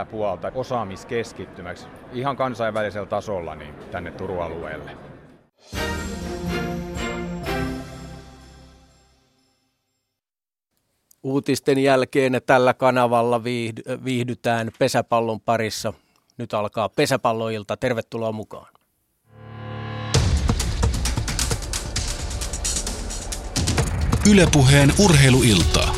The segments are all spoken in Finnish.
etäpuolta osaamiskeskittymäksi ihan kansainvälisellä tasolla niin tänne Turun alueelle. Uutisten jälkeen tällä kanavalla viihdytään pesäpallon parissa. Nyt alkaa pesäpalloilta. Tervetuloa mukaan. Ylepuheen urheiluiltaa.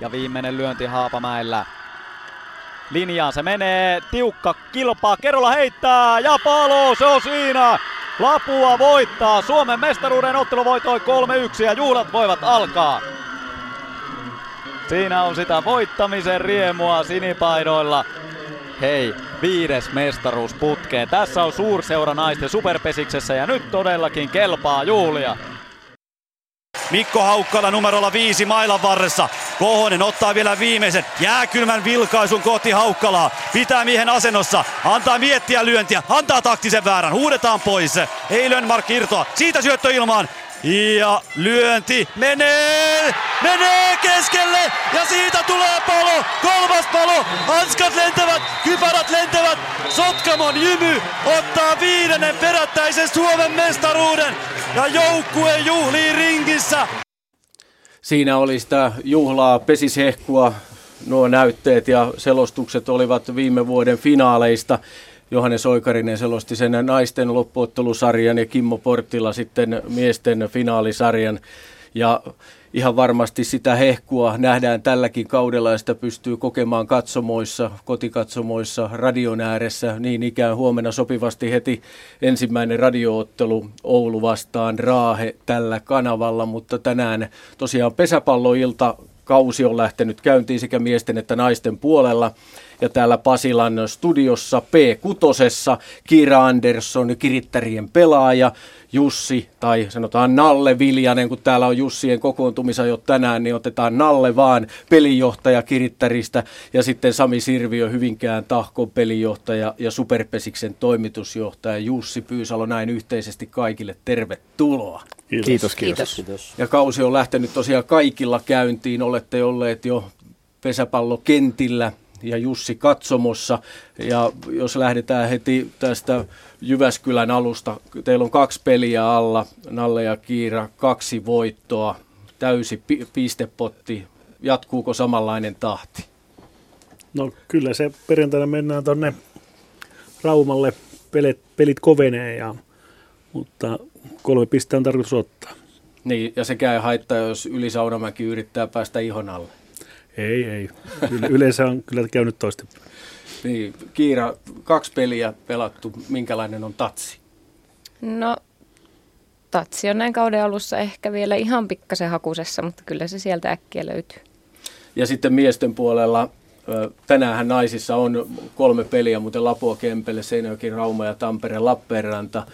Ja viimeinen lyönti Haapamäellä. Linjaan se menee, tiukka kilpaa, Kerola heittää ja palo, se on siinä! Lapua voittaa, Suomen mestaruuden ottelu voitoi 3-1 ja juhlat voivat alkaa. Siinä on sitä voittamisen riemua sinipaidoilla. Hei, viides mestaruus putkeen. Tässä on suurseura naisten superpesiksessä ja nyt todellakin kelpaa juhlia. Mikko Haukkala numerolla viisi mailan varressa. Kohonen ottaa vielä viimeisen jääkylmän vilkaisun kohti Haukkalaa. Pitää miehen asennossa, antaa miettiä lyöntiä, antaa taktisen väärän, huudetaan pois. Ei Lönnmark irtoa, siitä syöttö ilmaan. Ja lyönti menee, menee keskelle ja siitä tulee palo, kolmas palo, hanskat lentävät, kypärät lentävät, Sotkamon jymy ottaa viidennen perättäisen Suomen mestaruuden ja joukkue juhlii ringissä. Siinä oli sitä juhlaa, pesishehkua, nuo näytteet ja selostukset olivat viime vuoden finaaleista. Johannes Oikarinen selosti sen naisten loppuottelusarjan ja Kimmo Portila sitten miesten finaalisarjan. Ja ihan varmasti sitä hehkua nähdään tälläkin kaudella ja sitä pystyy kokemaan katsomoissa, kotikatsomoissa, radion ääressä. Niin ikään huomenna sopivasti heti ensimmäinen radioottelu Oulu vastaan Raahe tällä kanavalla, mutta tänään tosiaan pesäpalloilta kausi on lähtenyt käyntiin sekä miesten että naisten puolella. Ja täällä Pasilan studiossa P6, Kiira Andersson, kirittärien pelaaja, Jussi tai sanotaan Nalle Viljanen, kun täällä on Jussien kokoontumisa jo tänään, niin otetaan Nalle vaan pelijohtaja Kirittäristä ja sitten Sami Sirviö Hyvinkään Tahkon pelijohtaja ja Superpesiksen toimitusjohtaja Jussi Pyysalo näin yhteisesti kaikille tervetuloa. Kiitos. Kiitos, kiitos. kiitos. Ja kausi on lähtenyt tosiaan kaikilla käyntiin. Olette olleet jo pesäpallokentillä ja Jussi katsomossa. Ja jos lähdetään heti tästä Jyväskylän alusta, teillä on kaksi peliä alla, Nalle ja Kiira, kaksi voittoa, täysi pistepotti. Jatkuuko samanlainen tahti? No kyllä se perjantaina mennään tuonne Raumalle, pelit, pelit kovenee, ja, mutta kolme pistettä on tarkoitus ottaa. Niin, ja sekä ei haittaa, jos Yli Saunamäki yrittää päästä ihon alle. Ei, ei. Yleensä on kyllä käynyt toista. Niin, Kiira, kaksi peliä pelattu. Minkälainen on tatsi? No, tatsi on näin kauden alussa ehkä vielä ihan pikkasen hakusessa, mutta kyllä se sieltä äkkiä löytyy. Ja sitten miesten puolella, tänään naisissa on kolme peliä, muuten Lapua, Kempele, Seinäjoki, Rauma ja Tampere, Lappeenranta.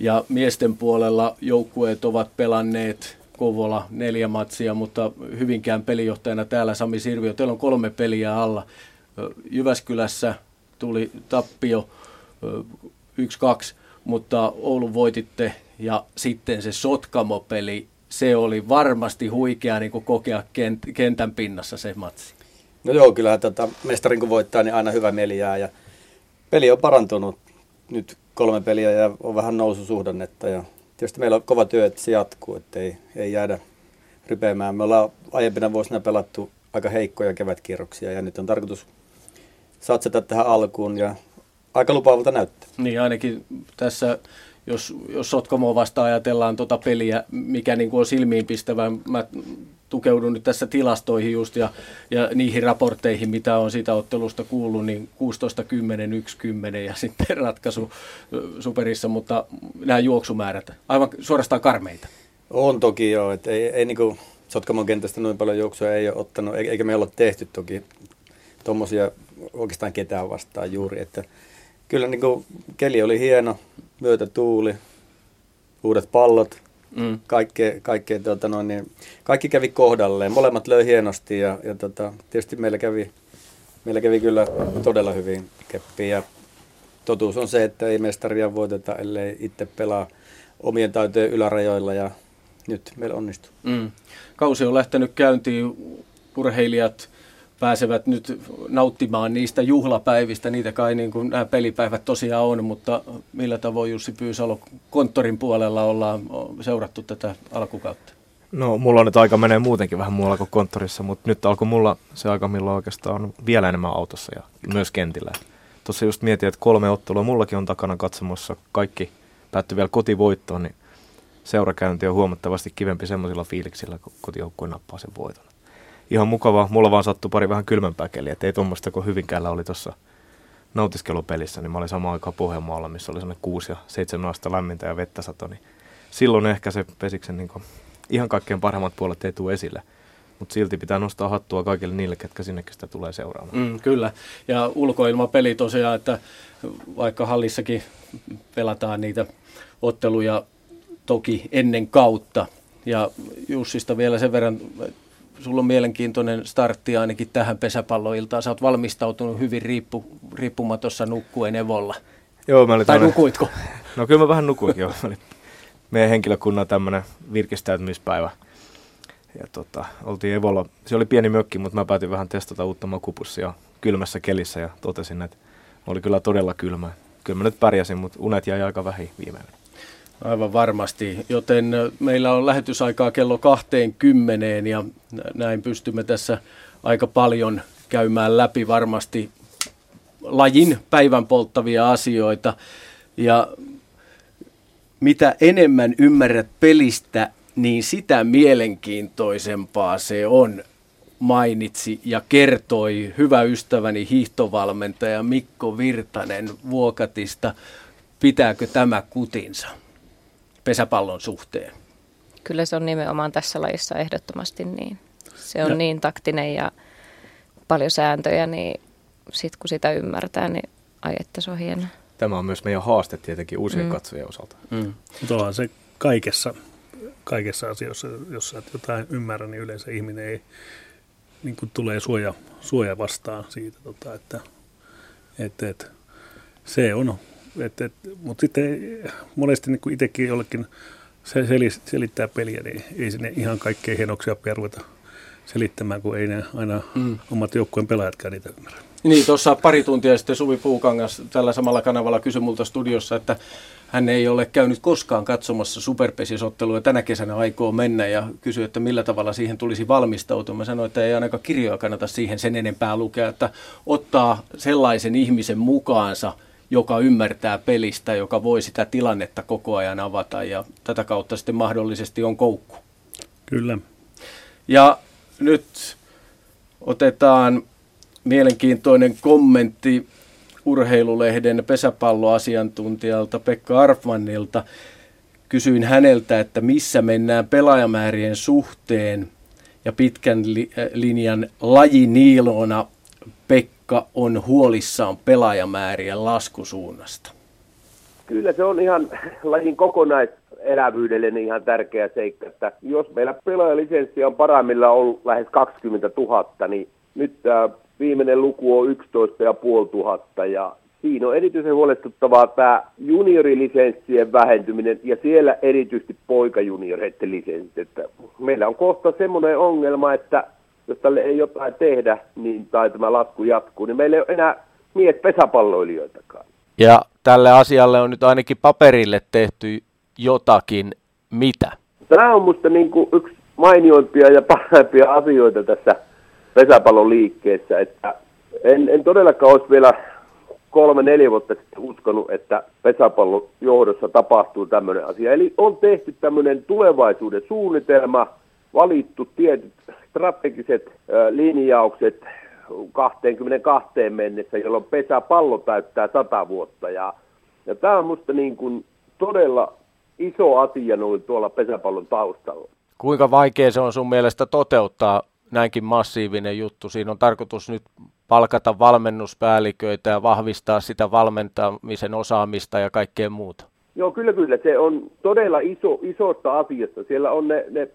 Ja miesten puolella joukkueet ovat pelanneet Kovola neljä matsia, mutta Hyvinkään pelijohtajana täällä Sami Sirviö. Teillä on kolme peliä alla. Jyväskylässä tuli tappio 1-2, mutta Oulun voititte ja sitten se Sotkamo-peli, se oli varmasti huikea niin kuin kokea kentän pinnassa se matsi. No joo, kyllä tota, mestarin kun voittaa, niin aina hyvä mieli jää ja peli on parantunut nyt kolme peliä ja on vähän noususuhdannetta ja tietysti meillä on kova työ, että se jatkuu, että ei, ei jäädä rypeämään. Me ollaan aiempina vuosina pelattu aika heikkoja kevätkierroksia ja nyt on tarkoitus satsata tähän alkuun ja aika lupaavalta näyttää. Niin ainakin tässä, jos, jos Sotkamoa vastaan ajatellaan tuota peliä, mikä niin kuin on silmiinpistävä, mä tukeudun nyt tässä tilastoihin just ja, ja niihin raportteihin, mitä on siitä ottelusta kuullut, niin 16-10, 1-10 ja sitten ratkaisu superissa, mutta nämä juoksumäärät, aivan suorastaan karmeita. On toki joo, että ei, ei niin Sotkamon kentästä noin paljon juoksua ei ole ottanut, eikä me olla tehty toki tuommoisia oikeastaan ketään vastaan juuri, että kyllä niin kuin, keli oli hieno, tuuli, uudet pallot, mm. kaikkea, kaikkea, tota noin, niin, kaikki kävi kohdalleen, molemmat löi hienosti ja, ja tota, tietysti meillä kävi, meillä kävi kyllä todella hyvin keppi ja totuus on se, että ei mestaria voiteta, ellei itse pelaa omien taitojen ylärajoilla ja nyt meillä onnistuu. Mm. Kausi on lähtenyt käyntiin, urheilijat pääsevät nyt nauttimaan niistä juhlapäivistä. Niitä kai niin kuin nämä pelipäivät tosiaan on, mutta millä tavoin Jussi Pyysalo konttorin puolella ollaan seurattu tätä alkukautta? No mulla on nyt aika menee muutenkin vähän muualla kuin konttorissa, mutta nyt alkoi mulla se aika, milloin oikeastaan on vielä enemmän autossa ja myös kentillä. Tuossa just mietin, että kolme ottelua mullakin on takana katsomassa, kaikki päättyi vielä kotivoittoon, niin seurakäynti on huomattavasti kivempi semmoisilla fiiliksillä, kun kotijoukkue nappaa sen voiton. Ihan mukava, mulla vaan sattui pari vähän kylmempää keliä, että ei tuommoista kuin Hyvinkäällä oli tuossa nautiskelupelissä, niin mä olin samaan aikaan Pohjanmaalla, missä oli sellainen 6 ja 7 astetta lämmintä ja vettä sato, niin silloin ehkä se pesiksen niin kuin, ihan kaikkein parhaimmat puolet ei tule esille. Mutta silti pitää nostaa hattua kaikille niille, ketkä sinnekin sitä tulee seuraamaan. Mm, kyllä. Ja ulkoilmapeli tosiaan, että vaikka hallissakin pelataan niitä otteluja toki ennen kautta. Ja Jussista vielä sen verran, sulla on mielenkiintoinen startti ainakin tähän pesäpalloiltaan. Sä oot valmistautunut hyvin riippu, riippumatossa nukkuen Evolla. Joo, mä olin tai tämmönen... nukuitko? No kyllä mä vähän nukuinkin jo. meidän henkilökunnan tämmöinen virkistäytymispäivä. Ja tota, oltiin Evolla. Se oli pieni mökki, mutta mä päätin vähän testata uutta makupussia kylmässä kelissä ja totesin, että oli kyllä todella kylmä. Kyllä mä nyt pärjäsin, mutta unet jäi aika vähin viimeinen. Aivan varmasti, joten meillä on lähetysaikaa kello 20 ja näin pystymme tässä aika paljon käymään läpi varmasti lajin päivän polttavia asioita. Ja mitä enemmän ymmärrät pelistä, niin sitä mielenkiintoisempaa se on, mainitsi ja kertoi hyvä ystäväni hiihtovalmentaja Mikko Virtanen Vuokatista. Pitääkö tämä kutinsa pesäpallon suhteen? Kyllä se on nimenomaan tässä lajissa ehdottomasti niin. Se on ja. niin taktinen ja paljon sääntöjä, niin sitten kun sitä ymmärtää, niin ai että se on hienoa tämä on myös meidän haaste tietenkin uusien mm. katsojien osalta. Mm. Mutta se kaikessa, kaikessa asioissa, jos sä et jotain ymmärrä, niin yleensä ihminen ei niin kuin tulee suoja, suoja vastaan siitä, tota, että, että, että se on. Että, että, mutta sitten monesti niin kuin itsekin jollekin se selittää peliä, niin ei sinne ihan kaikkein hienoksia ruveta selittämään, kun ei ne aina mm. omat joukkueen pelaajatkaan niitä ymmärrä. Niin, tuossa pari tuntia sitten Suvi Puukangas tällä samalla kanavalla kysyi multa studiossa, että hän ei ole käynyt koskaan katsomassa superpesisottelua tänä kesänä aikoo mennä ja kysyi, että millä tavalla siihen tulisi valmistautua. Mä sanoin, että ei ainakaan kirjoja kannata siihen sen enempää lukea, että ottaa sellaisen ihmisen mukaansa, joka ymmärtää pelistä, joka voi sitä tilannetta koko ajan avata ja tätä kautta sitten mahdollisesti on koukku. Kyllä. Ja nyt otetaan mielenkiintoinen kommentti urheilulehden pesäpalloasiantuntijalta Pekka Arfmannilta. Kysyin häneltä, että missä mennään pelaajamäärien suhteen ja pitkän li- linjan lajiniilona Pekka on huolissaan pelaajamäärien laskusuunnasta. Kyllä se on ihan lajin kokonaiselävyydelle niin ihan tärkeä seikka, että jos meillä pelaajalisenssi on parhaimmillaan ollut lähes 20 000, niin nyt tämä viimeinen luku on 11 500 ja siinä on erityisen huolestuttavaa tämä juniorilisenssien vähentyminen ja siellä erityisesti poikajunioreiden lisenssit. Että meillä on kohta semmoinen ongelma, että jos tälle ei jotain tehdä, niin tai tämä lasku jatkuu, niin meillä ei ole enää mies pesäpalloilijoitakaan. Ja tälle asialle on nyt ainakin paperille tehty jotakin. Mitä? Tämä on minusta niin kuin yksi mainioimpia ja parhaimpia asioita tässä pesäpallon liikkeessä, että en, en todellakaan olisi vielä kolme, neljä vuotta sitten uskonut, että pesäpallon johdossa tapahtuu tämmöinen asia. Eli on tehty tämmöinen tulevaisuuden suunnitelma, valittu tietyt strategiset linjaukset 22 mennessä, jolloin pesäpallo täyttää 100 vuotta. Ja, ja tämä on minusta niin kuin todella iso asia noin tuolla pesäpallon taustalla. Kuinka vaikea se on sun mielestä toteuttaa näinkin massiivinen juttu. Siinä on tarkoitus nyt palkata valmennuspäälliköitä ja vahvistaa sitä valmentamisen osaamista ja kaikkea muuta. Joo, kyllä, kyllä. Se on todella iso, isosta asiasta. Siellä on ne, ne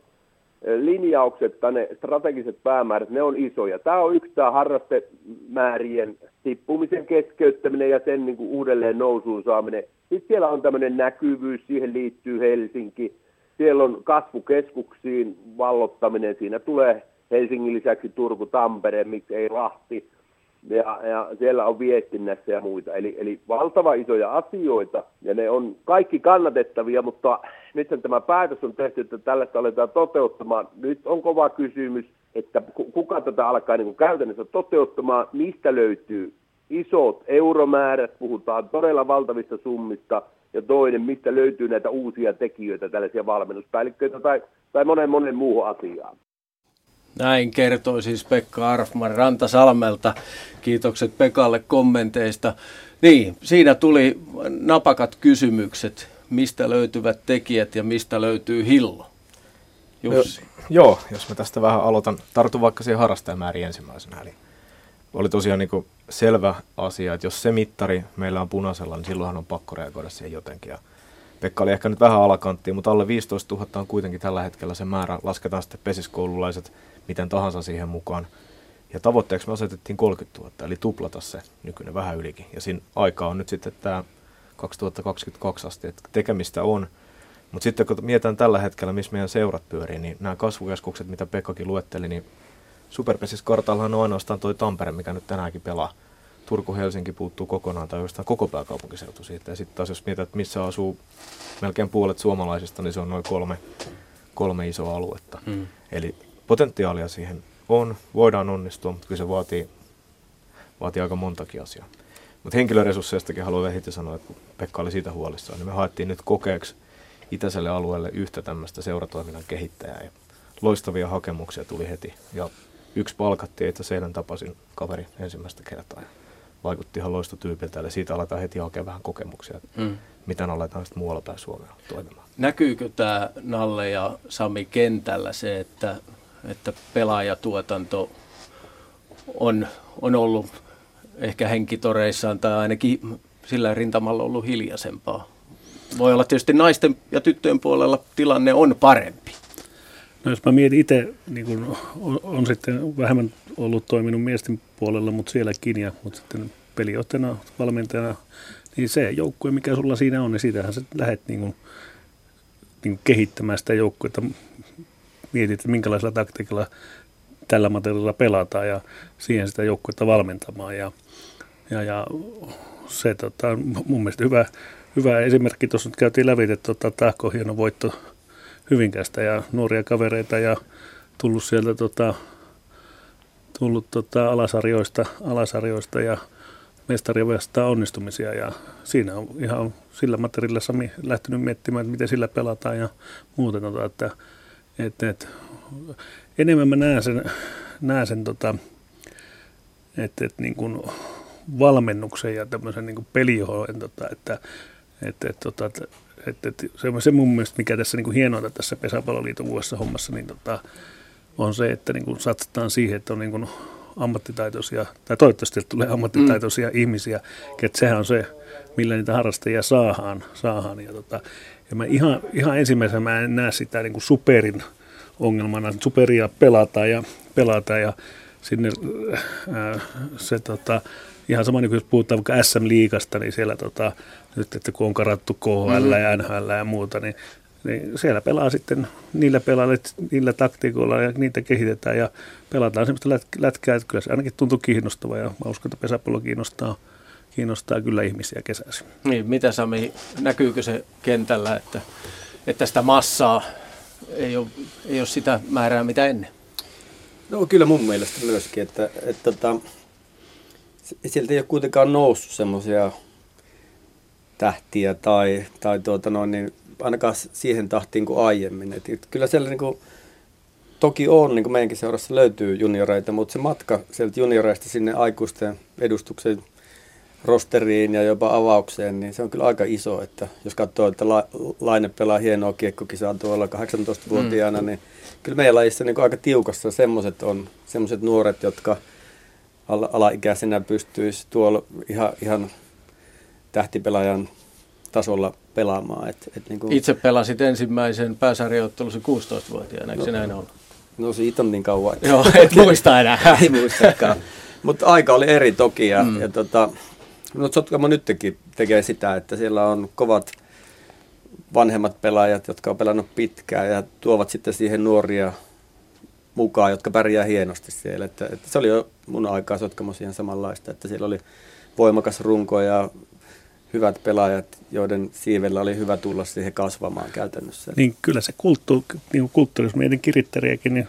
linjaukset tai ne strategiset päämäärät, ne on isoja. Tämä on yksi tämä harrastemäärien tippumisen keskeyttäminen ja sen niin kuin uudelleen nousuun saaminen. Sitten siellä on tämmöinen näkyvyys, siihen liittyy Helsinki. Siellä on kasvukeskuksiin vallottaminen, siinä tulee Helsingin lisäksi Turku, Tampere, miksi ei Lahti ja, ja siellä on viestinnässä ja muita. Eli, eli valtava isoja asioita, ja ne on kaikki kannatettavia, mutta nyt tämä päätös on tehty, että tällaista aletaan toteuttamaan. Nyt on kova kysymys, että kuka tätä alkaa niin käytännössä toteuttamaan, mistä löytyy isot euromäärät, puhutaan todella valtavista summista, ja toinen, mistä löytyy näitä uusia tekijöitä, tällaisia valmennuspäällikköitä tai, tai monen monen muuhun asiaan. Näin kertoi siis Pekka Arfman Rantasalmelta. Kiitokset Pekalle kommenteista. Niin, siinä tuli napakat kysymykset, mistä löytyvät tekijät ja mistä löytyy hillo. Jussi. Jo, joo, jos mä tästä vähän aloitan, tartun vaikka siihen harrastajamääriin ensimmäisenä. Eli oli tosiaan niin selvä asia, että jos se mittari meillä on punaisella, niin silloinhan on pakko reagoida siihen jotenkin. Ja Pekka oli ehkä nyt vähän alakanttiin, mutta alle 15 000 on kuitenkin tällä hetkellä se määrä. Lasketaan sitten pesiskoululaiset, miten tahansa siihen mukaan. Ja tavoitteeksi me asetettiin 30 000, eli tuplata se nykyinen vähän ylikin. Ja siinä aika on nyt sitten tämä 2022 asti, että tekemistä on. Mutta sitten kun mietitään tällä hetkellä, missä meidän seurat pyörii, niin nämä kasvukeskukset, mitä Pekkakin luetteli, niin Superpesis kartallahan on ainoastaan toi Tampere, mikä nyt tänäänkin pelaa. Turku-Helsinki puuttuu kokonaan tai jostain koko pääkaupunkiseutu siitä. Ja sitten taas jos mietitään, että missä asuu melkein puolet suomalaisista, niin se on noin kolme, kolme isoa aluetta. Mm. Eli potentiaalia siihen on, voidaan onnistua, mutta kyllä se vaatii, vaatii aika montakin asiaa. Mutta henkilöresursseistakin haluan heti sanoa, että kun Pekka oli siitä huolissaan, niin me haettiin nyt kokeeksi itäiselle alueelle yhtä tämmöistä seuratoiminnan kehittäjää. Ja loistavia hakemuksia tuli heti. Ja yksi palkattiin, että seidän tapasin kaveri ensimmäistä kertaa. Ja vaikutti ihan loistotyypiltä, eli siitä aletaan heti hakea vähän kokemuksia, mm. miten aletaan sitten muualla päin Suomea toimimaan. Näkyykö tämä Nalle ja Sami kentällä se, että että pelaajatuotanto on, on ollut ehkä henkitoreissaan tai ainakin sillä rintamalla ollut hiljaisempaa. Voi olla tietysti naisten ja tyttöjen puolella tilanne on parempi. No jos mä mietin itse, niin kun on, on sitten vähemmän ollut toiminut miesten puolella, mutta sielläkin, ja, mutta sitten pelijohtajana, valmentajana, niin se joukkue, mikä sulla siinä on, niin siitähän sä lähdet niin kun, niin kun kehittämään sitä joukkuetta mietit, että minkälaisella taktiikalla tällä materiaalilla pelataan ja siihen sitä joukkuetta valmentamaan. Ja, ja, ja se tota, mun mielestä hyvä, hyvä esimerkki, tuossa nyt käytiin läpi, että tota, Tahko hieno voitto Hyvinkästä ja nuoria kavereita ja tullut sieltä tota, tullut tota, alasarjoista, alasarjoista ja vastaan onnistumisia ja siinä on ihan sillä materiaalilla Sami lähtenyt miettimään, että miten sillä pelataan ja muuten, tota, että et, et, enemmän mä näen sen, näen sen tota, että et, niin kuin valmennuksen ja tämmöisen niin pelijohon, tota, että et, et, tota, et, et, et, se, se mun mielestä, mikä tässä niin hienointa tässä pesäpalloliiton uudessa hommassa, niin tota, on se, että niin kuin satsataan siihen, että on niin kuin ammattitaitoisia, tai toivottavasti tulee ammattitaitoisia mm. ihmisiä, että sehän on se, millä niitä harrastajia saadaan. saadaan ja tota, ja mä ihan, ihan ensimmäisenä mä en näe sitä niin kuin superin ongelmana. Superia pelataan ja pelataan ja sinne ää, se tota, ihan sama niin kuin jos puhutaan vaikka SM-liigasta, niin siellä tota, nyt, että kun on karattu KHL ja NHL ja muuta, niin, niin siellä pelaa sitten niillä pelailla, niillä taktiikoilla ja niitä kehitetään ja pelataan sellaista lätkää, että kyllä se ainakin tuntuu kiinnostavaa ja mä uskon, että pesäpallo kiinnostaa kiinnostaa kyllä ihmisiä kesäisin. Niin, mitä Sami, näkyykö se kentällä, että, että sitä massaa ei ole, ei ole sitä määrää mitä ennen? No kyllä mun mielestä myöskin, että, että, että tota, sieltä ei ole kuitenkaan noussut semmoisia tähtiä tai, tai tuota noin, niin ainakaan siihen tahtiin kuin aiemmin. Et, kyllä siellä niin kuin, toki on, niin kuin meidänkin seurassa löytyy junioreita, mutta se matka sieltä junioreista sinne aikuisten edustukseen rosteriin ja jopa avaukseen, niin se on kyllä aika iso, että jos katsoo, että La- Laine pelaa hienoa kiekkokisaa tuolla 18-vuotiaana, mm. niin kyllä meidän lajissa niin aika tiukassa semmoiset on, semmoiset nuoret, jotka ala- alaikäisenä pystyisi tuolla ihan, ihan tähtipelaajan tasolla pelaamaan. Et, et niin kuin, Itse pelasit ensimmäisen pääsarjaottelusi 16-vuotiaana, eikö no, se näin ollut? No siitä on niin kauan. Joo, et muista enää. Ei muistakaan. Mutta aika oli eri toki ja, mm. ja tota, no Sotkamo nytkin tekee sitä, että siellä on kovat vanhemmat pelaajat, jotka on pelannut pitkään ja tuovat sitten siihen nuoria mukaan, jotka pärjää hienosti siellä. Että, että se oli jo mun aikaa Sotkamos ihan samanlaista, että siellä oli voimakas runko ja hyvät pelaajat, joiden siivellä oli hyvä tulla siihen kasvamaan käytännössä. Niin kyllä se kulttuuri, niin kulttuuri jos mietin kirittäriäkin, niin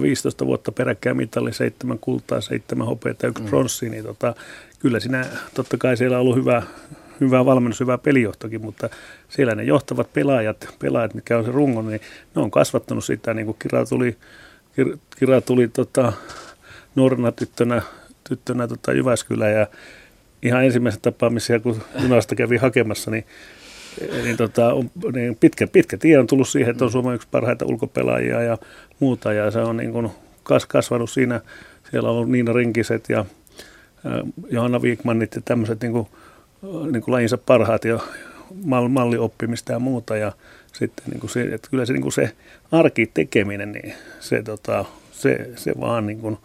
15 vuotta peräkkäin mitalli, seitsemän kultaa, seitsemän hopeaa, yksi mm. pronssi, niin tota, kyllä siinä totta kai siellä on ollut hyvä, hyvä valmennus, hyvä pelijohtokin, mutta siellä ne johtavat pelaajat, pelaajat, mitkä on se rungo, niin ne on kasvattanut sitä, niin kuin Kira tuli, Kira tuli tota, nuorena tyttönä, tyttönä tota Jyväskylä ja ihan ensimmäisen tapaamisia, kun junasta kävi hakemassa, niin niin, tota, niin pitkä, pitkä tie on tullut siihen, että on Suomen yksi parhaita ulkopelaajia ja muuta. Ja se on niin kuin kas, kasvanut siinä. Siellä on ollut Niina Rinkiset ja Johanna Wigmanit ja tämmöiset niin kuin, niin kuin lajinsa parhaat ja mal, mallioppimista ja muuta. Ja sitten niin kuin se, että kyllä se, niin kuin se arki tekeminen, niin se, tota, se, se vaan niin kuin,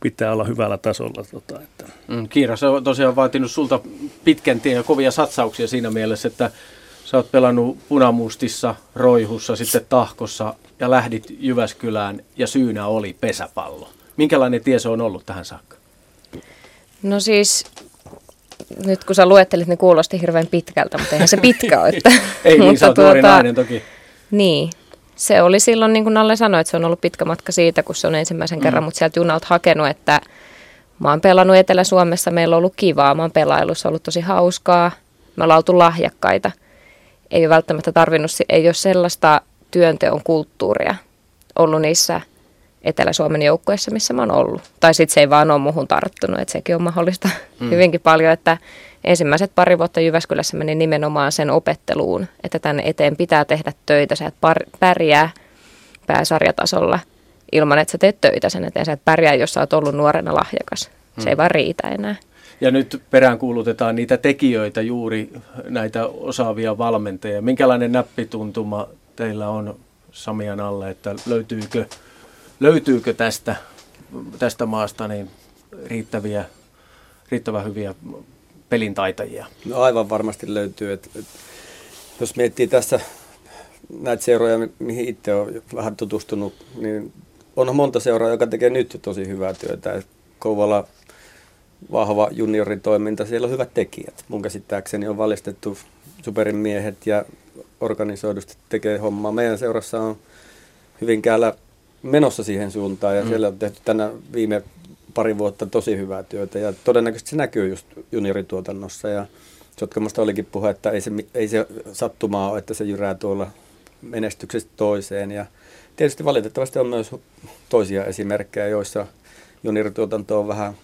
pitää olla hyvällä tasolla. Tota, että. Mm, Kiira, se on tosiaan vaatinut sulta pitkän tien ja kovia satsauksia siinä mielessä, että sä oot pelannut punamustissa, roihussa, sitten tahkossa ja lähdit Jyväskylään ja syynä oli pesäpallo. Minkälainen tie se on ollut tähän saakka? No siis, nyt kun sä luettelit, niin kuulosti hirveän pitkältä, mutta eihän se pitkä ole. Että, Ei niin, sä oot tuota, nuori nainen toki. Niin, se oli silloin, niin kuin Nalle sanoi, että se on ollut pitkä matka siitä, kun se on ensimmäisen mm. kerran, mutta sieltä junalta hakenut, että mä oon pelannut Etelä-Suomessa, meillä on ollut kivaa, mä oon pelailu, se on ollut tosi hauskaa, me ollaan oltu lahjakkaita. Ei ole välttämättä tarvinnut, ei ole sellaista työnteon kulttuuria ollut niissä Etelä-Suomen joukkueissa, missä mä oon ollut. Tai sitten se ei vaan ole muuhun tarttunut, että sekin on mahdollista mm. hyvinkin paljon, että ensimmäiset pari vuotta Jyväskylässä meni nimenomaan sen opetteluun, että tänne eteen pitää tehdä töitä, sä et par- pärjää pääsarjatasolla ilman, että sä teet töitä sen eteen, sä et pärjää, jos sä oot ollut nuorena lahjakas. Se ei vaan riitä enää. Ja nyt peräänkuulutetaan niitä tekijöitä juuri, näitä osaavia valmentajia. Minkälainen näppituntuma teillä on Samian alle, että löytyykö, löytyykö tästä, tästä maasta niin riittäviä, riittävän hyviä pelintaitajia? No aivan varmasti löytyy. Et, et, jos miettii tässä näitä seuroja, mihin itse olen vähän tutustunut, niin on monta seuraa, joka tekee nyt tosi hyvää työtä. Kouvola vahva junioritoiminta, siellä on hyvät tekijät. Mun käsittääkseni on valistettu superin miehet ja organisoidusti tekee hommaa. Meidän seurassa on Hyvinkäällä menossa siihen suuntaan ja mm. siellä on tehty tänä viime pari vuotta tosi hyvää työtä ja todennäköisesti se näkyy just juniorituotannossa ja Sotkamosta olikin puhe, että ei se, ei se sattumaa ole, että se jyrää tuolla menestyksestä toiseen ja tietysti valitettavasti on myös toisia esimerkkejä, joissa juniorituotanto on vähän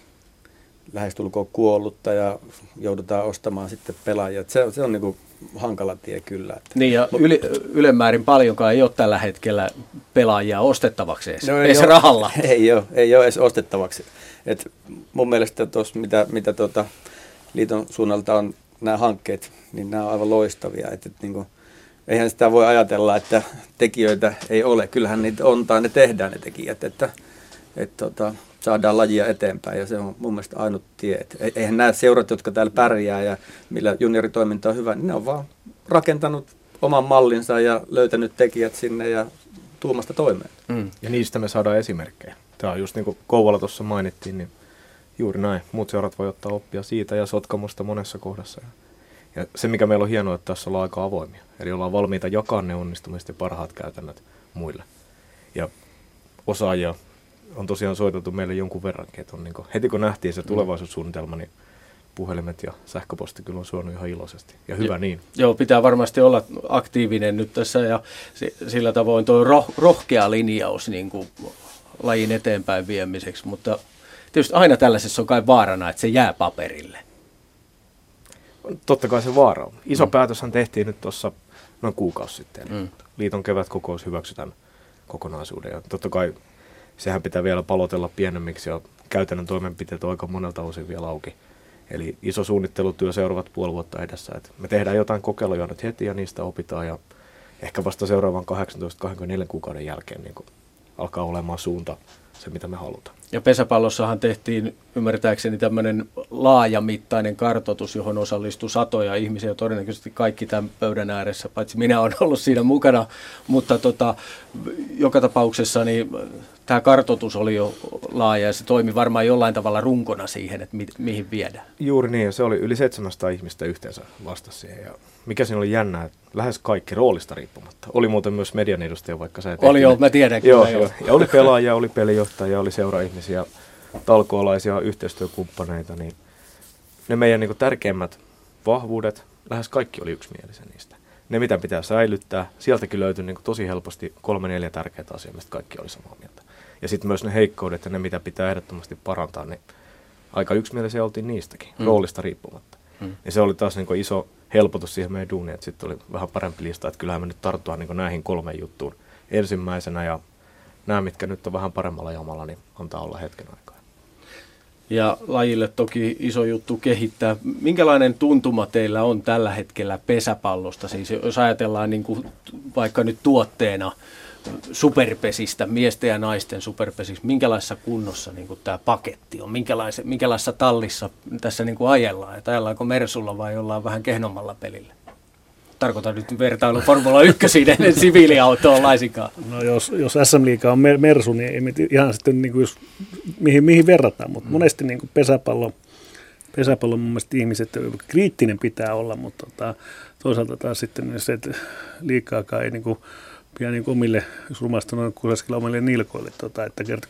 lähestulkoon kuollutta ja joudutaan ostamaan sitten pelaajia. Se, se on niin kuin hankala tie kyllä. Että. Niin ja yli, ylemmäärin paljonkaan ei ole tällä hetkellä pelaajia ostettavaksi edes, no, ei edes ole, rahalla. Ei ole, ei ole edes ostettavaksi. Et mun mielestä tuossa, mitä, mitä tuota, liiton suunnalta on nämä hankkeet, niin nämä on aivan loistavia. Et, et, niin kuin, eihän sitä voi ajatella, että tekijöitä ei ole. Kyllähän niitä on tai ne tehdään ne tekijät, että et, tota, saadaan lajia eteenpäin ja se on mun mielestä ainut tie. Et, eihän nämä seurat, jotka täällä pärjää ja millä junioritoiminta on hyvä, niin ne on vaan rakentanut oman mallinsa ja löytänyt tekijät sinne ja tuomasta toimeen. Mm. Ja niistä me saadaan esimerkkejä. Tämä on just niin kuin Kouvola tuossa mainittiin, niin juuri näin. Muut seurat voi ottaa oppia siitä ja sotkamusta monessa kohdassa. Ja se, mikä meillä on hienoa, että tässä ollaan aika avoimia. Eli ollaan valmiita jakaa ne onnistumiset ja parhaat käytännöt muille. Ja osaajia on tosiaan soiteltu meille jonkun verrankin. Että on niin kuin, heti kun nähtiin se mm. tulevaisuussuunnitelma, niin puhelimet ja sähköposti kyllä on suonut ihan iloisesti. Ja hyvä ja, niin. Joo, pitää varmasti olla aktiivinen nyt tässä ja sillä tavoin tuo roh, rohkea linjaus niin kuin lajin eteenpäin viemiseksi, mutta tietysti aina tällaisessa on kai vaarana, että se jää paperille. Totta kai se vaara on. Iso mm. päätöshän tehtiin nyt tuossa noin kuukausi sitten. Mm. Liiton kevätkokous hyväksytään kokonaisuuden. Ja totta kai sehän pitää vielä palotella pienemmiksi ja käytännön toimenpiteet on aika monelta osin vielä auki. Eli iso suunnittelutyö seuraavat puoli vuotta edessä. Et me tehdään jotain kokeiluja nyt heti ja niistä opitaan ja ehkä vasta seuraavan 18-24 kuukauden jälkeen niin alkaa olemaan suunta se, mitä me halutaan. Ja pesäpallossahan tehtiin ymmärtääkseni tämmöinen laajamittainen kartoitus, johon osallistui satoja ihmisiä, todennäköisesti kaikki tämän pöydän ääressä, paitsi minä olen ollut siinä mukana, mutta tota, joka tapauksessa niin tämä kartoitus oli jo laaja ja se toimi varmaan jollain tavalla runkona siihen, että mi- mihin viedään. Juuri niin, ja se oli yli 700 ihmistä yhteensä vastasi siihen. Ja mikä siinä oli jännää, että lähes kaikki roolista riippumatta. Oli muuten myös median edustaja, vaikka sä et Oli joo, mä tiedän kyllä. Joo, joo. Ja oli pelaajia, oli pelijohtajia, oli seuraihmisiä, talkoolaisia, yhteistyökumppaneita. Niin ne meidän niin kuin, tärkeimmät vahvuudet, lähes kaikki oli yksimielisiä niistä. Ne, mitä pitää säilyttää, sieltäkin löytyi niin tosi helposti kolme neljä tärkeää asiaa, mistä kaikki oli samaa mieltä. Ja sitten myös ne heikkoudet ja ne, mitä pitää ehdottomasti parantaa, niin aika yksimielisiä oltiin niistäkin, mm. roolista riippumatta. Mm. Ja se oli taas niin kuin, iso helpotus siihen meidän duuniin, että sitten oli vähän parempi lista, että kyllähän me nyt tarttua niin näihin kolmeen juttuun ensimmäisenä ja nämä, mitkä nyt on vähän paremmalla jamalla, niin antaa olla hetken aikaa. Ja lajille toki iso juttu kehittää. Minkälainen tuntuma teillä on tällä hetkellä pesäpallosta? Siis jos ajatellaan niin kuin vaikka nyt tuotteena superpesistä, miesten ja naisten superpesistä, minkälaisessa kunnossa niin kuin tämä paketti on? Minkälaisessa tallissa tässä niin kuin ajellaan? Että ajellaanko Mersulla vai ollaan vähän kehnommalla pelillä? Tarkoitan nyt vertailu Formula 1 ennen siviiliautoon laisinkaan. No jos, jos SM Liiga on Mersu, niin ei ihan sitten niin kuin jos, mihin, mihin verrataan, mutta mm. monesti niin kuin pesäpallo, pesäpallo mun mielestä ihmiset, kriittinen pitää olla, mutta tota, toisaalta taas sitten se, että liikaakaan ei niin kuin, pian niin omille, jos rumasta noin kuleskella omille nilkoille. Tota, että kert,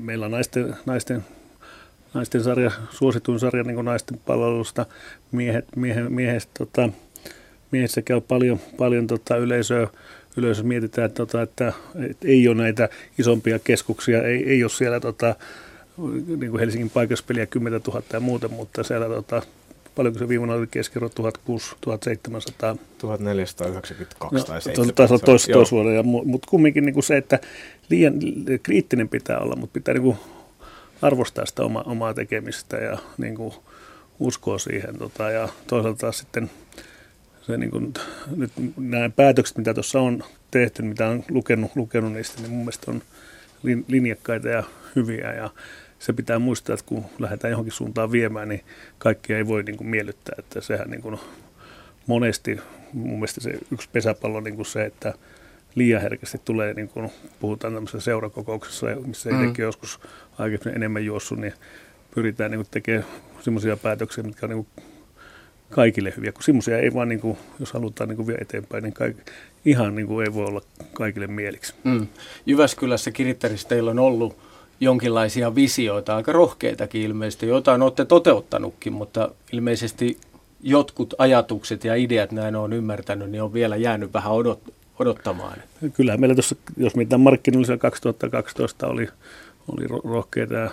meillä on naisten, naisten, naisten sarja, suosituin sarja niin naisten palvelusta. Miehet, miehe, miehet, tota, miehessä käy paljon, paljon tota, yleisöä, yleisö mietitään, että, tota, että, että, ei ole näitä isompia keskuksia, ei, ei ole siellä tota, niin kuin Helsingin paikallispeliä 10 000 ja muuta, mutta siellä tota, paljonko se viimeinen oli keskiarvo 1600-1700? 1492 no, tai 700. Taisi olla tois, toisvuoden, mutta kumminkin niin kuin se, että liian kriittinen pitää olla, mutta pitää niin kuin arvostaa sitä oma, omaa tekemistä ja niin kuin uskoa siihen. Tota, ja toisaalta sitten se niin kuin, nyt nämä päätökset, mitä tuossa on tehty, mitä on lukenut, lukenut niistä, niin mun mielestä on linjakkaita ja hyviä ja se pitää muistaa, että kun lähdetään johonkin suuntaan viemään, niin kaikkia ei voi niin kuin miellyttää. Että sehän niin kuin monesti, mun mielestä se yksi pesäpallo on niin kuin se, että liian herkästi tulee, niin kuin puhutaan tämmöisessä seurakokouksessa, missä mm. itsekin joskus aikaisemmin enemmän juossut, niin pyritään niin kuin tekemään sellaisia päätöksiä, mitkä on niin kuin kaikille hyviä, kun semmoisia ei vaan, niin kuin, jos halutaan niin kuin vie eteenpäin, niin kaik, ihan niin kuin ei voi olla kaikille mieliksi. Mm. Jyväskylässä Kirittärissä teillä on ollut jonkinlaisia visioita, aika rohkeitakin ilmeisesti. Jotain olette toteuttanutkin, mutta ilmeisesti jotkut ajatukset ja ideat, näin on ymmärtänyt, niin on vielä jäänyt vähän odot, odottamaan. Kyllä meillä tuossa, jos mitään markkinoilla 2012 oli, oli rohkeita ja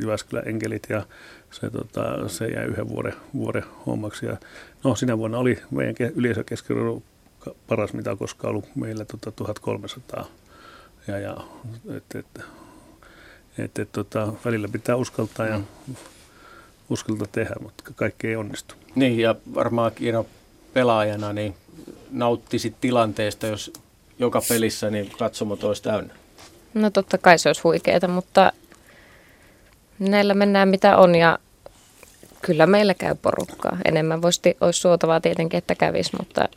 Jyväskylän enkelit ja se, tota, se jäi yhden vuoden, vuoden hommaksi. Ja, no sinä vuonna oli meidän yleisökeskiarvo paras, mitä on koskaan ollut meillä tota, 1300. Ja, ja et, et, että et, tota, välillä pitää uskaltaa ja mm. uskaltaa tehdä, mutta kaikki ei onnistu. Niin, ja varmaan Kiina pelaajana niin nauttisit tilanteesta, jos joka pelissä niin katsomot olisi täynnä. No totta kai se olisi huikeeta, mutta näillä mennään mitä on ja kyllä meillä käy porukkaa. Enemmän voisi, olisi suotavaa tietenkin, että kävisi, mutta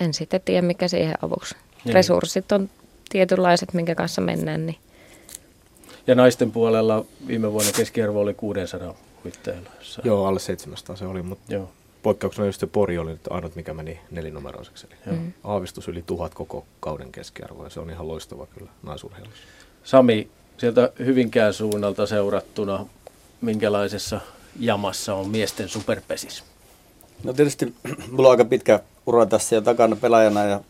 en sitten tiedä mikä siihen avuksi. Niin. Resurssit on tietynlaiset, minkä kanssa mennään, niin ja naisten puolella viime vuonna keskiarvo oli 600 huitteilla. Joo, alle 700 se oli, mutta Joo. poikkeuksena just se Pori oli nyt ainut, mikä meni nelinumeroiseksi. Eli mm. aavistus yli tuhat koko kauden keskiarvo ja se on ihan loistava kyllä naisurheilussa. Sami, sieltä Hyvinkään suunnalta seurattuna, minkälaisessa jamassa on miesten superpesis? No tietysti mulla on aika pitkä ura tässä jo takana pelaajana ja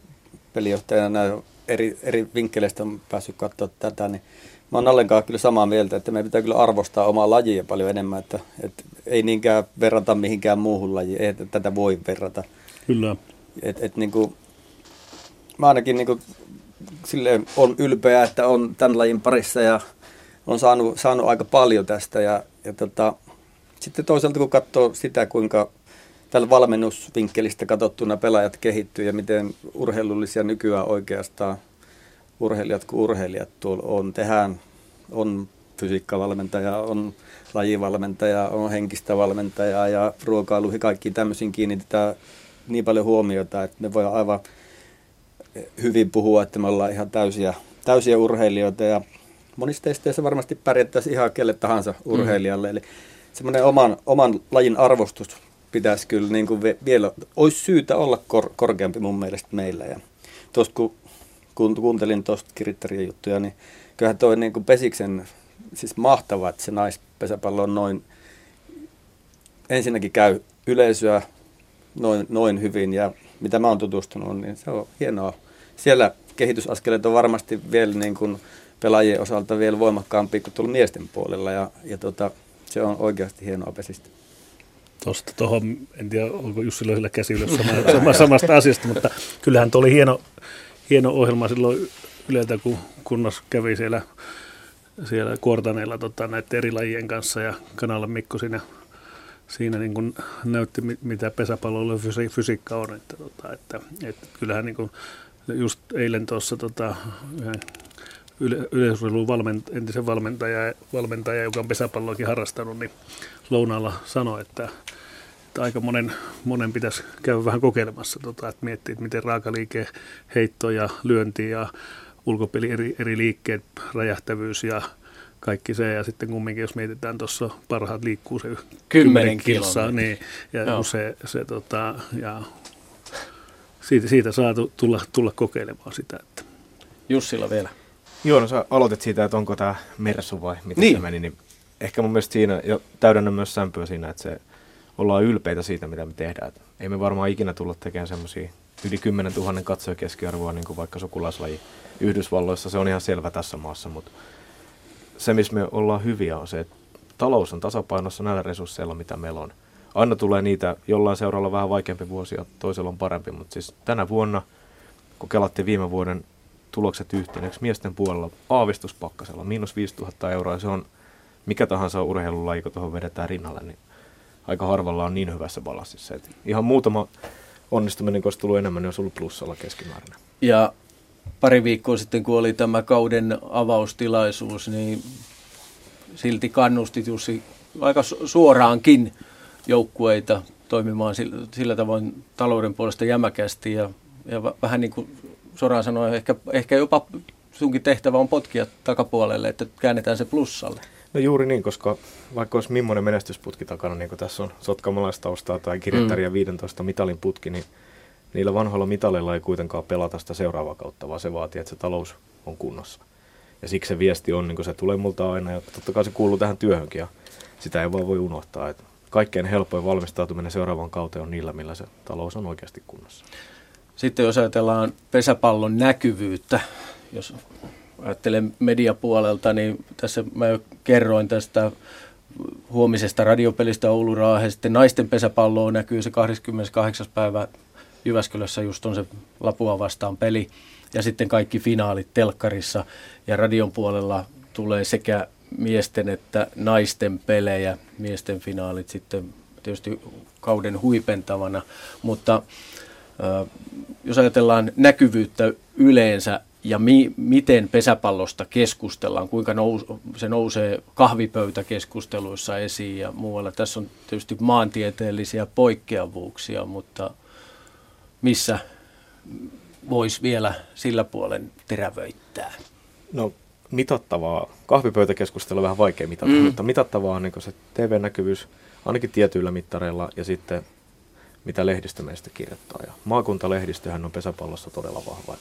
pelijohtajana eri, eri vinkkeleistä on päässyt katsoa tätä, niin Mä oon Allenkaan kyllä samaa mieltä, että meidän pitää kyllä arvostaa omaa lajia paljon enemmän, että, että ei niinkään verrata mihinkään muuhun lajiin, ei tätä voi verrata. Kyllä. Et, et niin kuin, mä ainakin niin kuin, silleen on ylpeä, että on tämän lajin parissa ja on saanut, saanut aika paljon tästä ja, ja tota, sitten toisaalta kun katsoo sitä, kuinka tällä valmennusvinkkelistä katsottuna pelaajat kehittyy ja miten urheilullisia nykyään oikeastaan urheilijat kuin urheilijat tuolla on. Tehdään, on fysiikkavalmentaja, on lajivalmentaja, on henkistä valmentajaa ja ruokailuihin kaikkiin tämmöisiin kiinnitetään niin paljon huomiota, että me voidaan aivan hyvin puhua, että me ollaan ihan täysiä, täysiä urheilijoita ja monissa testeissä varmasti pärjättäisiin ihan kelle tahansa mm. urheilijalle. Mm. Eli semmoinen oman, oman lajin arvostus pitäisi kyllä niin kuin vielä, olisi syytä olla kor, korkeampi mun mielestä meillä. Ja tuosta kun, kun kuuntelin tuosta kirittarien juttuja, niin kyllähän toi niin kuin Pesiksen, siis mahtavaa, että se naispesäpallo on noin, ensinnäkin käy yleisöä noin, noin hyvin ja mitä mä oon tutustunut, niin se on hienoa. Siellä kehitysaskeleet on varmasti vielä niin kuin pelaajien osalta vielä voimakkaampi kuin tuolla miesten puolella ja, ja tota, se on oikeasti hienoa pesistä. Tuosta tuohon, en tiedä onko Jussi Löysillä käsi ylös sama, sama, samasta asiasta, mutta kyllähän tuo oli hieno, hieno ohjelma silloin Yleltä, kun kunnos kävi siellä, siellä kuortaneilla tota, näiden eri lajien kanssa ja kanalla Mikko siinä, siinä niin kuin näytti, mitä pesäpalloilla fysi, fysiikka on. Että, tota, että, että kyllähän niin kuin just eilen tuossa tota, yle, valment, entisen valmentaja, valmentaja, joka on pesäpalloakin harrastanut, niin lounaalla sanoi, että, että aika monen, monen pitäisi käydä vähän kokeilemassa, tota, että miettiä, että miten raakaliike, heitto ja lyönti ja ulkopeli eri, eri liikkeet, räjähtävyys ja kaikki se. Ja sitten kumminkin, jos mietitään tuossa parhaat liikkuu se kymmenen kilsaa, niin, ja no. se, se tota, ja siitä, siitä saa tulla, tulla kokeilemaan sitä. Että. Jussilla vielä. Joo, no sä aloitit siitä, että onko tämä Mersu vai miten niin. se meni, niin ehkä mun mielestä siinä, ja täydennä myös sämpyä siinä, että se ollaan ylpeitä siitä, mitä me tehdään. Et ei me varmaan ikinä tulla tekemään semmoisia yli 10 000 katsoja keskiarvoa, niin kuin vaikka sukulaislaji Yhdysvalloissa, se on ihan selvä tässä maassa, mutta se, missä me ollaan hyviä, on se, että talous on tasapainossa näillä resursseilla, mitä meillä on. Aina tulee niitä, jollain seuralla vähän vaikeampi vuosi ja toisella on parempi, mutta siis tänä vuonna, kun kelattiin viime vuoden tulokset yhteen. miesten puolella aavistuspakkasella miinus 5000 euroa, se on mikä tahansa urheilulaji, kun tuohon vedetään rinnalle, niin aika harvalla on niin hyvässä balanssissa. Et ihan muutama onnistuminen, kun olisi tullut enemmän, niin olisi ollut plussalla keskimäärin. Ja pari viikkoa sitten, kun oli tämä kauden avaustilaisuus, niin silti kannustit Jussi aika suoraankin joukkueita toimimaan sillä, tavoin talouden puolesta jämäkästi ja, ja vähän niin kuin suoraan sanoen ehkä, ehkä jopa sunkin tehtävä on potkia takapuolelle, että käännetään se plussalle. No juuri niin, koska vaikka olisi millainen menestysputki takana, niin kuin tässä on sotkamalaistaustaa tai kirjattaria mm. 15 mitalin putki, niin niillä vanhoilla mitaleilla ei kuitenkaan pelata sitä seuraavaa kautta, vaan se vaatii, että se talous on kunnossa. Ja siksi se viesti on, niin kuin se tulee multa aina, ja totta kai se kuuluu tähän työhönkin, ja sitä ei vaan voi unohtaa. Että kaikkein helpoin valmistautuminen seuraavaan kauteen on niillä, millä se talous on oikeasti kunnossa. Sitten jos ajatellaan pesäpallon näkyvyyttä, jos ajattelen mediapuolelta, niin tässä mä jo kerroin tästä huomisesta radiopelistä Oulu Raahe. Sitten naisten pesäpalloa näkyy se 28. päivä Jyväskylässä just on se Lapua vastaan peli. Ja sitten kaikki finaalit telkkarissa ja radion puolella tulee sekä miesten että naisten pelejä. Miesten finaalit sitten tietysti kauden huipentavana, mutta jos ajatellaan näkyvyyttä yleensä ja mi, miten pesäpallosta keskustellaan, kuinka nous, se nousee kahvipöytäkeskusteluissa esiin ja muualla. Tässä on tietysti maantieteellisiä poikkeavuuksia, mutta missä voisi vielä sillä puolen terävöittää? No mitattavaa, kahvipöytäkeskustelu on vähän vaikea mitata, mm. mutta mitattavaa on niin se TV-näkyvyys ainakin tietyillä mittareilla ja sitten mitä lehdistö meistä kirjoittaa. Ja maakuntalehdistöhän on pesäpallossa todella vahva.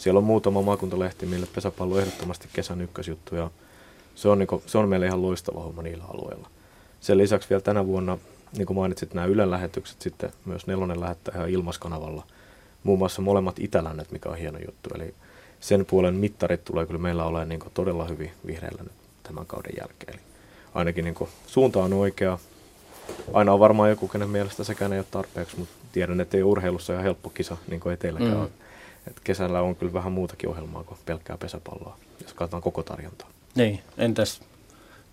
Siellä on muutama maakuntalehti, mille pesäpallo on ehdottomasti kesän ykkösjuttu ja se on, niin kuin, se on meille ihan loistava homma niillä alueilla. Sen lisäksi vielä tänä vuonna, niin kuin mainitsit, nämä Ylen lähetykset sitten myös Nelonen lähettää ihan ilmaskanavalla. Muun muassa molemmat Itälännet, mikä on hieno juttu. Eli sen puolen mittarit tulee kyllä meillä olemaan niin todella hyvin vihreällä nyt tämän kauden jälkeen. Eli ainakin niin suunta on oikea, aina on varmaan joku, kenen mielestä sekään ei ole tarpeeksi, mutta tiedän, että ei urheilussa ihan helppo kisa, niin kuin ei teilläkään mm. Et kesällä on kyllä vähän muutakin ohjelmaa kuin pelkkää pesäpalloa, jos katsotaan koko tarjontaa. Niin, entäs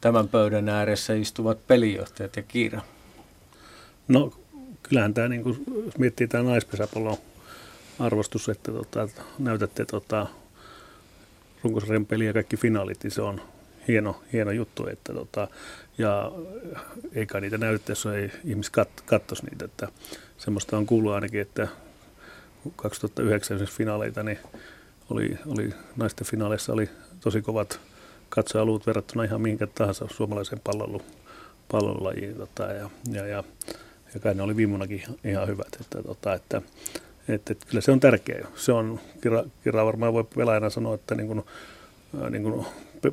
tämän pöydän ääressä istuvat pelijohtajat ja Kiira? No kyllähän tämä, niin kuin, jos miettii tämä naispesäpallon arvostus, että tota, näytätte tota, runkosarjan peliä ja kaikki finaalit, niin se on hieno, hieno juttu. Että, tota, ja eikä niitä näytä, jos ei ihmiset kat, kattoisi niitä. Että semmoista on kuullut ainakin, että 2009 finaaleita, niin oli, oli, naisten finaaleissa oli tosi kovat katsojaluut verrattuna ihan mihinkä tahansa suomalaisen pallon, pallonlajiin. Tota, ja, ja, ja, ja kai ne oli viimunakin ihan hyvät. Että, tota, että, että, että kyllä se on tärkeä. Se on, Kira, Kira varmaan voi pelaajana sanoa, että niin kuin, niin kuin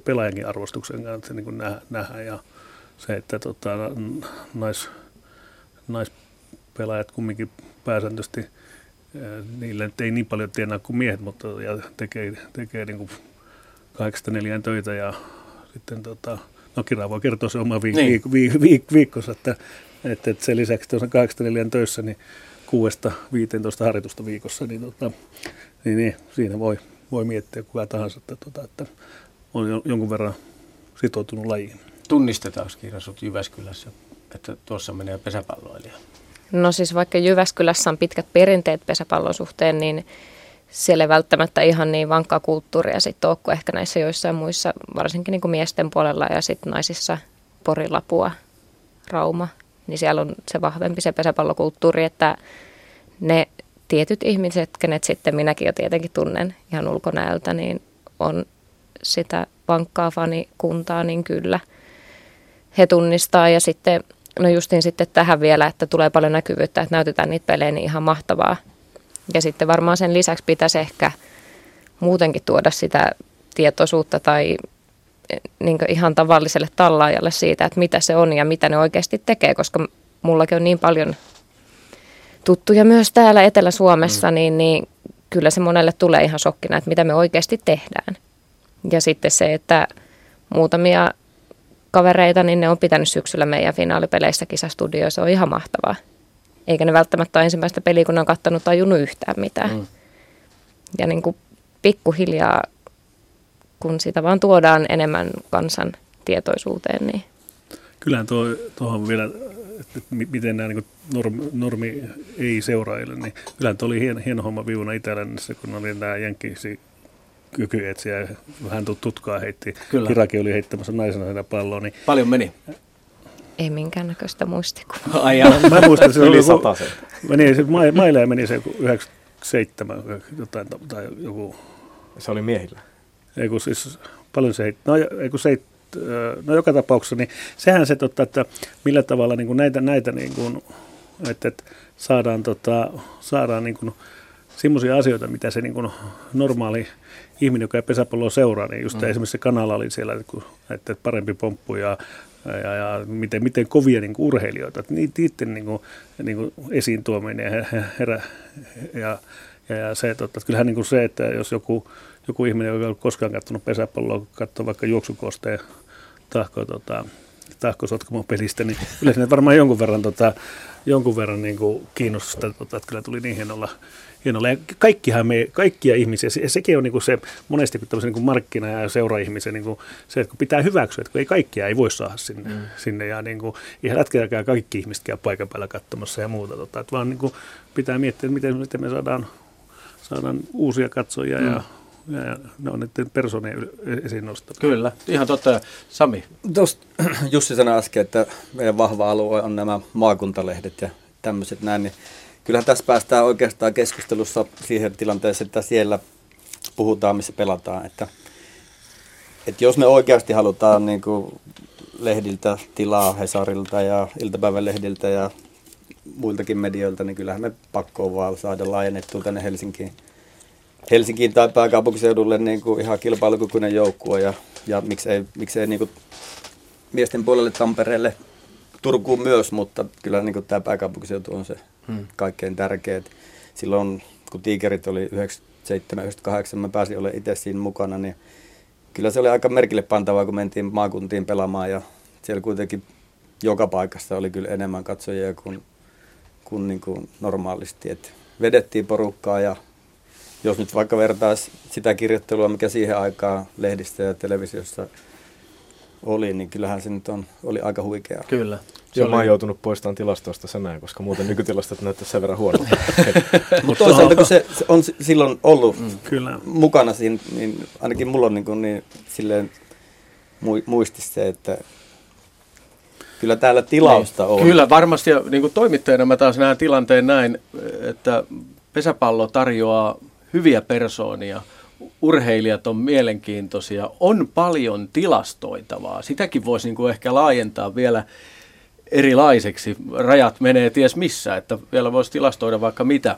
pelaajankin arvostuksen kanssa niin kuin nähdä, ja se, että tota, nais, naispelaajat kumminkin pääsääntöisesti niille ei niin paljon tienaa kuin miehet, mutta ja tekee, tekee niin kuin kahdeksasta neljään töitä ja sitten tota, no Kira voi kertoa se oma viik- niin. viik- viik- viikkonsa, että, että, että sen lisäksi tuossa kahdeksasta neljään töissä, niin kuudesta 15 harjoitusta viikossa, niin, tota, niin, niin siinä voi, voi miettiä kuka tahansa, että, tota, että on jonkun verran sitoutunut lajiin. Tunnistetaanko Kiira sut Jyväskylässä, että tuossa menee pesäpalloilija? No siis vaikka Jyväskylässä on pitkät perinteet pesäpallon suhteen, niin siellä ei välttämättä ihan niin vankkaa kulttuuria sitten ole kuin ehkä näissä joissain muissa, varsinkin niin kuin miesten puolella ja sitten naisissa Porilapua, Rauma, niin siellä on se vahvempi se pesäpallokulttuuri, että ne tietyt ihmiset, kenet sitten minäkin jo tietenkin tunnen ihan ulkonäöltä, niin on sitä vankkaa fanikuntaa, niin kyllä he tunnistaa. Ja sitten, no justiin sitten tähän vielä, että tulee paljon näkyvyyttä, että näytetään niitä pelejä, niin ihan mahtavaa. Ja sitten varmaan sen lisäksi pitäisi ehkä muutenkin tuoda sitä tietoisuutta tai niin ihan tavalliselle tallaajalle siitä, että mitä se on ja mitä ne oikeasti tekee, koska mullakin on niin paljon tuttuja myös täällä Etelä-Suomessa, mm. niin, niin kyllä se monelle tulee ihan shokkina, että mitä me oikeasti tehdään. Ja sitten se, että muutamia kavereita, niin ne on pitänyt syksyllä meidän finaalipeleissä kisastudioissa, on ihan mahtavaa. Eikä ne välttämättä ole ensimmäistä peliä, kun ne on kattanut tajunnut yhtään mitään. Mm. Ja niin kuin pikkuhiljaa, kun sitä vaan tuodaan enemmän kansan tietoisuuteen, niin... Kyllähän tuo, tuohon vielä, että miten nämä niin normi, normi ei seuraajille, niin kyllähän tuo oli hieno, hieno homma viivuna Itä-Lännissä, kun oli nämä jenkkisi kykyetsiä, vähän tutkaa heitti. Kyllä. Kiraki oli heittämässä naisena sitä palloa. Niin... Paljon meni? Ei minkäännäköistä muistikuvaa. Ai Mä muistan, se oli joku, meni, se Maile meni se 97 jotain, tai joku. Se oli miehillä? Ei kun siis paljon se heitti. No, ei kun se no joka tapauksessa, niin sehän se, totta, että millä tavalla niin kuin näitä, näitä niin kuin, että, että saadaan, tota, saadaan niin kuin, semmoisia asioita, mitä se niin kuin normaali ihminen, joka ei pesäpalloa seuraa, niin just mm. esimerkiksi se kanala oli siellä, että parempi pomppu ja, ja, ja miten, miten kovia niin kuin urheilijoita, että niiden niin kuin, niin kuin esiin tuominen ja, herä, ja, ja, ja se, että, että kyllähän niin kuin se, että jos joku, joku ihminen, joka ei ole koskaan katsonut pesäpalloa, katsoo vaikka juoksukosteen tahko, tota, tahko pelistä, niin kyllä sinne varmaan jonkun verran, tota, jonkun verran niin kuin kiinnostusta, tota, että kyllä tuli niin hienolla, hienolla. Ja kaikkihan me, kaikkia ihmisiä, se, sekin on niin kuin se monesti kun tämmöisen niin markkina- ja seura-ihmisen niin kuin se, että kun pitää hyväksyä, että kun ei kaikkia ei voi saada sinne, mm. sinne ja niin kuin, ihan hetkelläkään kaikki ihmiset käy paikan päällä katsomassa ja muuta, tota, että vaan niin kuin pitää miettiä, että miten, miten me saadaan, saadaan uusia katsojia mm. ja ne on niiden persoonien esiin nostamia. Kyllä, ihan totta. Sami? Tuosta Jussi sanoi äsken, että meidän vahva alue on nämä maakuntalehdet ja tämmöiset näin, niin kyllähän tässä päästään oikeastaan keskustelussa siihen tilanteeseen, että siellä puhutaan, missä pelataan. Että, että jos me oikeasti halutaan niin kuin lehdiltä tilaa Hesarilta ja iltapäivän lehdiltä ja muiltakin medioilta, niin kyllähän me pakko vaan saada laajennettua tänne Helsinkiin Helsinkiin tai pääkaupunkiseudulle niin kuin ihan kilpailukykyinen joukkue ja, ja miksei, miksei niin kuin miesten puolelle Tampereelle, Turkuun myös, mutta kyllä niin kuin tämä pääkaupunkiseutu on se hmm. kaikkein tärkeä. Silloin kun Tiikerit oli 97-98, mä pääsin olemaan itse siinä mukana, niin kyllä se oli aika merkille pantavaa, kun mentiin maakuntiin pelaamaan ja siellä kuitenkin joka paikassa oli kyllä enemmän katsojia kuin, kuin, niin kuin normaalisti. Et vedettiin porukkaa ja jos nyt vaikka vertaisi sitä kirjoittelua, mikä siihen aikaan lehdissä ja televisiossa oli, niin kyllähän se nyt on, oli aika huikea. Kyllä. Se Joo, oli... mä oon joutunut poistamaan tilastoista sen näin, koska muuten nykytilastot näyttää sen verran huonolta. Mutta toisaalta kun se, se on silloin ollut mm. Kyllä. mukana siinä, niin ainakin mulla on niin, kuin niin silleen muistissa se, että kyllä täällä tilausta on. Kyllä, varmasti. Ja niin kuin toimittajana mä taas näen tilanteen näin, että pesäpallo tarjoaa hyviä persoonia, urheilijat on mielenkiintoisia, on paljon tilastoitavaa. Sitäkin voisi niin kuin ehkä laajentaa vielä erilaiseksi. Rajat menee ties missä, että vielä voisi tilastoida vaikka mitä.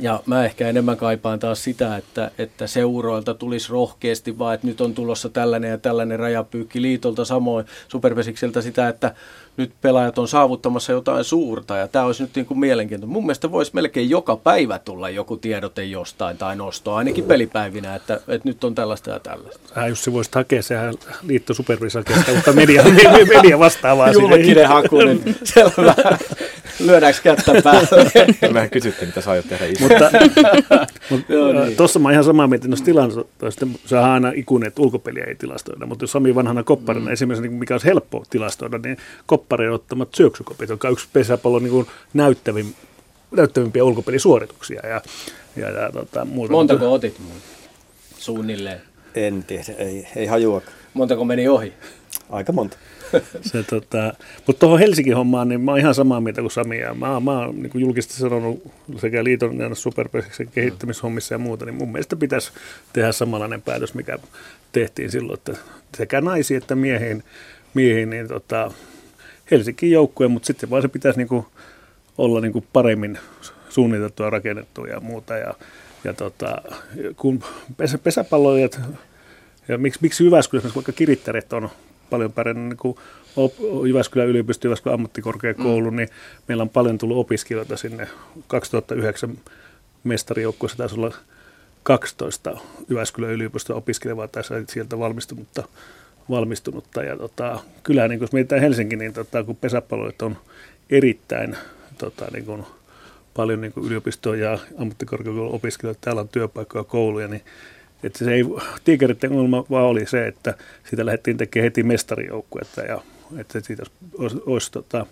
Ja mä ehkä enemmän kaipaan taas sitä, että, että seuroilta tulisi rohkeasti, vaan että nyt on tulossa tällainen ja tällainen rajapyykki liitolta samoin supervesikseltä sitä, että nyt pelaajat on saavuttamassa jotain suurta ja tämä olisi nyt niin kuin mielenkiintoista. Mun mielestä voisi melkein joka päivä tulla joku tiedote jostain tai nostoa, ainakin pelipäivinä, että, että nyt on tällaista ja tällaista. Äh, Jussi voisi hakea, sehän liitto supervisakeesta, mutta media, media vastaavaa. Julkinen haku, niin selvä. Lyödäänkö kättä päälle? Mehän kysyttiin, mitä sä aiot tehdä itse. mutta mutta niin. tuossa mä ihan samaa mieltä noista tilastoista. Se on aina ikuinen, että ulkopeliä ei tilastoida, mutta jos Sami vanhana kopparina mm. esimerkiksi, niin mikä olisi helppo tilastoida, niin kopparien ottamat syöksykopit, joka on yksi pesäpallon niin näyttävin, näyttävimpiä ulkopelisuorituksia. Ja, ja, ja, tota, muuta. Montako otit suunnilleen? En tiedä, ei, ei hajua. Montako meni ohi? Aika monta. Se, tota, mutta tuohon Helsingin hommaan, niin mä oon ihan samaa mieltä kuin Sami. Ja mä, mä oon niin kuin julkisesti sanonut sekä liiton superpesiksen kehittämishommissa ja muuta, niin mun mielestä pitäisi tehdä samanlainen päätös, mikä tehtiin silloin, että sekä naisiin että miehiin, miehiin niin tota, Helsingin joukkue, mutta sitten vaan se pitäisi niin kuin olla niin kuin paremmin suunniteltua ja rakennettua ja muuta. Ja, ja tota, kun pesä, pesäpalloilijat, ja miksi, miksi Jyväskylässä vaikka kirittäret on paljon pärjännyt niin kuin Jyväskylän yliopisto, Jyväskylän ammattikorkeakoulu, mm. niin meillä on paljon tullut opiskelijoita sinne. 2009 mestarijoukkueessa taisi olla 12 Jyväskylän yliopiston opiskelevaa tai sieltä valmistunutta. Valmistunutta. Ja tota, kyllähän niin jos mietitään Helsinki, niin tota, kun pesäpalloilijat on erittäin tota, niin kuin, paljon niin yliopistoa ja ammattikorkeakoulun opiskelijoita, täällä on työpaikkoja, kouluja, niin että se ei, tiikereiden ongelma vaan oli se, että siitä lähdettiin tekemään heti mestarijoukkuetta ja että siitä olisi, olisi, tota,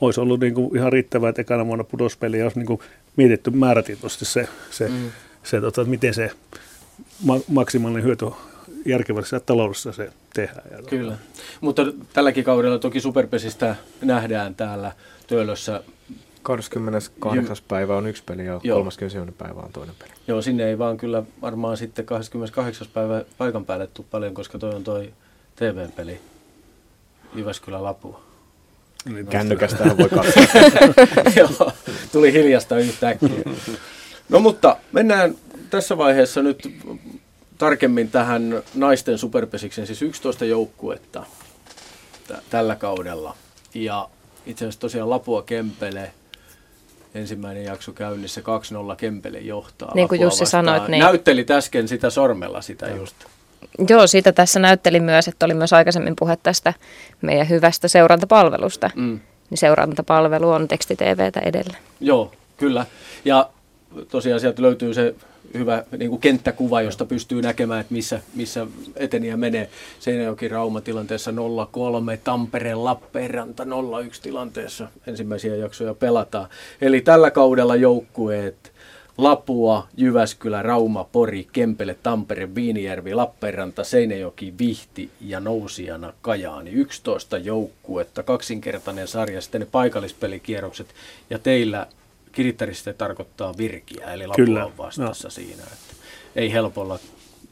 olisi ollut niin kuin ihan riittävää, että ekana vuonna pudospeli olisi niin kuin mietitty määrätietoisesti se, se, mm. se tota, miten se ma- maksimaalinen hyöty järkevässä taloudessa se tehdään. Ja Kyllä, mutta tälläkin kaudella toki superpesistä nähdään täällä Töölössä 28. päivä on yksi peli ja Joo. 30. päivä on toinen peli. Joo, sinne ei vaan kyllä varmaan sitten 28. päivä paikan päälle tule paljon, koska toi on toi TV-peli Jyväskylä Lapua. Niin Kännykästähän voi katsoa. Joo, tuli hiljasta yhtäkkiä. No mutta mennään tässä vaiheessa nyt tarkemmin tähän naisten superpesiksen, siis 11 joukkuetta t- tällä kaudella. Ja itse asiassa tosiaan Lapua Kempele – ensimmäinen jakso käynnissä 2-0 Kempele johtaa. Niin kuin Jussi sanoit. Niin... Näytteli äsken sitä sormella sitä ja. just. Joo, siitä tässä näytteli myös, että oli myös aikaisemmin puhe tästä meidän hyvästä seurantapalvelusta. Mm. Niin seurantapalvelu on tekstitvtä edellä. Joo, kyllä. Ja tosiaan sieltä löytyy se hyvä niin kuin kenttäkuva, josta pystyy näkemään, että missä, missä eteniä menee. Seinäjoki Rauma tilanteessa 0-3, Tampere Lappeenranta 0-1 tilanteessa ensimmäisiä jaksoja pelataan. Eli tällä kaudella joukkueet Lapua, Jyväskylä, Rauma, Pori, Kempele, Tampere, Viinijärvi, Lappeenranta, Seinäjoki, Vihti ja nousijana Kajaani. 11 joukkuetta, kaksinkertainen sarja, sitten ne paikallispelikierrokset ja teillä Kirittärissä tarkoittaa virkiä, eli Lapua Kyllä. on vastassa no. siinä. Että ei helpolla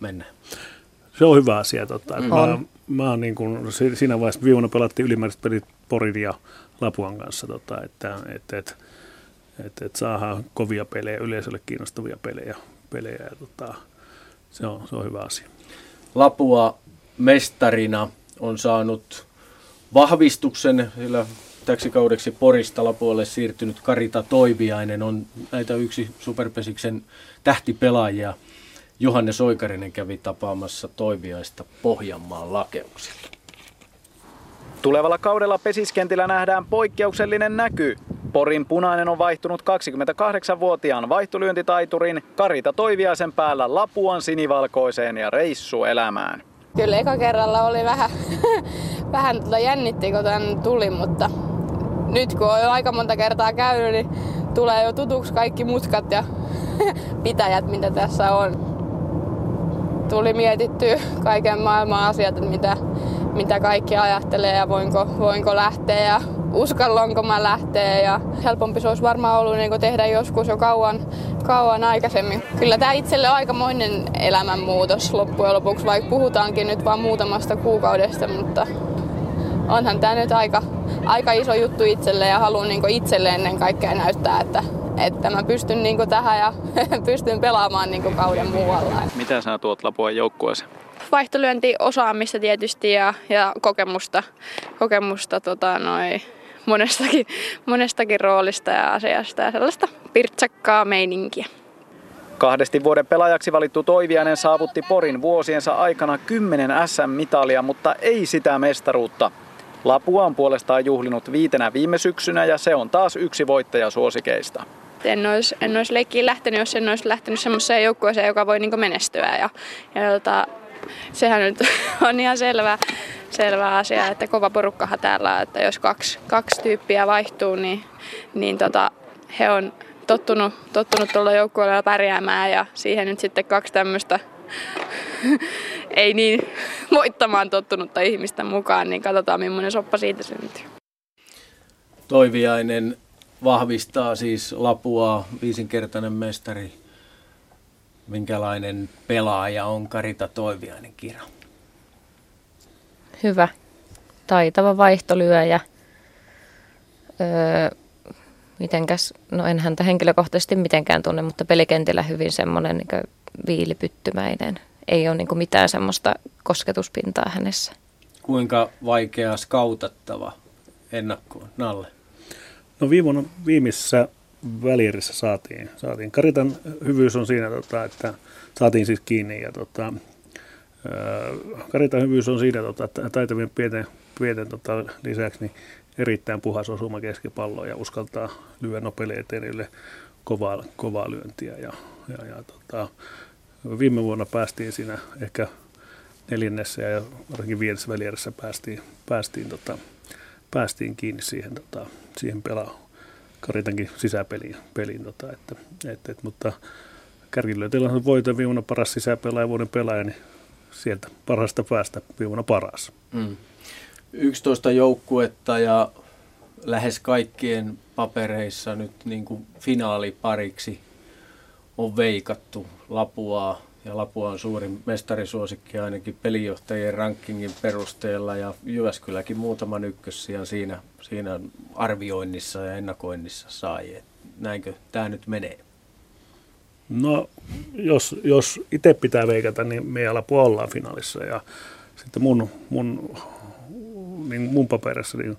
mennä. Se on hyvä asia. Tota. Mm. Mä, mä oon niin kuin, siinä vaiheessa viime pelattiin ylimääräiset pelit Porin ja Lapuan kanssa, tota, että, että, että, että, että saadaan kovia pelejä, yleisölle kiinnostavia pelejä. pelejä ja, tota, se, on, se on hyvä asia. Lapua mestarina on saanut vahvistuksen, sillä täksi kaudeksi Porista Lapuolle siirtynyt Karita Toiviainen on näitä yksi Superpesiksen tähtipelaajia. Johannes Oikarinen kävi tapaamassa Toiviaista Pohjanmaan lakeuksilla. Tulevalla kaudella pesiskentillä nähdään poikkeuksellinen näky. Porin punainen on vaihtunut 28-vuotiaan vaihtolyöntitaiturin Karita Toiviaisen päällä Lapuan sinivalkoiseen ja reissuelämään. Kyllä eka kerralla oli vähän, vähän tota jännitti, kun tänne tuli, mutta nyt kun on jo aika monta kertaa käynyt, niin tulee jo tutuksi kaikki mutkat ja pitäjät, mitä tässä on. Tuli mietittyä kaiken maailman asiat, mitä, mitä kaikki ajattelee ja voinko, voinko lähteä ja uskallanko mä lähteä. Ja helpompi se olisi varmaan ollut niin tehdä joskus jo kauan, kauan aikaisemmin. Kyllä tämä itselle aikamoinen elämänmuutos loppujen lopuksi, vaikka puhutaankin nyt vain muutamasta kuukaudesta, mutta onhan tämä nyt aika, aika iso juttu itselle ja haluan niin itselle ennen kaikkea näyttää, että, että mä pystyn niin tähän ja pystyn pelaamaan niin kauden muualla. Mitä sä tuot Lapuan joukkueeseen? Vaihtolyyntiosaamista tietysti ja, ja kokemusta, kokemusta tota, noi, monestakin, monestakin roolista ja asiasta ja sellaista pirtsakkaa meininkiä. Kahdesti vuoden pelaajaksi valittu Toiviainen saavutti Porin vuosiensa aikana 10 SM-mitalia, mutta ei sitä mestaruutta. Lapua on puolestaan juhlinut viitenä viime syksynä ja se on taas yksi voittaja suosikeista. En olisi, en olisi leikkiin lähtenyt, jos en olisi lähtenyt semmoiseen joukkueeseen, joka voi niin menestyä. Ja, ja jota, sehän nyt on ihan selvä, selvä asia, että kova porukkahan täällä että jos kaksi, kaksi tyyppiä vaihtuu, niin, niin tota, he on tottunut, tottunut tuolla joukkueella pärjäämään ja siihen nyt sitten kaksi tämmöistä ei niin voittamaan tottunutta ihmistä mukaan, niin katsotaan millainen soppa siitä syntyy. Toiviainen vahvistaa siis Lapua, viisinkertainen mestari. Minkälainen pelaaja on Karita Toiviainen Kira? Hyvä. Taitava vaihtolyöjä. Öö, mitenkäs, no en häntä henkilökohtaisesti mitenkään tunne, mutta pelikentillä hyvin semmoinen niin viilipyttymäinen. Ei ole niin mitään semmoista kosketuspintaa hänessä. Kuinka vaikea skautattava ennakkoon, Nalle? No viime viimeisessä välierissä saatiin, saatiin. Karitan hyvyys on siinä, tota, että saatiin siis kiinni ja tota, Karitan hyvyys on siinä, tota, että taitavien pienten, pienten tota, lisäksi niin erittäin puhas osuma keskipalloa ja uskaltaa lyödä nopeille eteen kovaa, kovaa lyöntiä. Ja, ja, ja tota, viime vuonna päästiin siinä ehkä neljännessä ja varsinkin viidessä välierissä päästiin, päästiin, tota, päästiin kiinni siihen, tota, siihen pelaa Karitankin sisäpeliin. Peliin, tota, että, et, et, mutta kärkilöitillä on voiton viime paras sisäpelaaja vuoden pelaaja, niin sieltä parhaasta päästä viime paras. Mm. 11 joukkuetta ja lähes kaikkien papereissa nyt niin kuin finaalipariksi on veikattu Lapua ja Lapua on suurin mestarisuosikki ainakin pelijohtajien rankingin perusteella ja Jyväskyläkin muutaman ykkössiä siinä, siinä arvioinnissa ja ennakoinnissa sai. näinkö tämä nyt menee? No, jos, jos itse pitää veikata, niin me Lapua ollaan finaalissa ja sitten mun, mun, niin mun paperissa niin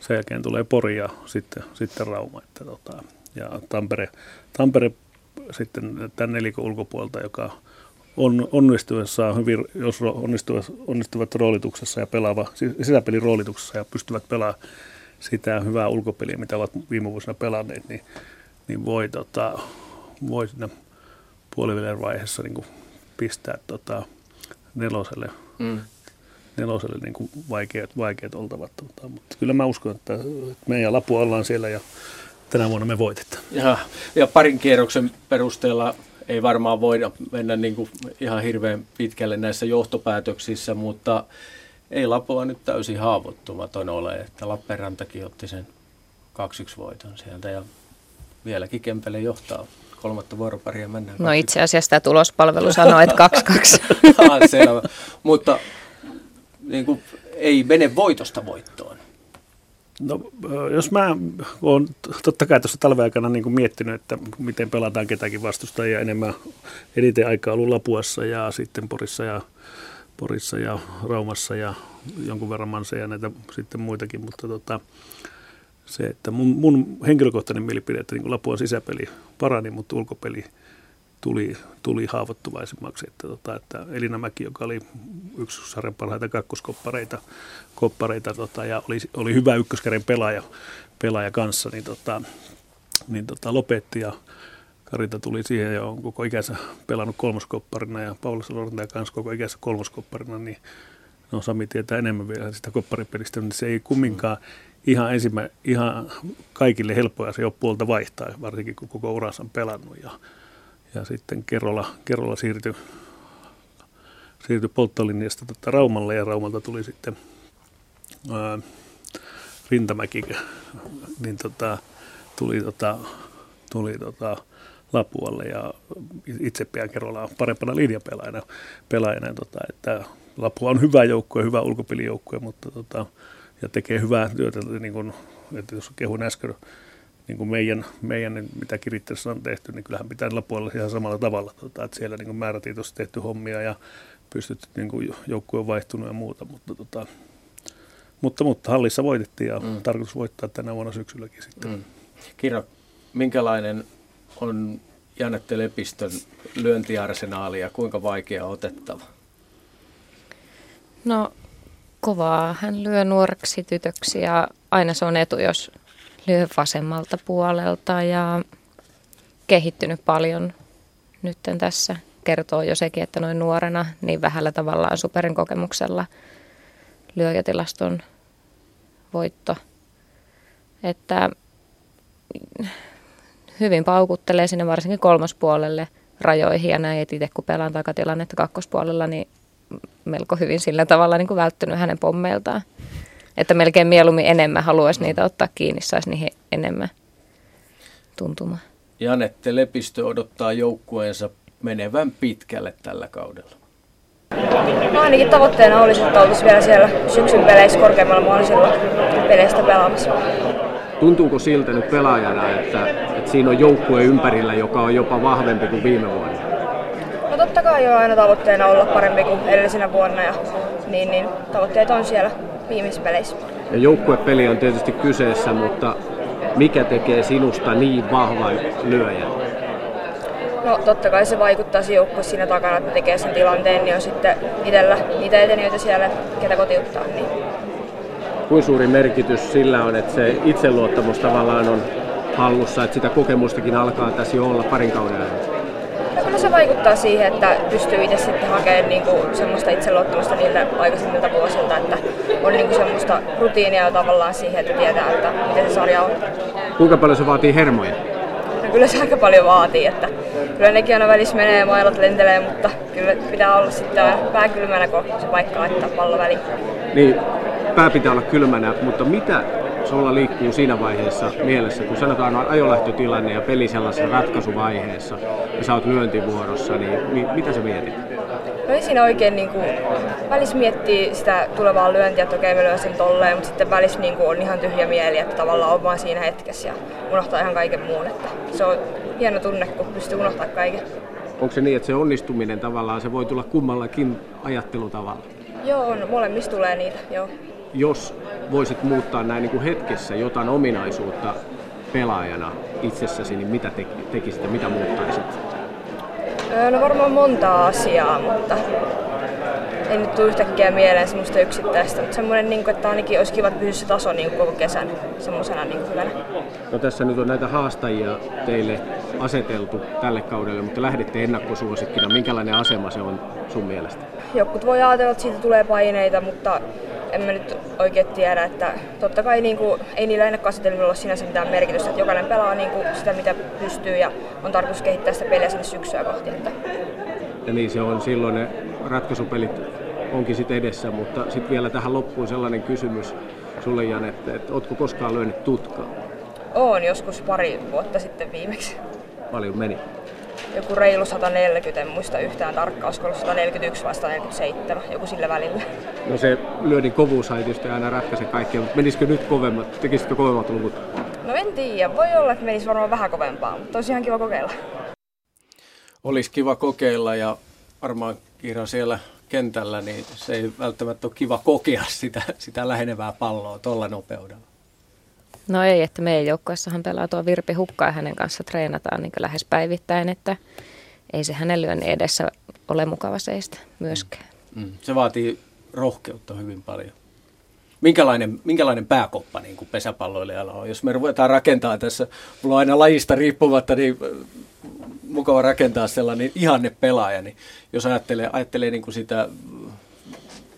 sen jälkeen tulee Pori ja sitten, sitten Rauma. Että tota, ja Tampere, Tampere sitten tämän nelikon ulkopuolelta, joka on onnistuessaan hyvin, jos onnistuvat, onnistuvat roolituksessa ja pelaava, sisäpelin roolituksessa ja pystyvät pelaamaan sitä hyvää ulkopeliä, mitä ovat viime vuosina pelanneet, niin, niin voi, tota, voi siinä puolivälin vaiheessa niin pistää tota, neloselle, mm. neloselle niin kuin vaikeat, vaikeat oltavat. Tota, mutta kyllä mä uskon, että, että me ja Lapu ollaan siellä ja tänä vuonna me voitetaan. Ja, ja parin kierroksen perusteella ei varmaan voida mennä niin kuin ihan hirveän pitkälle näissä johtopäätöksissä, mutta ei Lapua nyt täysin haavoittumaton ole, että Lappeenrantakin otti sen 2-1 voiton sieltä ja vieläkin Kempele johtaa kolmatta vuoroparia mennään. No itse asiassa tämä tulospalvelu sanoo, että 2-2. Selvä. Mutta niin kuin, ei mene voitosta voittoon. No, jos mä oon totta kai tuossa talven aikana niin kuin miettinyt, että miten pelataan ketäkin vastustajia enemmän, eniten aikaa ollut Lapuassa ja sitten Porissa ja, Porissa ja Raumassa ja jonkun verran Mansa ja näitä sitten muitakin, mutta tota, se, että mun, mun henkilökohtainen mielipide, että niin Lapuan sisäpeli parani, mutta ulkopeli tuli, tuli haavoittuvaisemmaksi. Että, tota, että Elina Mäki, joka oli yksi sarjan parhaita kakkoskoppareita koppareita, tota, ja oli, oli hyvä ykköskärjen pelaaja, pelaaja kanssa, niin, tota, niin tota, lopetti ja Karita tuli siihen ja on koko ikänsä pelannut kolmoskopparina ja Paulus Lorentaja kanssa koko ikänsä kolmoskopparina, niin no Sami tietää enemmän vielä sitä kopparipelistä, niin se ei kumminkaan ihan, ensimmä, ihan kaikille helppoja se ole puolta vaihtaa, varsinkin kun koko uransa on pelannut. Ja, ja sitten Kerola, Kerola siirtyi, siirtyi polttolinjasta tota Raumalle ja Raumalta tuli sitten ää, Rintamäki, niin tota, tuli, tota, tuli tota, Lapualle ja itse pian Kerola on parempana linjapelaajana. Pelaajana, tota, että Lapua on hyvä joukkue, hyvä ulkopelijoukkue, mutta tota, ja tekee hyvää työtä, niin kuin, että jos kehun äsken niin kuin meidän, meidän, niin mitä Kirittäessä on tehty, niin kyllähän pitää Lapualla ihan samalla tavalla, tota, että siellä niin määrätietoisesti tehty hommia ja pystytty, niin kuin joukkue on vaihtunut ja muuta, mutta tota, mutta, mutta hallissa voitettiin ja mm. tarkoitus voittaa tänä vuonna syksylläkin sitten. Mm. Kira, minkälainen on Janette Lepistön lyöntiarsenaali ja kuinka vaikea otettava? No kovaa hän lyö nuoreksi tytöksi ja aina se on etu, jos lyö vasemmalta puolelta ja kehittynyt paljon nytten tässä. Kertoo jo sekin, että noin nuorena niin vähällä tavallaan superin kokemuksella lyöjätilaston voitto. Että hyvin paukuttelee sinne varsinkin kolmospuolelle rajoihin ja näin, että itse kun pelaan takatilannetta kakkospuolella, niin melko hyvin sillä tavalla niin kuin välttynyt hänen pommeiltaan. Että melkein mieluummin enemmän haluaisi niitä ottaa kiinni, saisi niihin enemmän tuntumaan. Janette Lepistö odottaa joukkueensa menevän pitkälle tällä kaudella. No ainakin tavoitteena olisi, että oltaisiin vielä siellä syksyn peleissä korkeammalla mahdollisilla peleistä pelaamassa. Tuntuuko siltä nyt pelaajana, että, että siinä on joukkue ympärillä, joka on jopa vahvempi kuin viime vuonna? No totta kai on aina tavoitteena olla parempi kuin edellisenä vuonna ja niin, niin tavoitteet on siellä viimeisissä peleissä. Ja joukkuepeli on tietysti kyseessä, mutta mikä tekee sinusta niin vahvan lyöjän? No totta kai se vaikuttaa se joukkue siinä takana, että tekee sen tilanteen, niin on sitten itsellä niitä etenijöitä siellä, ketä kotiuttaa. Niin. Kuinka suuri merkitys sillä on, että se itseluottamus tavallaan on hallussa, että sitä kokemustakin alkaa tässä jo olla parin kauden ajan? Kyllä se vaikuttaa siihen, että pystyy itse sitten hakemaan niin kuin semmoista itseluottamusta niiltä aikaisemmilta vuosilta, että on niin kuin semmoista rutiinia tavallaan siihen, että tietää, että miten se sarja on. Kuinka paljon se vaatii hermoja? No kyllä se aika paljon vaatii, että kyllä nekin aina välissä menee ja mailot lentelee, mutta kyllä pitää olla sitten pää kylmänä, kun se paikka laittaa pallo väliin. Niin, pää pitää olla kylmänä, mutta mitä sulla liikkuu siinä vaiheessa mielessä, kun sanotaan on ajolähtötilanne ja peli sellaisessa ratkaisuvaiheessa ja sä oot lyöntivuorossa, niin mi- mitä sä mietit? No ei siinä oikein niin kuin, välissä miettii sitä tulevaa lyöntiä, että okei mä lyön sen tolleen, mutta sitten välissä niin kuin, on ihan tyhjä mieli, että tavallaan on vaan siinä hetkessä ja unohtaa ihan kaiken muun. Että se on hieno tunne, kun pystyy unohtamaan kaiken. Onko se niin, että se onnistuminen tavallaan se voi tulla kummallakin ajattelutavalla? Joo, on, molemmista tulee niitä, joo. Jos voisit muuttaa näin niin kuin hetkessä jotain ominaisuutta pelaajana itsessäsi, niin mitä te- tekisit ja mitä muuttaisit? Öö, no varmaan monta asiaa, mutta ei nyt tule yhtäkkiä mieleen semmoista yksittäistä, mutta semmoinen, niin kuin, että ainakin olisi kiva, että pysyisi se taso niin koko kesän semmoisena niin hyvänä. No tässä nyt on näitä haastajia teille aseteltu tälle kaudelle, mutta lähdette ennakkosuosikkina. Minkälainen asema se on sun mielestä? Jotkut voi ajatella, että siitä tulee paineita, mutta en mä nyt oikein tiedä, että totta kai niin kuin, ei niillä ennakkoasetelmilla ole sinänsä mitään merkitystä, että jokainen pelaa niin kuin sitä mitä pystyy ja on tarkoitus kehittää sitä peliä sinne syksyä kohti. Että Ja niin se on silloin ne ratkaisupelit onkin sitten edessä, mutta sitten vielä tähän loppuun sellainen kysymys sulle Jan, että, että ootko koskaan lyönyt tutkaa? Oon joskus pari vuotta sitten viimeksi. Paljon meni. Joku reilu 140, en muista yhtään tarkkaan, olisiko ollut 141 vai 147, joku sillä välillä. No se lyönnin kovuus ei tietysti aina ratkaise kaikkea, mutta menisikö nyt kovemmat, tekisitkö kovemmat luvut? No en tiedä, voi olla, että menisi varmaan vähän kovempaa, mutta olisi ihan kiva kokeilla. Olisi kiva kokeilla ja varmaan Kiira siellä kentällä, niin se ei välttämättä ole kiva kokea sitä, sitä lähenevää palloa tuolla nopeudella. No ei, että meidän joukkueessahan pelaa tuo Virpi Hukka ja hänen kanssa treenataan niin lähes päivittäin, että ei se hänen lyönnin edessä ole mukava seistä myöskään. Mm. Se vaatii rohkeutta hyvin paljon. minkälainen, minkälainen pääkoppa niin kuin pesäpalloilijalla on. Jos me ruvetaan rakentaa tässä, mulla on aina lajista riippumatta, niin mukava rakentaa sellainen ihanne pelaaja, niin jos ajattelee, ajattelee niin kuin sitä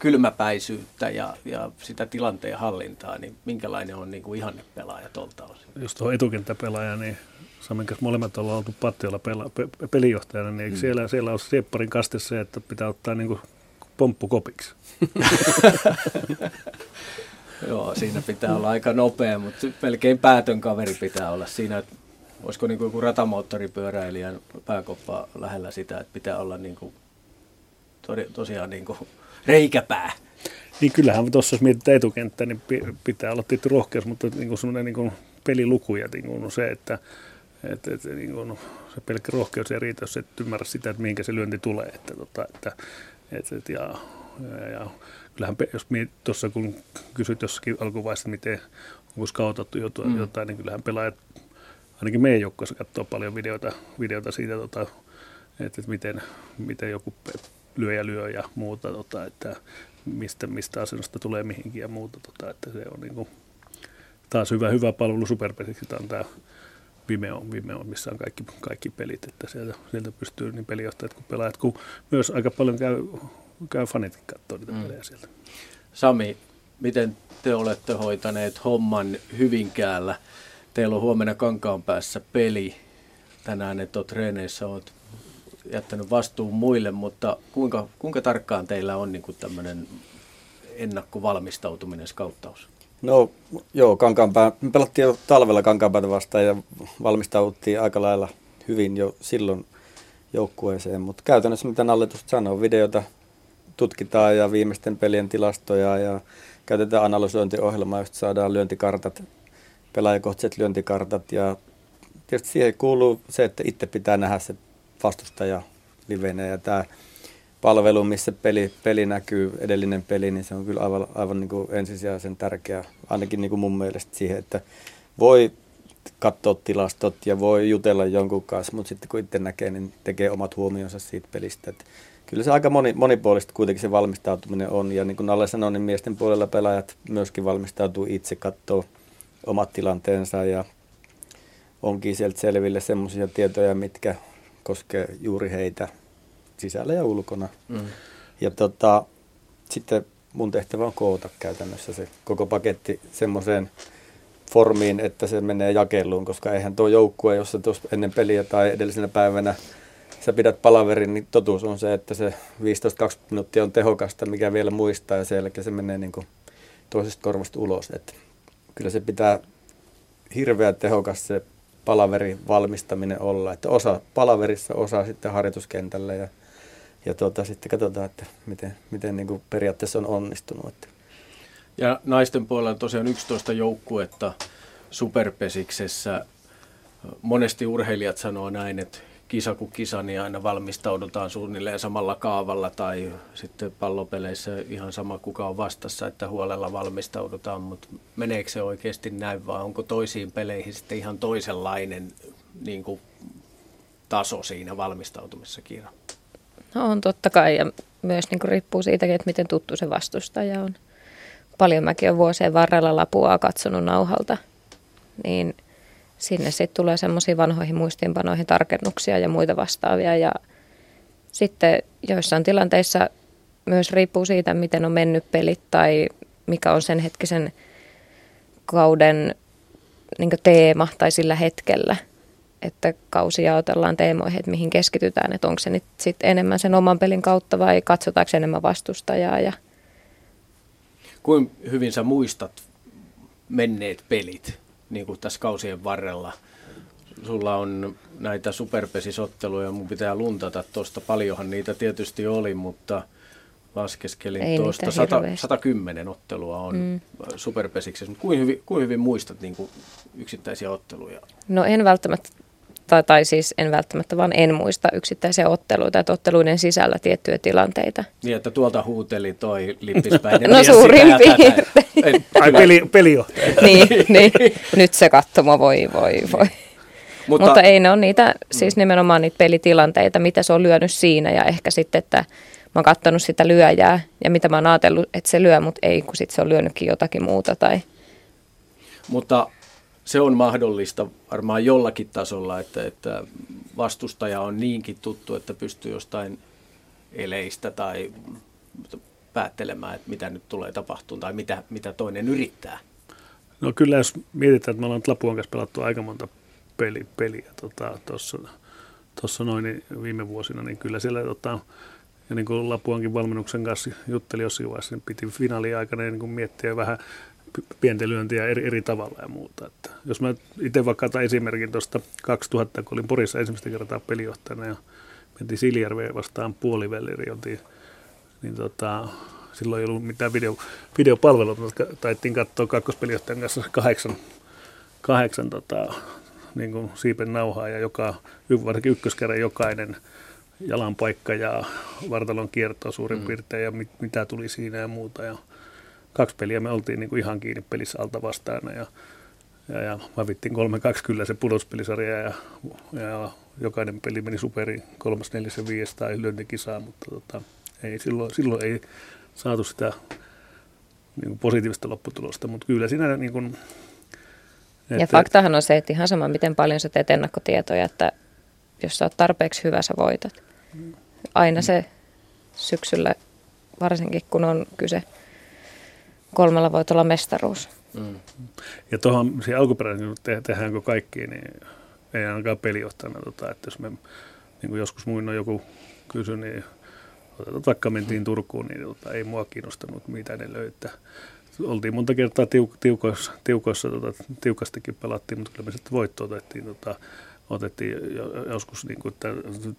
kylmäpäisyyttä ja, ja sitä tilanteen hallintaa, niin minkälainen on niin kuin ihanne pelaaja tuolta osin? Jos tuo etukenttäpelaaja, niin Samin kanssa molemmat ollaan oltu Pattiolla pela, pe, pelijohtajana, niin eikö mm. siellä, siellä on Siepparin kaste se, että pitää ottaa niin kuin pomppu kopiksi? Joo, siinä pitää olla aika nopea, mutta melkein päätön kaveri pitää olla siinä, että olisiko niin kuin joku ratamoottoripyöräilijän pääkoppa lähellä sitä, että pitää olla niin kuin, tosiaan niin kuin reikäpää. Niin kyllähän tuossa, jos mietitään etukenttää, niin pitää olla tietty rohkeus, mutta niin kuin semmoinen niin kuin peliluku ja niin kuin se, että et, et, niin kuin, se pelkkä rohkeus ei riitä, jos et ymmärrä sitä, että mihinkä se lyönti tulee. Että, tota, että, et, et, ja, ja, ja, kyllähän jos tuossa kun kysyt jossakin alkuvaiheessa, miten onko skautattu jotain, mm. jotain, niin kyllähän pelaajat, ainakin meidän joukkueessa katsoo paljon videoita, videoita siitä, tota, että, että miten, miten joku lyö ja lyö ja muuta, tota, että mistä, mistä asennosta tulee mihinkin ja muuta. Tota, että se on niin kuin, taas hyvä, hyvä palvelu on tämä Vimeo, Vimeo, missä on kaikki, kaikki pelit, että sieltä, sieltä pystyy niin pelijohtajat kuin pelaajat, kun myös aika paljon käy, käy fanit katsoa niitä mm. pelejä sieltä. Sami, miten te olette hoitaneet homman Hyvinkäällä? Teillä on huomenna kankaan päässä peli. Tänään et ole treeneissä, olet jättänyt vastuun muille, mutta kuinka, kuinka tarkkaan teillä on niin tämmöinen ennakkovalmistautuminen, skauttaus? No joo, kankaanpää. Me pelattiin jo talvella kankaanpäätä vastaan ja valmistauduttiin aika lailla hyvin jo silloin joukkueeseen, mutta käytännössä mitä Nalle sanoo, videota tutkitaan ja viimeisten pelien tilastoja ja käytetään analysointiohjelmaa, josta saadaan lyöntikartat, pelaajakohtaiset lyöntikartat ja tietysti siihen kuuluu se, että itse pitää nähdä se vastustaja livenä ja tämä palvelu, missä peli, peli näkyy, edellinen peli, niin se on kyllä aivan, aivan niin kuin ensisijaisen tärkeä, ainakin niin kuin mun mielestä siihen, että voi katsoa tilastot ja voi jutella jonkun kanssa, mutta sitten kun itse näkee, niin tekee omat huomionsa siitä pelistä. Että kyllä se aika moni, monipuolista kuitenkin se valmistautuminen on, ja niin kuin Nalle sanoi, niin miesten puolella pelaajat myöskin valmistautuu itse, katsoo omat tilanteensa ja onkin sieltä selville semmoisia tietoja, mitkä koskee juuri heitä sisällä ja ulkona. Mm. Ja tota, sitten mun tehtävä on koota käytännössä se koko paketti semmoiseen formiin, että se menee jakeluun, koska eihän tuo joukkue, jos sä ennen peliä tai edellisenä päivänä sä pidät palaverin, niin totuus on se, että se 15-20 minuuttia on tehokasta, mikä vielä muistaa ja sen jälkeen se menee niin kuin toisesta korvasta ulos. Että kyllä se pitää hirveän tehokas se palaverin valmistaminen olla, että osa palaverissa, osa sitten harjoituskentällä ja ja tuota, sitten katsotaan, että miten, miten niin kuin periaatteessa on onnistunut. Ja naisten puolella on tosiaan 11 joukkuetta superpesiksessä. Monesti urheilijat sanoo näin, että kisa kuin kisa, niin aina valmistaudutaan suunnilleen samalla kaavalla tai sitten pallopeleissä ihan sama kuka on vastassa, että huolella valmistaudutaan, mutta meneekö se oikeasti näin vai onko toisiin peleihin sitten ihan toisenlainen niin kuin, taso siinä valmistautumisessa Kiira? No on totta kai ja myös niin kuin riippuu siitäkin, että miten tuttu se vastustaja on. Paljon mäkin olen vuosien varrella Lapua katsonut nauhalta, niin sinne sitten tulee semmoisiin vanhoihin muistiinpanoihin tarkennuksia ja muita vastaavia. Ja sitten joissain tilanteissa myös riippuu siitä, miten on mennyt pelit tai mikä on sen hetkisen kauden niin teema tai sillä hetkellä – että kausi jaotellaan teemoihin, että mihin keskitytään, että onko se nyt sit enemmän sen oman pelin kautta vai katsotaanko enemmän vastustajaa. Ja... Kuin hyvin sä muistat menneet pelit niin kuin tässä kausien varrella? Sulla on näitä superpesisotteluja, mun pitää luntata tuosta. Paljonhan niitä tietysti oli, mutta laskeskelin tuosta 100, 110 ottelua on mm. superpesiksessä. Kuin hyvin, kuin hyvin muistat niin kuin yksittäisiä otteluja? No en välttämättä tai, tai siis en välttämättä, vaan en muista yksittäisiä otteluita, että otteluiden sisällä tiettyjä tilanteita. Niin, että tuolta huuteli toi lippispäinen. no suurin piirtein. Ai peli, pelijohtaja. niin, niin, nyt se katsomo, voi, voi, voi. Mutta, Mutta ei ne ole niitä, siis nimenomaan niitä pelitilanteita, mitä se on lyönyt siinä ja ehkä sitten, että mä oon katsonut sitä lyöjää ja mitä mä oon ajatellut, että se lyö, mutta ei, kun sit se on lyönytkin jotakin muuta tai Mutta se on mahdollista varmaan jollakin tasolla, että, että vastustaja on niinkin tuttu, että pystyy jostain eleistä tai päättelemään, että mitä nyt tulee tapahtumaan tai mitä, mitä toinen yrittää. No kyllä jos mietitään, että me ollaan Lapuan kanssa pelattu aika monta peli, peliä tuossa tota, tossa noin niin viime vuosina, niin kyllä siellä tota, ja niin kuin Lapuankin valmennuksen kanssa jutteli jossain vaiheessa, niin piti finaalin aikana niin kuin miettiä vähän pienten lyöntiä eri, eri tavalla ja muuta. Että jos mä itse vaikka otan esimerkin tuosta 2000, kun olin Porissa ensimmäistä kertaa pelijohtajana ja mentiin Siljärveen vastaan puolivälleri, oltiin, niin tota, silloin ei ollut mitään video, videopalvelua, mutta taittiin katsoa kakkospelijohtajan kanssa kahdeksan, kahdeksan tota, niin kuin siipen nauhaa ja joka, varsinkin ykköskerran jokainen jalanpaikka ja vartalon kierto suurin mm. piirtein ja mit, mitä tuli siinä ja muuta. Ja kaksi peliä me oltiin niin kuin ihan kiinni pelissä alta vastaan ja, ja, ja hävittiin 3-2 kyllä se pudospelisarja ja, ja jokainen peli meni superi kolmas, neljäs ja viides tai lyöntikisaa, mutta tota, ei, silloin, silloin ei saatu sitä niin kuin positiivista lopputulosta, mutta kyllä siinä niin kuin, ja faktahan on se, että ihan sama miten paljon sä teet ennakkotietoja, että jos sä oot tarpeeksi hyvä, sä voitat. Aina se syksyllä, varsinkin kun on kyse kolmella voitolla mestaruus. Mm. Ja tuohon siihen alkuperäisen, te, tehdäänkö kaikki, niin ei ainakaan pelijohtajana, tota, että jos me niin kuin joskus muin joku kysy, niin vaikka mentiin Turkuun, niin tota, ei mua kiinnostanut, mitä ne löytää. Oltiin monta kertaa tiuk- tiukoissa, tiukoissa tota, tiukastikin pelattiin, mutta kyllä me sitten voitto otettiin, tota, otettiin joskus, niin kuin, että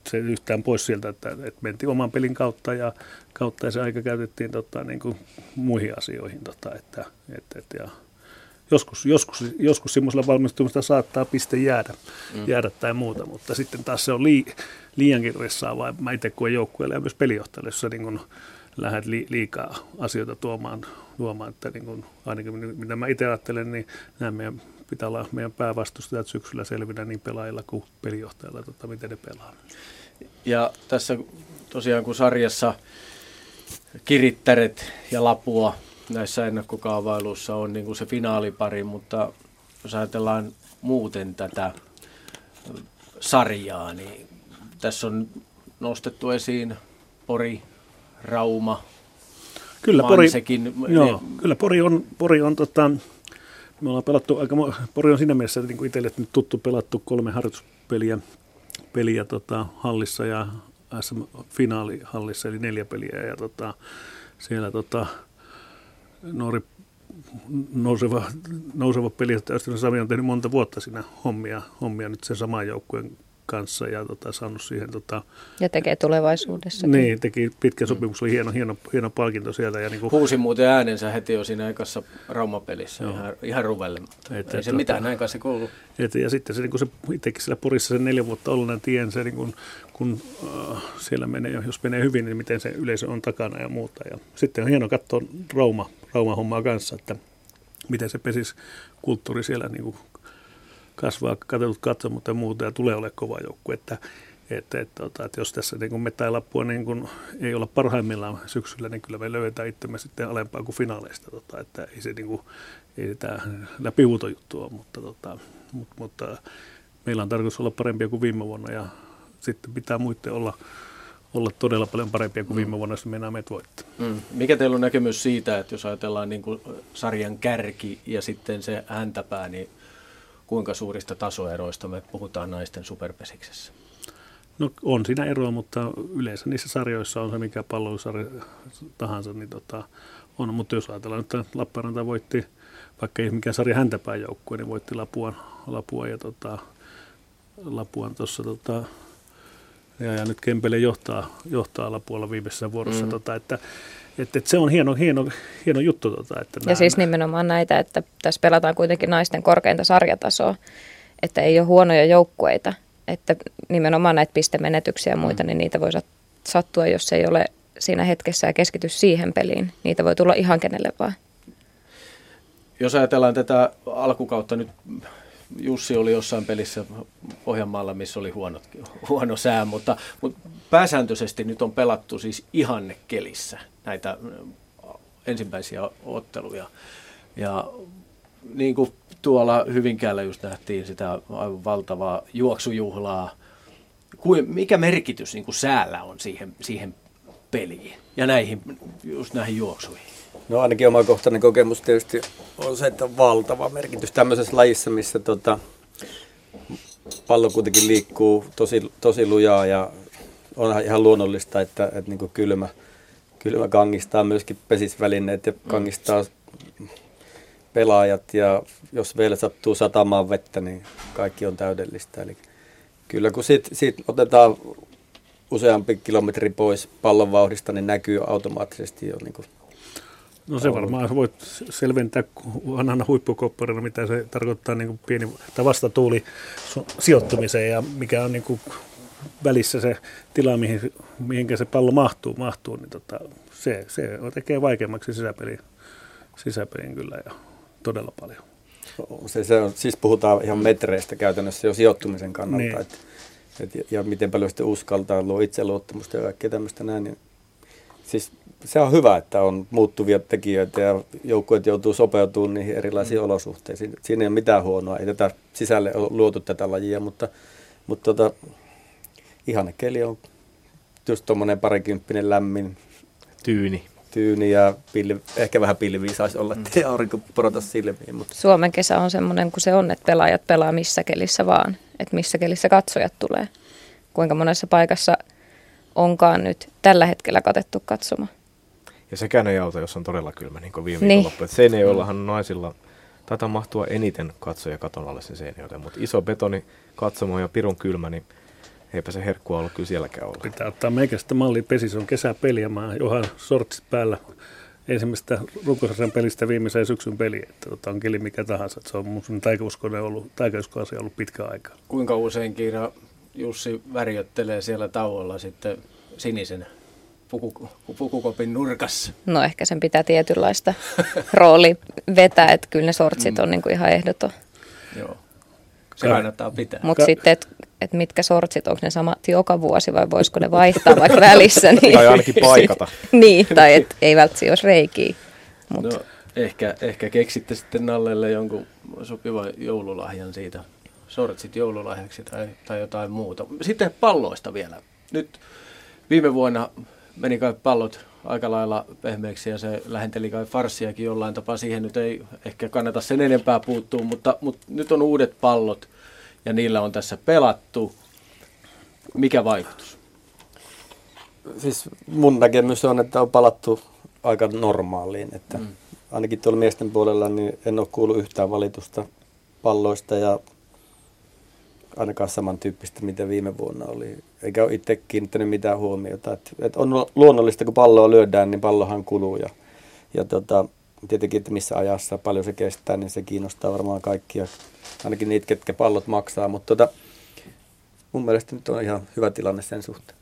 se yhtään pois sieltä, että, että mentiin oman pelin kautta ja, kautta ja se aika käytettiin tota, niin kuin muihin asioihin. Tota, että, että, että, ja joskus, joskus, joskus semmoisella valmistumista saattaa piste jäädä, mm. jäädä tai muuta, mutta sitten taas se on lii, liiankin ressaavaa. Mä itse kuin joukkueelle ja myös pelijohtajalle, jos sä niin kun lähdet li, liikaa asioita tuomaan, tuomaan että niin kun, ainakin mitä mä itse ajattelen, niin nämä meidän pitää olla meidän päävastustajat syksyllä selvinä niin pelaajilla kuin pelijohtajilla, tota, miten ne pelaa. Ja tässä tosiaan kun sarjassa kirittäret ja Lapua näissä ennakkokaavailuissa on niin kuin se finaalipari, mutta jos ajatellaan muuten tätä sarjaa, niin tässä on nostettu esiin Pori, Rauma, Kyllä Pori, joo, kyllä Pori on, Pori on tota, me ollaan pelattu aika, Pori on siinä mielessä niin kuin itselle nyt tuttu pelattu kolme harjoituspeliä peliä, tota, hallissa ja SM-finaalihallissa, eli neljä peliä. Ja tota, siellä tota, nuori nouseva, nouseva peli, että Sami on tehnyt monta vuotta siinä hommia, hommia nyt sen saman joukkueen kanssa ja tota, saanut siihen... Tota, ja tekee tulevaisuudessa. Niin, teki pitkä sopimus, oli hieno, hieno, hieno palkinto sieltä. Ja niin kuin, Huusi muuten äänensä heti jo siinä ekassa Rauma-pelissä, ihan, ihan ruvelle, mutta et, ei et, se tota, mitään, näin se kuuluu. Et, ja sitten se, niin kuin se itsekin siellä Porissa sen neljä vuotta ollut, niin tien se, niin kuin, kun äh, siellä menee, jos menee hyvin, niin miten se yleisö on takana ja muuta. Ja sitten on hieno katsoa Rauma, Rauma-hommaa kanssa, että miten se pesis kulttuuri siellä niin kuin kasvaa katsellut katsomut ja muuta ja tulee olemaan kova joukku. Että, että, että, että, että jos tässä niin me lappua niin kun ei olla parhaimmillaan syksyllä, niin kyllä me löydetään itsemme sitten alempaa kuin finaaleista. Tota, että ei se niin kuin, ei sitä ole, mutta, tota, mutta, mutta meillä on tarkoitus olla parempia kuin viime vuonna ja sitten pitää muiden olla, olla todella paljon parempia kuin mm. viime vuonna, jos mennään meitä voittaa. Mm. Mikä teillä on näkemys siitä, että jos ajatellaan niin kuin sarjan kärki ja sitten se häntäpää, niin kuinka suurista tasoeroista me puhutaan naisten superpesiksessä? No on siinä eroa, mutta yleensä niissä sarjoissa on se mikä pallolusarja tahansa, niin tota, on. Mutta jos ajatellaan, että Lappeenranta voitti, vaikka ei mikään sarja häntäpään joukkue, niin voitti Lapuan, Lapua ja tota, Lapuan tuossa tota, ja, ja, nyt Kempele johtaa, johtaa Lapualla viimeisessä vuorossa, mm. tota, että että, että se on hieno, hieno, hieno juttu. Tota, että ja siis nimenomaan näitä, että tässä pelataan kuitenkin naisten korkeinta sarjatasoa, että ei ole huonoja joukkueita, että nimenomaan näitä pistemenetyksiä ja muita, mm. niin niitä voi sattua, jos ei ole siinä hetkessä ja keskity siihen peliin. Niitä voi tulla ihan kenelle vaan. Jos ajatellaan tätä alkukautta nyt, Jussi oli jossain pelissä Pohjanmaalla, missä oli huono, huono sää, mutta, mutta pääsääntöisesti nyt on pelattu siis ihannekelissä näitä ensimmäisiä otteluja. Ja niin kuin tuolla Hyvinkäällä just nähtiin sitä aivan valtavaa juoksujuhlaa. Mikä merkitys niin kuin säällä on siihen, siihen peliin ja näihin, just näihin juoksuihin? No ainakin omakohtainen kokemus tietysti on se, että on valtava merkitys tämmöisessä lajissa, missä tota, pallo kuitenkin liikkuu tosi, tosi lujaa ja on ihan luonnollista, että, että niin kylmä, kylmä kangistaa myöskin pesisvälineet ja mm. kangistaa pelaajat ja jos vielä sattuu satamaan vettä, niin kaikki on täydellistä. Eli kyllä kun siitä, siitä otetaan useampi kilometri pois pallon vauhdista, niin näkyy automaattisesti jo niin No se varmaan voit selventää vanhana huippukopparina, mitä se tarkoittaa niin kuin pieni tai vastatuuli sijoittumiseen ja mikä on niin kuin välissä se tila, mihin, mihinkä se pallo mahtuu, mahtuu niin tota, se, se tekee vaikeammaksi sisäpeliin, sisäpeliin kyllä ja todella paljon. Se, se on, siis puhutaan ihan metreistä käytännössä jo sijoittumisen kannalta, niin. et, et, ja miten paljon sitten uskaltaa luo itseluottamusta ja kaikkea tämmöistä näin. Niin, siis se on hyvä, että on muuttuvia tekijöitä ja joukkueet joutuu sopeutumaan niihin erilaisiin mm. olosuhteisiin. Siinä ei ole mitään huonoa, ei tätä sisälle ole luotu tätä lajia, mutta, mutta tota, ihanne keli on just tuommoinen parikymppinen lämmin. Tyyni. Tyyni ja pilvi, ehkä vähän pilviä saisi olla, ettei aurinko porota silmiin. Mutta. Suomen kesä on semmoinen kuin se on, että pelaajat pelaa missä kelissä vaan. Että missä kelissä katsojat tulee. Kuinka monessa paikassa onkaan nyt tällä hetkellä katettu katsomaan. Ja sekään ei auta, jos on todella kylmä, niin kuin viime niin. viikonloppu. Seinäjoellahan naisilla taitaa mahtua eniten katsoja katon alle sen Seinäjoelle, mutta iso betoni katsomo ja pirun kylmä, niin eipä se herkkua ollut kyllä sielläkään olla. Pitää ottaa meikästä malli pesi, se on kesäpeli ja mä johan sortsit päällä ensimmäistä runkosarjan pelistä viimeiseen syksyn peliin, että tota, on keli mikä tahansa. Että se on mun taikauskoinen ollut, taikauskoasia ollut pitkä aikaa. Kuinka usein Kiira Jussi värjöttelee siellä tauolla sitten sinisen puku, pukukopin nurkassa? No ehkä sen pitää tietynlaista rooli vetää, että kyllä ne sortsit on mm. niin kuin ihan ehdoton. Joo, se kannattaa pitää. Mutta sitten, että et mitkä sortsit, onko ne samat joka vuosi vai voisiko ne vaihtaa vaikka välissä? Niin, tai ainakin paikata. niin, tai et, ei välttämättä jos reikii. Mut. No, ehkä, ehkä keksitte sitten Nallelle jonkun sopivan joululahjan siitä, sortsit joululahjaksi tai, tai jotain muuta. Sitten palloista vielä. Nyt viime vuonna meni kai pallot aika lailla pehmeäksi ja se lähenteli kai farssiakin jollain tapaa. Siihen nyt ei ehkä kannata sen enempää puuttua, mutta, mutta nyt on uudet pallot ja niillä on tässä pelattu. Mikä vaikutus? Siis mun näkemys on, että on palattu aika normaaliin. Että mm. Ainakin tuolla miesten puolella niin en ole kuullut yhtään valitusta palloista ja ainakaan samantyyppistä, mitä viime vuonna oli. Eikä ole itse kiinnittänyt mitään huomiota. Et, et on luonnollista, kun palloa lyödään, niin pallohan kuluu. Ja, ja tota, tietenkin, että missä ajassa paljon se kestää, niin se kiinnostaa varmaan kaikkia. Ainakin niitä, ketkä pallot maksaa. Mutta tota, mun mielestä nyt on ihan hyvä tilanne sen suhteen.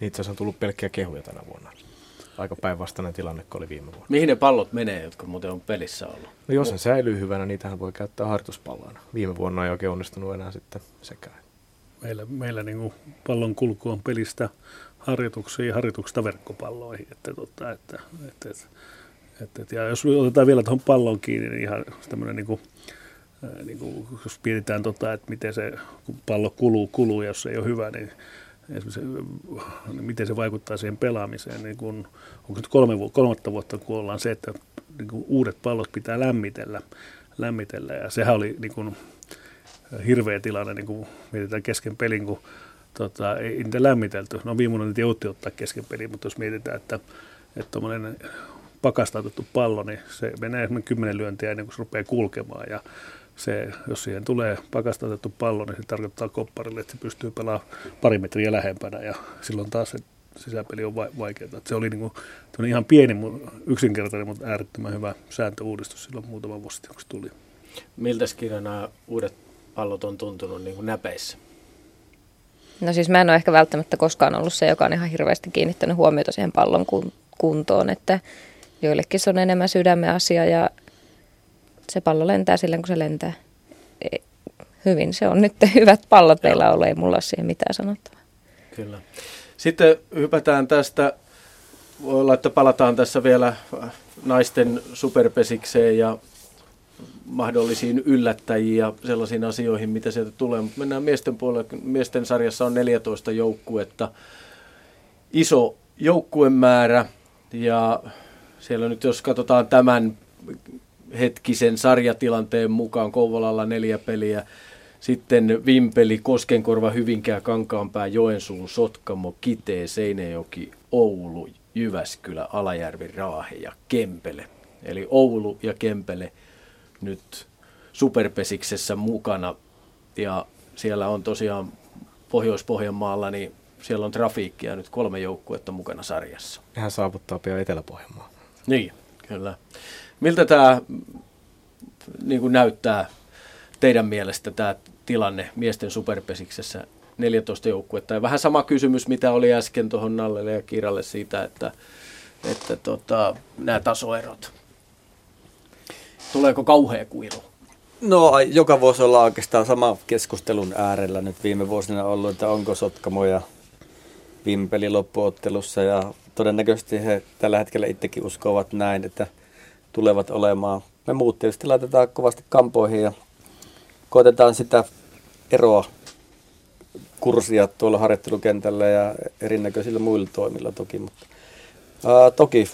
Niin itse asiassa on tullut pelkkiä kehuja tänä vuonna aika päinvastainen tilanne kuin oli viime vuonna. Mihin ne pallot menee, jotka muuten on pelissä ollut? No jos ne säilyy hyvänä, niitähän voi käyttää harjoituspalloina. Viime vuonna ei oikein onnistunut enää sitten sekään. Meillä, meillä niin kuin pallon kulku on pelistä harjoituksiin ja harjoituksista verkkopalloihin. Että, tota, että, että, että, että, että, ja jos otetaan vielä tuohon pallon kiinni, niin ihan tämmöinen niin kuin, niin kuin, jos mietitään, tota, että miten se kun pallo kuluu, kuluu ja jos se ei ole hyvä, niin miten se vaikuttaa siihen pelaamiseen. Niin kun, onko nyt kolme, kolmatta vuotta, kun ollaan se, että niin kun uudet pallot pitää lämmitellä, lämmitellä ja sehän oli niin kun, hirveä tilanne, niin kun mietitään kesken pelin, kun tota, ei niitä lämmitelty. No viimeinen niitä joutti ottaa kesken pelin, mutta jos mietitään, että että tuommoinen pakastautettu pallo, niin se menee esimerkiksi kymmenen lyöntiä ennen kuin se rupeaa kulkemaan. Ja se, jos siihen tulee pakastautettu pallo, niin se tarkoittaa kopparille, että se pystyy pelaamaan pari metriä lähempänä ja silloin taas se sisäpeli on vaikeaa. Se oli niin kuin, ihan pieni, yksinkertainen, mutta äärettömän hyvä sääntöuudistus silloin muutama vuosi sitten, kun se tuli. Miltä nämä uudet pallot on tuntunut niin kuin näpeissä? No siis mä en ole ehkä välttämättä koskaan ollut se, joka on ihan hirveästi kiinnittänyt huomiota siihen pallon kuntoon, että joillekin se on enemmän sydämen asia ja se pallo lentää silloin, kun se lentää. Hyvin se on nyt hyvät pallot meillä ollut, ei mulla ole siihen mitään sanottavaa. Kyllä. Sitten hypätään tästä, voi olla, että palataan tässä vielä naisten superpesikseen ja mahdollisiin yllättäjiin ja sellaisiin asioihin, mitä sieltä tulee. Mutta mennään miesten puolelle. Miesten sarjassa on 14 joukkuetta. Iso joukkuemäärä ja siellä nyt jos katsotaan tämän hetkisen sarjatilanteen mukaan Kouvolalla neljä peliä, sitten Vimpeli, Koskenkorva, Hyvinkää, Kankaanpää, Joensuu, Sotkamo, Kitee, Seinäjoki, Oulu, Jyväskylä, Alajärvi, Raahe ja Kempele. Eli Oulu ja Kempele nyt superpesiksessä mukana. Ja siellä on tosiaan Pohjois-Pohjanmaalla, niin siellä on trafiikkia nyt kolme joukkuetta mukana sarjassa. Hän saavuttaa pian Etelä-Pohjanmaa. Niin, kyllä. Miltä tämä niin kuin näyttää teidän mielestä tämä tilanne miesten superpesiksessä 14 joukkuetta? Ja vähän sama kysymys, mitä oli äsken tuohon Nallelle ja Kiralle siitä, että, että tota, nämä tasoerot. Tuleeko kauhea kuilu? No joka vuosi ollaan oikeastaan sama keskustelun äärellä nyt viime vuosina ollut, että onko Sotkamo ja Vimpeli loppuottelussa ja todennäköisesti he tällä hetkellä itsekin uskovat näin, että tulevat olemaan. Me muut tietysti laitetaan kovasti kampoihin ja koitetaan sitä eroa kurssia tuolla harjoittelukentällä ja erinäköisillä muilla toimilla toki. Mutta, ää, toki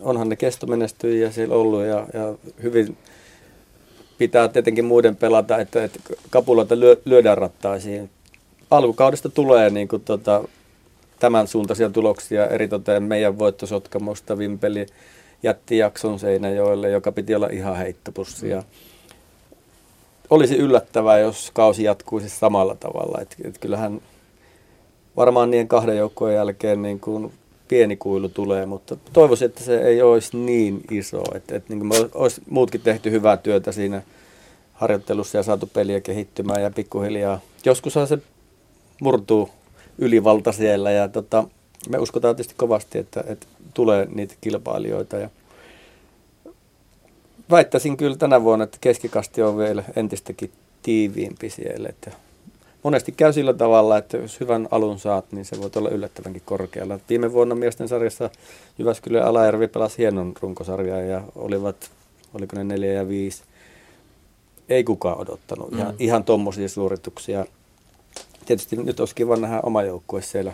onhan ne kestomenestyjiä siellä ollut ja, ja hyvin pitää tietenkin muiden pelata, että, että kapuloita lyö, lyödään rattaisiin. Alkukaudesta tulee niin kuin, tota, tämän suuntaisia tuloksia, eritoten meidän voittosotkamosta Vimpeli jätti jakson Seinäjoelle, joka piti olla ihan heittopussi. Ja olisi yllättävää, jos kausi jatkuisi samalla tavalla. Et, et kyllähän varmaan niiden kahden joukkojen jälkeen niin kuin pieni kuilu tulee, mutta toivoisin, että se ei olisi niin iso. Että, että niin kuin me olisi muutkin tehty hyvää työtä siinä harjoittelussa ja saatu peliä kehittymään ja pikkuhiljaa. Joskushan se murtuu ylivalta siellä ja tota, me uskotaan tietysti kovasti, että, että tulee niitä kilpailijoita. Ja väittäisin kyllä tänä vuonna, että keskikasti on vielä entistäkin tiiviimpi siellä. Että monesti käy sillä tavalla, että jos hyvän alun saat, niin se voi olla yllättävänkin korkealla. Viime vuonna miesten sarjassa Jyväskylä ja Alajärvi pelasi hienon runkosarjaa ja olivat, oliko ne neljä ja viisi. Ei kukaan odottanut mm. ihan, ihan tuommoisia suorituksia. Tietysti nyt olisi kiva nähdä oma joukkue siellä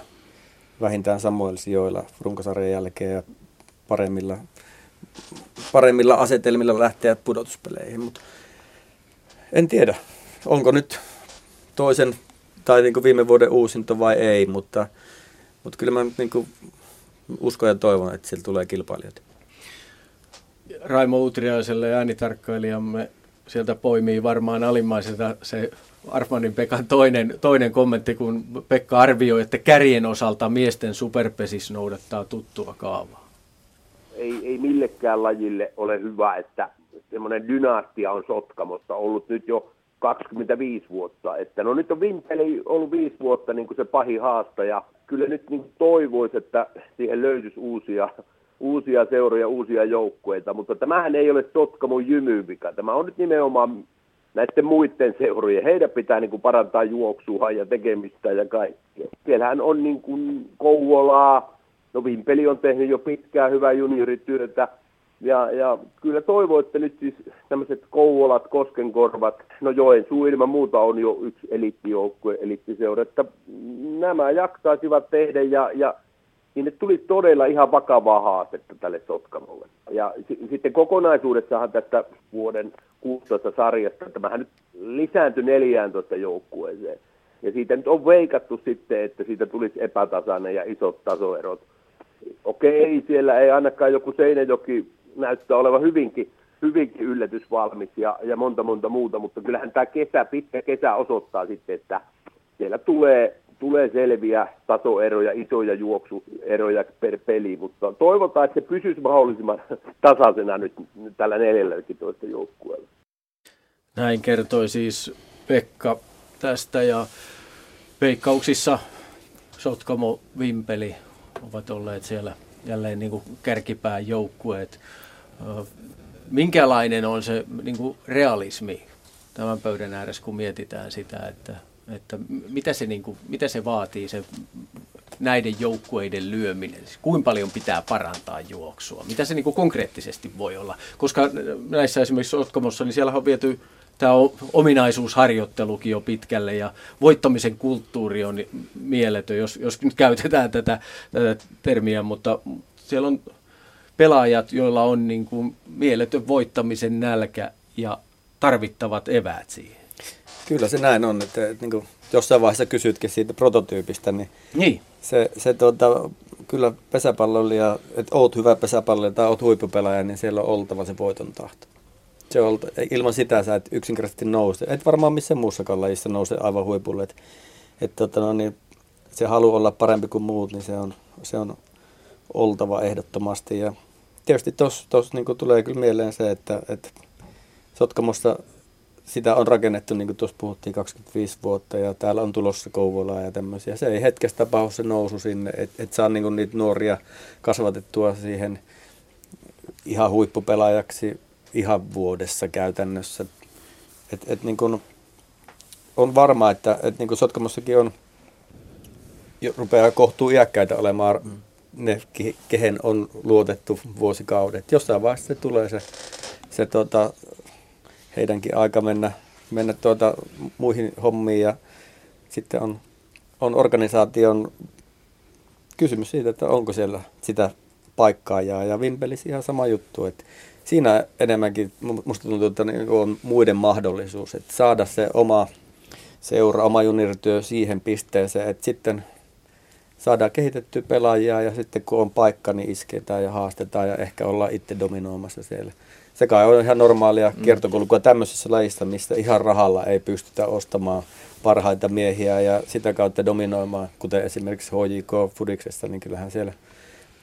vähintään samoilla sijoilla runkosarjan jälkeen ja paremmilla, paremmilla asetelmilla lähteä pudotuspeleihin. Mutta en tiedä, onko nyt toisen tai niin kuin viime vuoden uusinto vai ei, mutta, mutta kyllä mä niin kuin uskon ja toivon, että sieltä tulee kilpailijoita. Raimo Utriaiselle äänitarkkailijamme sieltä poimii varmaan alimmaiselta se Armanin Pekan toinen, toinen kommentti, kun Pekka arvioi, että kärjen osalta miesten superpesis noudattaa tuttua kaavaa. Ei, ei millekään lajille ole hyvä, että semmoinen dynastia on Sotkamossa ollut nyt jo 25 vuotta. Että no nyt on Vimpeli ollut viisi vuotta niin kuin se pahi haastaja. Kyllä nyt niin toivoisi, että siihen löytyisi uusia, uusia seuroja, uusia joukkueita, mutta tämähän ei ole Sotkamon jymyvika. Tämä on nyt nimenomaan näiden muiden seurojen. Heidän pitää niin kuin parantaa juoksua ja tekemistä ja kaikkea. Siellähän on niin kuin Kouvolaa, no Vimpeli on tehnyt jo pitkään hyvää juniorityötä, ja, ja kyllä toivon, että nyt siis tämmöiset Kouvolat, Koskenkorvat, no Joensuu ilman muuta on jo yksi eliittijoukkue, eliittiseura, että nämä jaksaisivat tehdä ja, ja niin ne tuli todella ihan vakavaa haastetta tälle Sotkamolle. Ja s- sitten kokonaisuudessahan tästä vuoden 16 sarjasta, tämähän nyt lisääntyi 14 joukkueeseen. Ja siitä nyt on veikattu sitten, että siitä tulisi epätasainen ja isot tasoerot. Okei, siellä ei ainakaan joku Seinäjoki näyttää olevan hyvinkin, hyvinkin yllätysvalmis ja, ja monta monta muuta, mutta kyllähän tämä kesä, pitkä kesä osoittaa sitten, että siellä tulee, tulee selviä tasoeroja, isoja juoksueroja per peli, mutta toivotaan, että se pysyisi mahdollisimman tasaisena nyt, tällä 14 joukkueella. Näin kertoi siis Pekka tästä ja veikkauksissa Sotkamo Vimpeli ovat olleet siellä jälleen niin kuin kärkipään joukkueet. Minkälainen on se niin kuin realismi tämän pöydän ääressä, kun mietitään sitä, että, että mitä se, niin kuin, mitä se vaatii, se näiden joukkueiden lyöminen? Siis kuinka paljon pitää parantaa juoksua? Mitä se niin kuin konkreettisesti voi olla? Koska näissä esimerkiksi Sotkamossa, niin siellä on viety tämä ominaisuusharjoittelukin jo pitkälle ja voittamisen kulttuuri on mieletön, jos, jos nyt käytetään tätä, tätä termiä, mutta siellä on pelaajat, joilla on niin kuin mieletön voittamisen nälkä ja tarvittavat eväät siihen. Kyllä se näin on, että, että niin kuin jossain vaiheessa kysytkin siitä prototyypistä, niin, niin. se, se tuota, kyllä pesäpalloilija, että oot hyvä pesäpalloilija tai oot huippupelaaja, niin siellä on oltava se voiton tahto. Se on, ilman sitä sä et yksinkertaisesti nouse. Et varmaan missä muussakaan lajissa nouse aivan huipulle. Et, et, tota, no, niin, se halu olla parempi kuin muut, niin se on, se on oltava ehdottomasti. Ja tietysti tuossa niin tulee kyllä mieleen se, että, että Sotkamossa sitä on rakennettu, niin kuin tuossa puhuttiin, 25 vuotta ja täällä on tulossa Kouvolaa ja tämmöisiä. Se ei hetkestä tapahdu se nousu sinne, että et saa niin niitä nuoria kasvatettua siihen ihan huippupelaajaksi ihan vuodessa käytännössä. Et, et niin kuin on varma, että et niin kuin Sotkamossakin on, jo, rupeaa kohtuu iäkkäitä olemaan mm. ne, kehen on luotettu vuosikaudet. Jossain vaiheessa se tulee se, se tota, heidänkin aika mennä, mennä tuota muihin hommiin ja sitten on, on organisaation kysymys siitä, että onko siellä sitä paikkaa ja, ja Vimpelis ihan sama juttu, että siinä enemmänkin musta tuntuu, että niin on muiden mahdollisuus, että saada se oma seura, oma juniorityö siihen pisteeseen, että sitten saadaan kehitettyä pelaajia ja sitten kun on paikka, niin isketään ja haastetaan ja ehkä ollaan itse dominoimassa siellä. Se kai on ihan normaalia mm. kiertokulkua tämmöisessä lajissa, mistä ihan rahalla ei pystytä ostamaan parhaita miehiä ja sitä kautta dominoimaan, kuten esimerkiksi HJK Fudiksessa, niin kyllähän siellä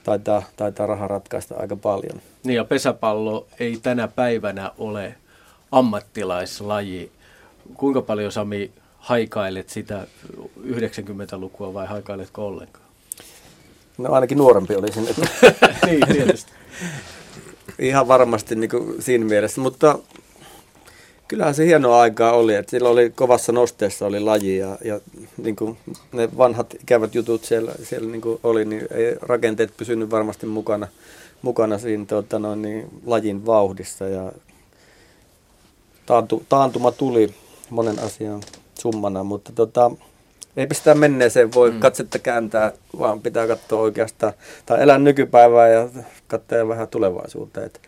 taitaa, taitaa raha ratkaista aika paljon. Niin ja pesäpallo ei tänä päivänä ole ammattilaislaji. Kuinka paljon Sami haikailet sitä 90-lukua vai haikailetko ollenkaan? No ainakin nuorempi olisin. Niin, tietysti. Ihan varmasti niin kuin siinä mielessä, mutta kyllähän se hienoa aikaa oli, että sillä oli kovassa nosteessa oli laji ja, ja niin kuin ne vanhat ikävät jutut siellä, siellä niin kuin oli, niin ei rakenteet pysynyt varmasti mukana, mukana siinä tuota, noin, niin, lajin vauhdissa ja taantu, taantuma tuli monen asian summana, mutta tota, eipä sitä menneeseen voi mm. katsetta kääntää, vaan pitää katsoa oikeastaan, tai elää nykypäivää ja katsoa vähän tulevaisuuteen. Et,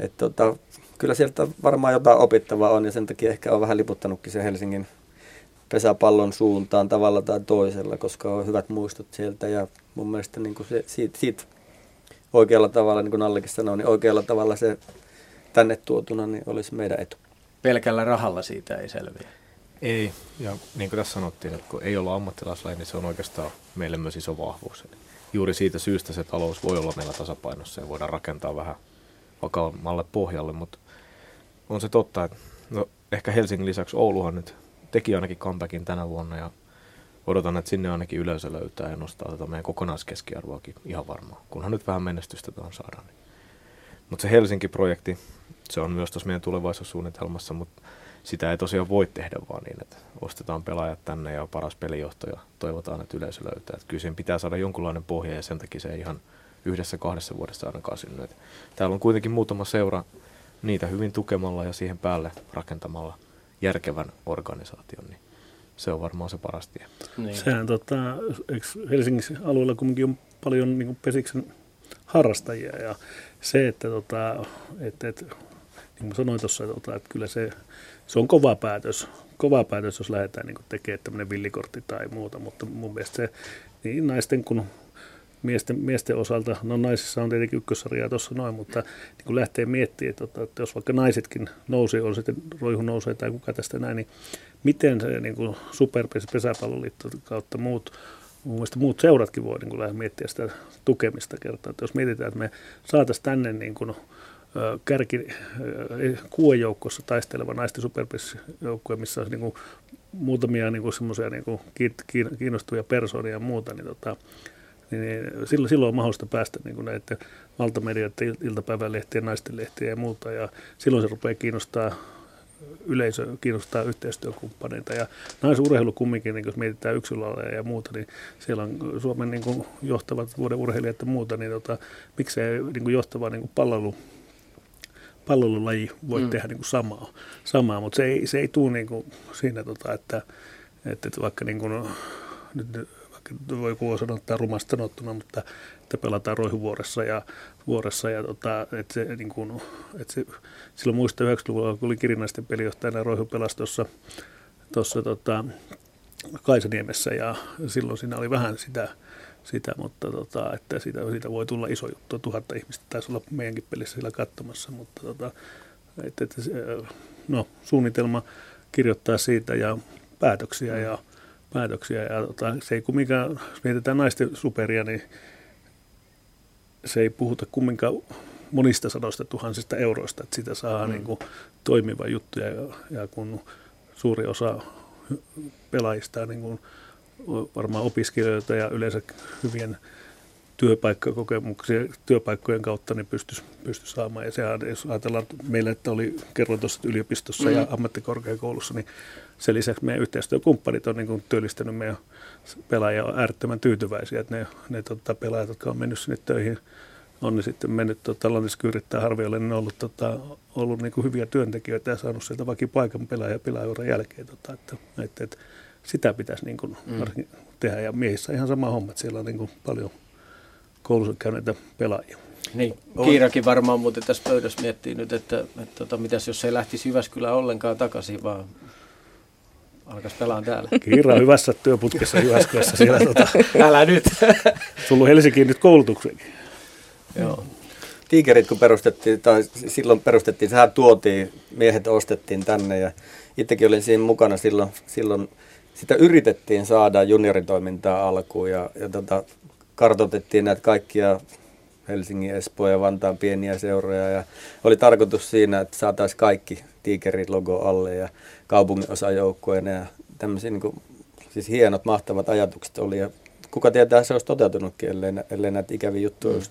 et tota, kyllä sieltä varmaan jotain opittavaa on ja sen takia ehkä on vähän liputtanutkin se Helsingin pesäpallon suuntaan tavalla tai toisella, koska on hyvät muistot sieltä ja mun mielestä niin kuin se, siitä, siitä oikealla tavalla, niin kuin Nallekin sanoi, niin oikealla tavalla se tänne tuotuna niin olisi meidän etu. Pelkällä rahalla siitä ei selviä. Ei, ja niin kuin tässä sanottiin, että kun ei olla ammattilaislaji, niin se on oikeastaan meille myös iso vahvuus. Juuri siitä syystä se talous voi olla meillä tasapainossa ja voidaan rakentaa vähän vakaammalle pohjalle, mutta on se totta, että no, ehkä Helsingin lisäksi Ouluhan nyt teki ainakin comebackin tänä vuonna ja odotan, että sinne ainakin yleisö löytää ja nostaa tätä meidän kokonaiskeskiarvoakin ihan varmaan, kunhan nyt vähän menestystä tuohon saadaan. Mutta se Helsinki-projekti, se on myös tuossa meidän tulevaisuussuunnitelmassa, mutta sitä ei tosiaan voi tehdä vaan niin, että ostetaan pelaajat tänne ja paras pelijohto ja toivotaan, että yleisö löytää. Että kyllä siihen pitää saada jonkunlainen pohja ja sen takia se ei ihan yhdessä kahdessa vuodessa ainakaan synny. Että täällä on kuitenkin muutama seura niitä hyvin tukemalla ja siihen päälle rakentamalla järkevän organisaation, niin se on varmaan se paras tie. Niin. Sehän tota, Helsingin alueella kuitenkin on paljon niin pesiksen harrastajia ja se, että, tota, että, että niin kuin sanoin tuossa, tota, että kyllä se, se on kova päätös, kova päätös, jos lähdetään niin tekemään tämmöinen villikortti tai muuta, mutta mun mielestä se niin naisten kuin miesten, miesten osalta, no naisissa on tietenkin ykkössarjaa tuossa noin, mutta niin kun lähtee miettimään, että, että jos vaikka naisetkin nousee, on sitten Roihu nousee tai kuka tästä näin, niin miten se niin kuin superpesäpalloliitto kautta muut mun mielestä muut seuratkin voi niin lähteä miettiä sitä tukemista kertaa. Että jos mietitään, että me saataisiin tänne niin kuin, kärki kuojoukkossa taisteleva naisten superpessijoukkue, missä olisi niin kuin muutamia niin kuin semmoisia niin kuin kiinnostuvia persoonia ja muuta, niin, tota, niin, niin silloin, silloin on mahdollista päästä niin kuin näiden valtamedioiden, iltapäivälehtien, naisten lehtien ja muuta. Ja silloin se rupeaa kiinnostaa yleisö kiinnostaa yhteistyökumppaneita. Ja naisurheilu kumminkin, niin jos mietitään yksilölajeja ja muuta, niin siellä on Suomen niin kuin johtavat vuoden urheilijat ja muuta, niin tota, miksei niin kuin johtava niin kuin palvelu pallolulaji voi mm. tehdä niin kuin samaa, samaa mutta se ei, se ei tule niin kuin siinä, tota, että, että, että vaikka niin kuin, nyt vaikka voi kuva sanoa rumasta sanottuna, mutta että pelataan roihuvuoressa ja vuoressa ja tota, että se, niin kuin, että se, silloin muista 90-luvulla, kun oli kirinaisten pelijohtajana roihu pelasi tuossa, tuossa tota, Kaisaniemessä ja silloin siinä oli vähän sitä, sitä mutta tota, että siitä, siitä, voi tulla iso juttu. Tuhatta ihmistä taisi olla meidänkin pelissä siellä katsomassa, mutta tota, että, että, no, suunnitelma kirjoittaa siitä ja päätöksiä ja päätöksiä. Ja tota, se ei kumminkaan, jos mietitään naisten superia, niin se ei puhuta kumminkaan monista sadoista tuhansista euroista, että sitä saa mm. niin kuin, toimiva juttu. Ja, ja kun suuri osa pelaajista niin kuin, varmaan opiskelijoita ja yleensä hyvien työpaikkakokemuksia työpaikkojen kautta niin pystyisi pysty saamaan. Ja sehän, jos ajatellaan meillä, että oli kerran tuossa yliopistossa mm. ja ammattikorkeakoulussa, niin sen lisäksi meidän yhteistyökumppanit on niin kuin työllistänyt meidän pelaajia on äärettömän tyytyväisiä, että ne, ne tota, pelaajat, jotka on mennyt sinne töihin, on ne sitten mennyt tota, Landeskyrit tai Harviolle, niin ne on ollut, tota, ollut niin kuin hyviä työntekijöitä ja saanut sieltä vaikka paikan pelaaja pelaajuuden jälkeen. Tota, että, että, että, sitä pitäisi niin kuin mm. tehdä ja miehissä ihan sama homma, että siellä on niin kuin paljon koulussa käyneitä pelaajia. Niin, Kiirakin varmaan muuten tässä pöydässä miettii nyt, että, että, että tota, mitäs jos ei lähtisi Jyväskylään ollenkaan takaisin, vaan alkaisi pelaan täällä. Kiira hyvässä työputkessa Jyväskylässä siellä. Tota, Älä nyt. Tullut Helsinkiin nyt koulutukseenkin. Joo. Tiikerit kun perustettiin, tai silloin perustettiin, sehän tuotiin, miehet ostettiin tänne ja itsekin olin siinä mukana silloin, silloin sitä yritettiin saada junioritoimintaa alkuun ja, ja tota, kartoitettiin näitä kaikkia Helsingin, Espoo ja Vantaan pieniä seuroja ja oli tarkoitus siinä, että saataisiin kaikki Tiikerit logo alle ja kaupungin osajoukkoina ja tämmöisiä niin kuin, siis hienot, mahtavat ajatukset oli ja kuka tietää, se olisi toteutunutkin, ellei, ellei näitä ikäviä juttuja mm. olisi,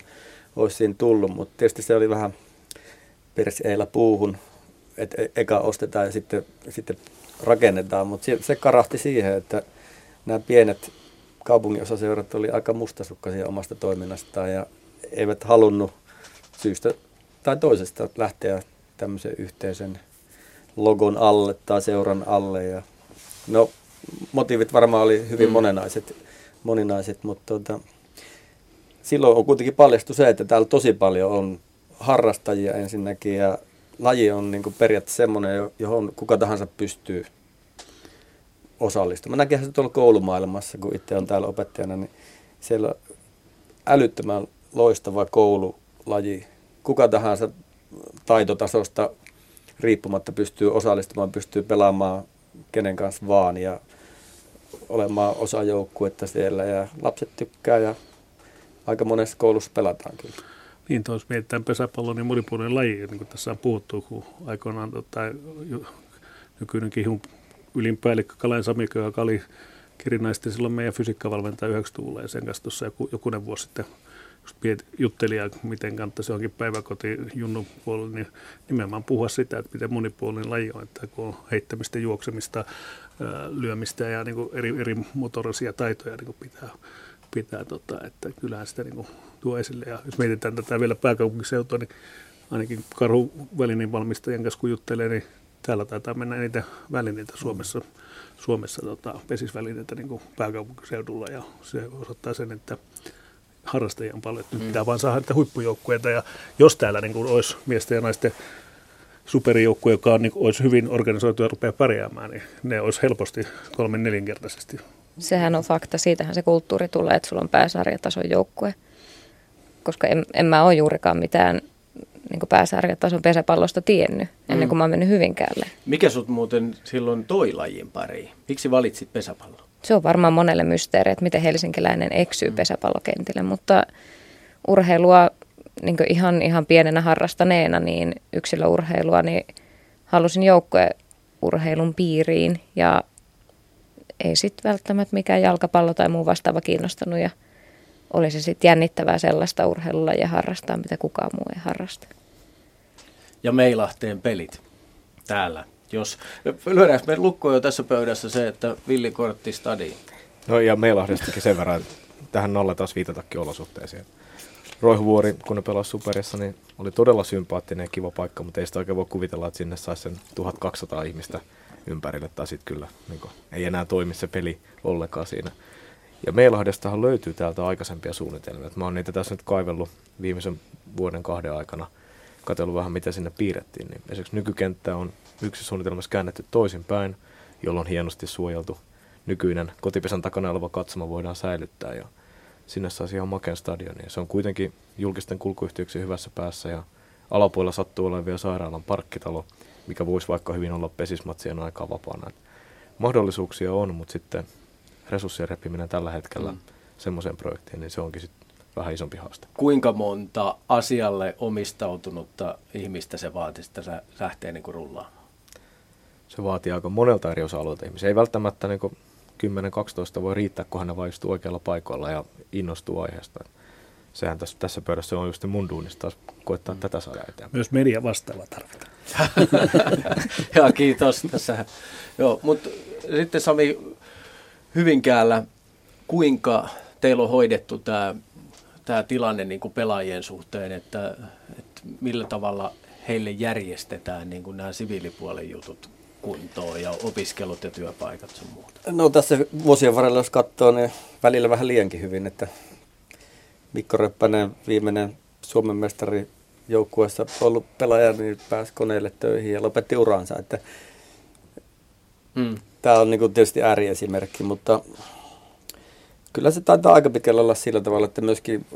olisi siinä tullut, mutta tietysti se oli vähän perseillä puuhun, että e- eka ostetaan ja sitten, sitten rakennetaan, mutta se, se karahti siihen, että nämä pienet kaupunginosaseurat oli aika mustasukkaisia omasta toiminnastaan ja eivät halunnut syystä tai toisesta lähteä tämmöisen yhteisen logon alle tai seuran alle. Ja, no, motiivit varmaan oli hyvin mm. monenaiset, moninaiset mutta tuota, silloin on kuitenkin paljastu se, että täällä tosi paljon on harrastajia ensinnäkin ja laji on niin periaatteessa semmoinen, johon kuka tahansa pystyy osallistumaan. Mä se tuolla koulumaailmassa, kun itse on täällä opettajana, niin siellä on älyttömän loistava koululaji. Kuka tahansa taitotasosta riippumatta pystyy osallistumaan, pystyy pelaamaan kenen kanssa vaan ja olemaan osa joukkuetta siellä ja lapset tykkää ja aika monessa koulussa pelataan kyllä. Niin, tuossa mietitään pesäpallo, niin monipuolinen laji, niin kuin tässä on puhuttu, kun aikoinaan tota, nykyinen kihun ylinpäällikkö Kalen Samikö, joka oli kirinaisesti silloin meidän fysiikkavalmentaja 90-luvulla ja sen kanssa tuossa joku, jokunen vuosi sitten just jutteli ja miten kannattaisi johonkin päiväkoti junnun puolelle, niin nimenomaan puhua sitä, että miten monipuolinen laji on, että kun on heittämistä, juoksemista, lyömistä ja niin eri, eri motorisia taitoja niin pitää, pitää tota, että kyllähän sitä niin tuo esille. Ja jos mietitään tätä vielä pääkaupunkiseutua, niin ainakin karhuvälinen valmistajien kanssa kun juttelee, niin täällä taitaa mennä eniten välineitä Suomessa, Suomessa tota, pesisvälineitä niin kuin pääkaupunkiseudulla ja se osoittaa sen, että harrastajia on paljon. Nyt mm. pitää vaan saada niitä huippujoukkueita ja jos täällä niin kuin olisi miesten ja naisten superijoukkue, joka on, niin kuin, olisi hyvin organisoitu ja rupeaa pärjäämään, niin ne olisi helposti kolmen nelinkertaisesti. Sehän on fakta, siitähän se kulttuuri tulee, että sulla on pääsarjatason joukkue. Koska en, en mä ole juurikaan mitään niin pääsarjatason pesäpallosta tiennyt ennen kuin mm. mä oon mennyt Hyvinkäälle. Mikä sut muuten silloin toi lajin pariin? Miksi valitsit pesäpallon? Se on varmaan monelle mysteeri, että miten helsinkiläinen eksyy mm. pesäpallokentille, mutta urheilua niin ihan, ihan pienenä harrastaneena, niin yksilöurheilua, niin halusin joukkueurheilun piiriin ja ei sitten välttämättä mikään jalkapallo tai muu vastaava kiinnostanut ja oli se sitten jännittävää sellaista urheilulla ja harrastaa, mitä kukaan muu ei harrasta. Ja Meilahteen pelit täällä Jos lyödäänkö me lukkoon jo tässä pöydässä se, että villikortti stadiin? No ja Meilahdestakin sen verran, että tähän nolla taas viitatakin olosuhteisiin. Roihuvuori, kun ne pelasi superissa, niin oli todella sympaattinen ja kiva paikka, mutta ei sitä oikein voi kuvitella, että sinne saisi sen 1200 ihmistä ympärille, tai sitten kyllä niin kuin, ei enää toimi se peli ollenkaan siinä. Ja Meilahdestahan löytyy täältä aikaisempia suunnitelmia. Mä oon niitä tässä nyt kaivellut viimeisen vuoden kahden aikana, katsellut vähän mitä sinne piirrettiin. Niin esimerkiksi nykykenttä on yksi suunnitelmassa käännetty toisinpäin, jolloin hienosti suojeltu nykyinen kotipesän takana oleva katsoma voidaan säilyttää. Ja sinne saisi ihan makeen stadioni. Se on kuitenkin julkisten kulkuyhteyksien hyvässä päässä ja alapuolella sattuu olemaan vielä sairaalan parkkitalo, mikä voisi vaikka hyvin olla pesismatsien aikaa vapaana. Et mahdollisuuksia on, mutta sitten resurssien repiminen tällä hetkellä mm. semmoiseen projektiin, niin se onkin sitten vähän isompi haaste. Kuinka monta asialle omistautunutta ihmistä se vaatii, että se lähtee niin rullaamaan? Se vaatii aika monelta eri osa-alueelta ihmisiä. Ei välttämättä niin 10-12 voi riittää, kun hän vain oikealla paikoilla ja innostuu aiheesta. Sehän tässä, tässä pöydässä on just mun duunista taas koittaa mm. tätä saada eteenpäin. Myös media vastaava tarvitaan. ja kiitos tässä. Joo, mutta sitten Sami Hyvinkäällä, kuinka teillä on hoidettu tämä tämä tilanne niin kuin pelaajien suhteen, että, että millä tavalla heille järjestetään niin kuin nämä siviilipuolen jutut kuntoon ja opiskelut ja työpaikat sun muuta? No tässä vuosien varrella, jos katsoo, niin välillä vähän liiankin hyvin, että Mikko Röppänen, viimeinen Suomen mestari joukkueessa ollut pelaaja, niin pääsi koneelle töihin ja lopetti uraansa. Että mm. Tämä on niin kuin tietysti ääriesimerkki, mutta kyllä se taitaa aika pitkällä olla sillä tavalla, että myöskin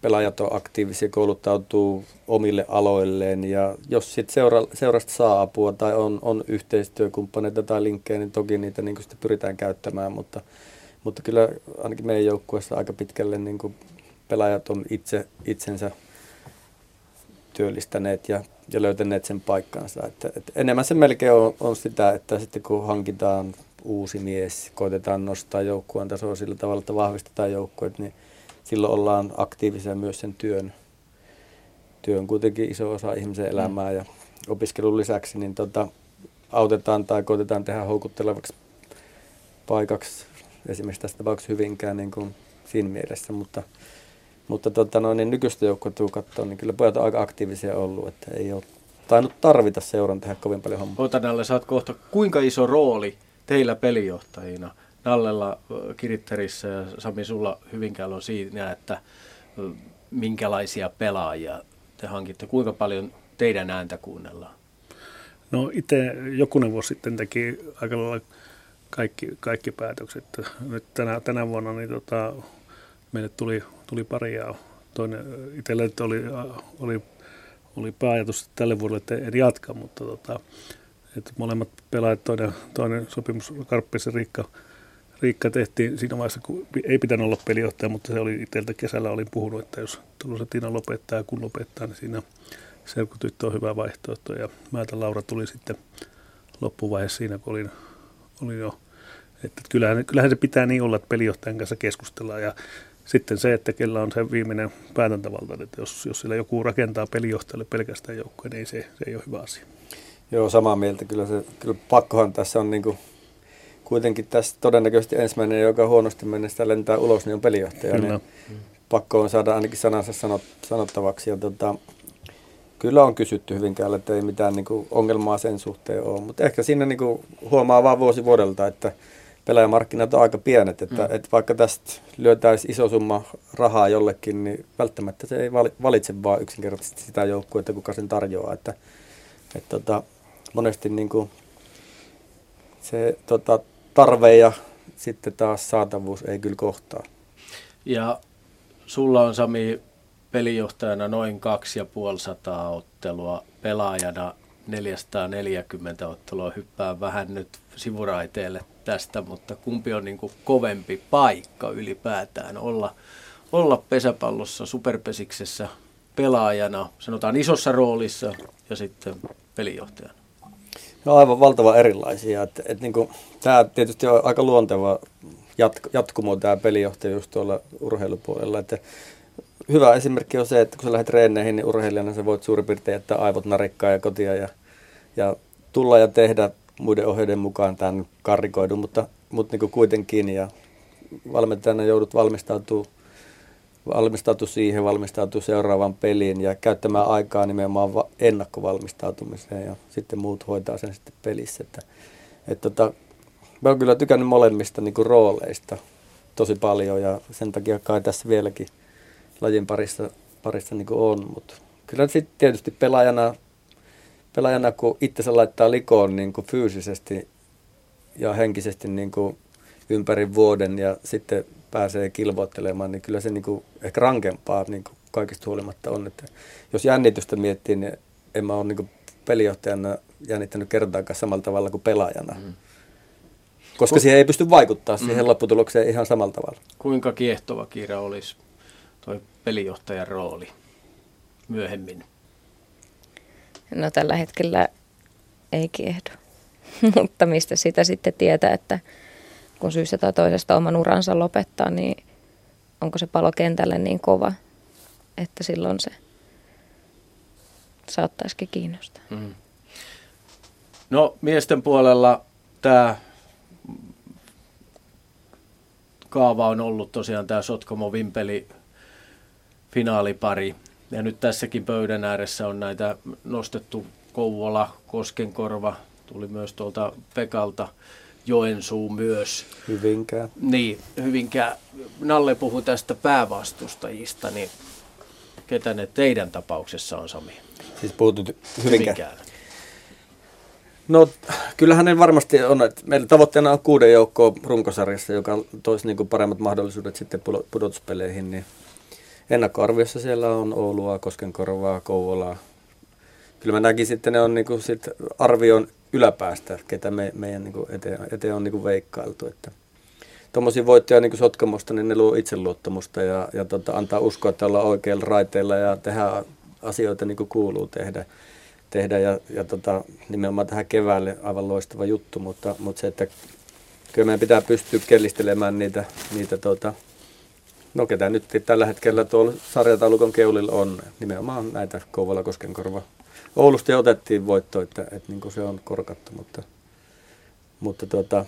pelaajat on aktiivisia, kouluttautuu omille aloilleen ja jos sitten seura, seurasta saa apua tai on, on yhteistyökumppaneita tai linkkejä, niin toki niitä niin sitten pyritään käyttämään, mutta, mutta kyllä ainakin meidän joukkueessa aika pitkälle niin pelaajat on itse itsensä työllistäneet ja, ja löytäneet sen paikkansa. Että, että enemmän se melkein on, on sitä, että sitten kun hankitaan uusi mies, koitetaan nostaa joukkueen tasoa sillä tavalla, että vahvistetaan joukkueet, niin silloin ollaan aktiivisia myös sen työn. Työ on kuitenkin iso osa ihmisen mm. elämää ja opiskelun lisäksi niin tota, autetaan tai koitetaan tehdä houkuttelevaksi paikaksi esimerkiksi tästä tapauksessa hyvinkään niin kuin siinä mielessä, mutta, mutta tota, no, niin nykyistä joukkuetta kun katsoo, niin kyllä pojat on aika aktiivisia ollut, että ei ole tainnut tarvita seuran tehdä kovin paljon hommaa. Otanalle, saat kohta, kuinka iso rooli teillä pelijohtajina, Nallella, Kiritterissä ja Sami sulla Hyvinkäällä on siinä, että minkälaisia pelaajia te hankitte, kuinka paljon teidän ääntä kuunnellaan? No itse jokunen vuosi sitten teki aika lailla kaikki, kaikki päätökset. Nyt tänä, tänä vuonna niin tota, meille tuli, tuli pari ja toinen itselle oli, oli, oli pääajatus tälle vuodelle, että en jatka, mutta tota, että molemmat pelaajat, toinen, toinen sopimus, Karppisen Riikka, Riikka tehtiin siinä vaiheessa, kun ei pitänyt olla pelijohtaja, mutta se oli itseltä kesällä olin puhunut, että jos tuossa Tiina lopettaa ja kun lopettaa, niin siinä serkutyttö on hyvä vaihtoehto. Ja Määtä Laura tuli sitten loppuvaiheessa siinä, kun olin, olin jo, että kyllähän, kyllähän se pitää niin olla, että pelijohtajan kanssa keskustellaan. Ja sitten se, että kellä on se viimeinen päätäntävalta, että jos, jos sillä joku rakentaa pelijohtajalle pelkästään joukkoja, niin ei se, se ei ole hyvä asia. Joo, samaa mieltä. Kyllä, se, kyllä pakkohan tässä on niin kuin, kuitenkin tässä todennäköisesti ensimmäinen, joka huonosti mennessä lentää ulos, niin on pelijohtaja. Kyllä. Niin pakko on saada ainakin sanansa sanot, sanottavaksi. Ja tota, kyllä on kysytty Hyvinkäällä, että ei mitään niin kuin, ongelmaa sen suhteen ole. Mutta ehkä siinä niin kuin, huomaa vaan vuosi vuodelta, että pelaajamarkkinat on aika pienet. Että, mm. että vaikka tästä lyötäisi iso summa rahaa jollekin, niin välttämättä se ei valitse vaan yksinkertaisesti sitä joukkuetta, kuka sen tarjoaa. Että, että tota, monesti niin kuin se tota, tarve ja sitten taas saatavuus ei kyllä kohtaa. Ja sulla on Sami pelijohtajana noin 2500 ottelua, pelaajana 440 ottelua. Hyppää vähän nyt sivuraiteelle tästä, mutta kumpi on niin kuin kovempi paikka ylipäätään olla, olla pesäpallossa, superpesiksessä pelaajana, sanotaan isossa roolissa ja sitten pelijohtajana? No aivan valtava erilaisia. Et, et niin kuin, tämä tietysti on aika luonteva jatk- jatkumo tämä pelijohtajuus tuolla urheilupuolella. Että hyvä esimerkki on se, että kun sä lähdet treeneihin, niin urheilijana sä voit suurin piirtein jättää aivot narikkaa ja kotia ja, ja tulla ja tehdä muiden ohjeiden mukaan tämän karrikoidun, mutta, mutta niin kuitenkin ja valmentajana joudut valmistautumaan valmistautu siihen, valmistautu seuraavaan peliin ja käyttämään aikaa nimenomaan ennakkovalmistautumiseen ja sitten muut hoitaa sen sitten pelissä. Että, et tota, mä oon kyllä tykännyt molemmista niin rooleista tosi paljon ja sen takia kai tässä vieläkin lajin parissa, parissa niin on, mutta kyllä sitten tietysti pelaajana, pelaajana kun itse laittaa likoon niin kuin fyysisesti ja henkisesti niin kuin ympäri vuoden ja sitten pääsee kilvoittelemaan, niin kyllä se niin kuin ehkä rankempaa niin kuin kaikista huolimatta on. Että jos jännitystä miettii, niin en mä ole niin kuin pelijohtajana jännittänyt kertaakaan samalla tavalla kuin pelaajana. Mm. Koska Ku... siihen ei pysty vaikuttaa mm. siihen lopputulokseen ihan samalla tavalla. Kuinka kiehtova Kiira olisi tuo pelijohtajan rooli myöhemmin? No tällä hetkellä ei kiehdo. Mutta mistä sitä sitten tietää, että kun syystä tai toisesta oman uransa lopettaa, niin onko se palo kentälle niin kova, että silloin se saattaisikin kiinnostaa. Mm. No miesten puolella tämä kaava on ollut tosiaan tämä Sotkomo Vimpeli finaalipari. Ja nyt tässäkin pöydän ääressä on näitä nostettu Kouvola, Koskenkorva, tuli myös tuolta Pekalta Joensuu myös. Hyvinkää. Niin, Hyvinkää. Nalle puhui tästä päävastustajista, niin ketä ne teidän tapauksessa on, Sami? Siis puhutut Hyvinkää. Hyvinkään. No kyllähän ne varmasti on, että meillä tavoitteena on kuuden joukkoa runkosarjassa, joka toisi niin paremmat mahdollisuudet sitten pudotuspeleihin, niin ennakkoarviossa siellä on Oulua, Koskenkorvaa, Kouvolaa. Kyllä mä näkisin, että ne on niin kuin sit arvion yläpäästä, ketä me, meidän niin kuin eteen, eteen on niin kuin veikkailtu. Että tuommoisia voittoja niin Sotkamosta, niin ne luo itseluottamusta ja, ja tota, antaa uskoa, että ollaan oikeilla raiteilla ja tehdä asioita niin kuin kuuluu tehdä. tehdä ja, ja tota, nimenomaan tähän keväälle aivan loistava juttu, mutta, mutta se, että kyllä meidän pitää pystyä kellistelemään niitä, niitä tota, no ketä nyt tällä hetkellä tuolla sarjataulukon keulilla on, nimenomaan näitä Kouvola Koskenkorva Oulusta jo otettiin voitto, että, että niin se on korkattu, mutta, mutta tuota,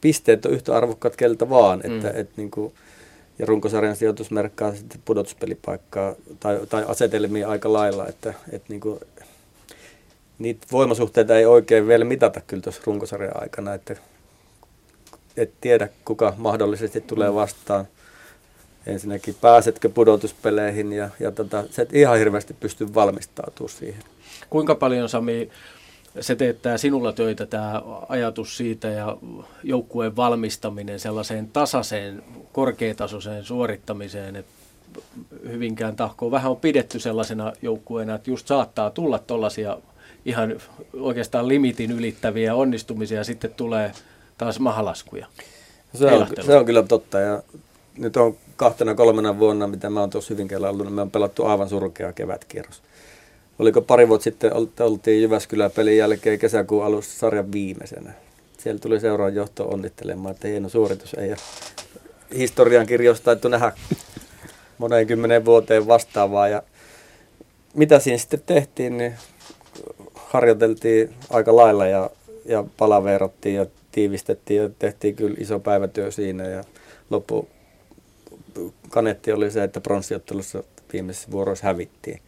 pisteet on yhtä arvokkaat keltä vaan, että, mm. että niin kuin, ja runkosarjan sijoitus merkkaa sitten pudotuspelipaikkaa tai, tai asetelmia aika lailla, että, että niin kuin, niitä voimasuhteita ei oikein vielä mitata kyllä tuossa runkosarjan aikana, että et tiedä kuka mahdollisesti tulee vastaan. Ensinnäkin pääsetkö pudotuspeleihin ja, ja tota, se et ihan hirveästi pysty valmistautumaan siihen. Kuinka paljon Sami se teettää sinulla töitä tämä ajatus siitä ja joukkueen valmistaminen sellaiseen tasaiseen, korkeatasoiseen suorittamiseen, että Hyvinkään tahkoon vähän on pidetty sellaisena joukkueena, että just saattaa tulla tuollaisia ihan oikeastaan limitin ylittäviä onnistumisia ja sitten tulee taas mahalaskuja. Se on, se on kyllä totta ja nyt on kahtena kolmena vuonna, mitä mä oon tuossa Hyvinkäällä ollut, niin me on pelattu aivan surkea kevätkierros. Oliko pari vuotta sitten, oltiin Jyväskylän pelin jälkeen kesäkuun alussa sarjan viimeisenä. Siellä tuli seuraavan johto onnittelemaan, että hieno suoritus ei ole historian kirjoista taittu nähdä moneen kymmenen vuoteen vastaavaa. Ja mitä siinä sitten tehtiin, niin harjoiteltiin aika lailla ja, ja palaveerattiin ja tiivistettiin ja tehtiin kyllä iso päivätyö siinä ja loppu kanetti oli se, että pronssiottelussa viimeisessä vuoroissa hävittiin.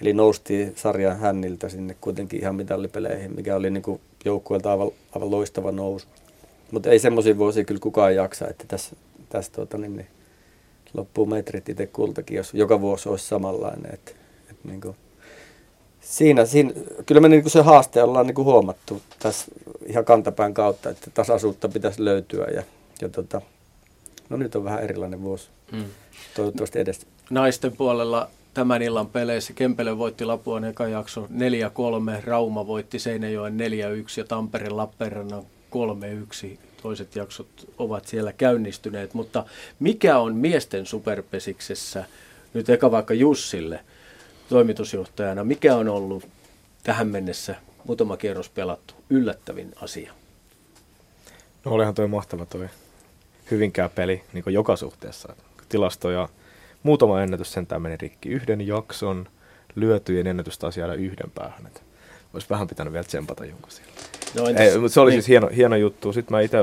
Eli noustiin sarjan hänniltä sinne kuitenkin ihan mitallipeleihin, mikä oli niin joukkueelta aivan, aivan loistava nousu. Mutta ei semmoisia vuosia kyllä kukaan jaksa, että tässä, tässä tuota, niin, niin, loppuu metrit itse kultakin, jos joka vuosi olisi samanlainen. Että, että niin kuin, siinä, siinä, kyllä me niin se haaste ollaan niin huomattu tässä ihan kantapään kautta, että tasaisuutta pitäisi löytyä ja, ja tota, no nyt on vähän erilainen vuosi. Mm. Toivottavasti edes. Naisten puolella tämän illan peleissä Kempele voitti Lapuan eka jakso 4-3, Rauma voitti Seinäjoen 4-1 ja Tampere Lappeenrannan 3-1. Toiset jaksot ovat siellä käynnistyneet, mutta mikä on miesten superpesiksessä nyt eka vaikka Jussille toimitusjohtajana, mikä on ollut tähän mennessä muutama kierros pelattu yllättävin asia? No olihan toi mahtava toi Hyvinkään peli niin joka suhteessa. Tilastoja, muutama ennätys sentään meni rikki. Yhden jakson lyötyjen ennätys taas jäädä yhden päähän. Et olisi vähän pitänyt vielä tsempata jonkun siellä. No, entäs- Ei, mutta se oli niin. siis hieno, hieno juttu. Sitten mä itse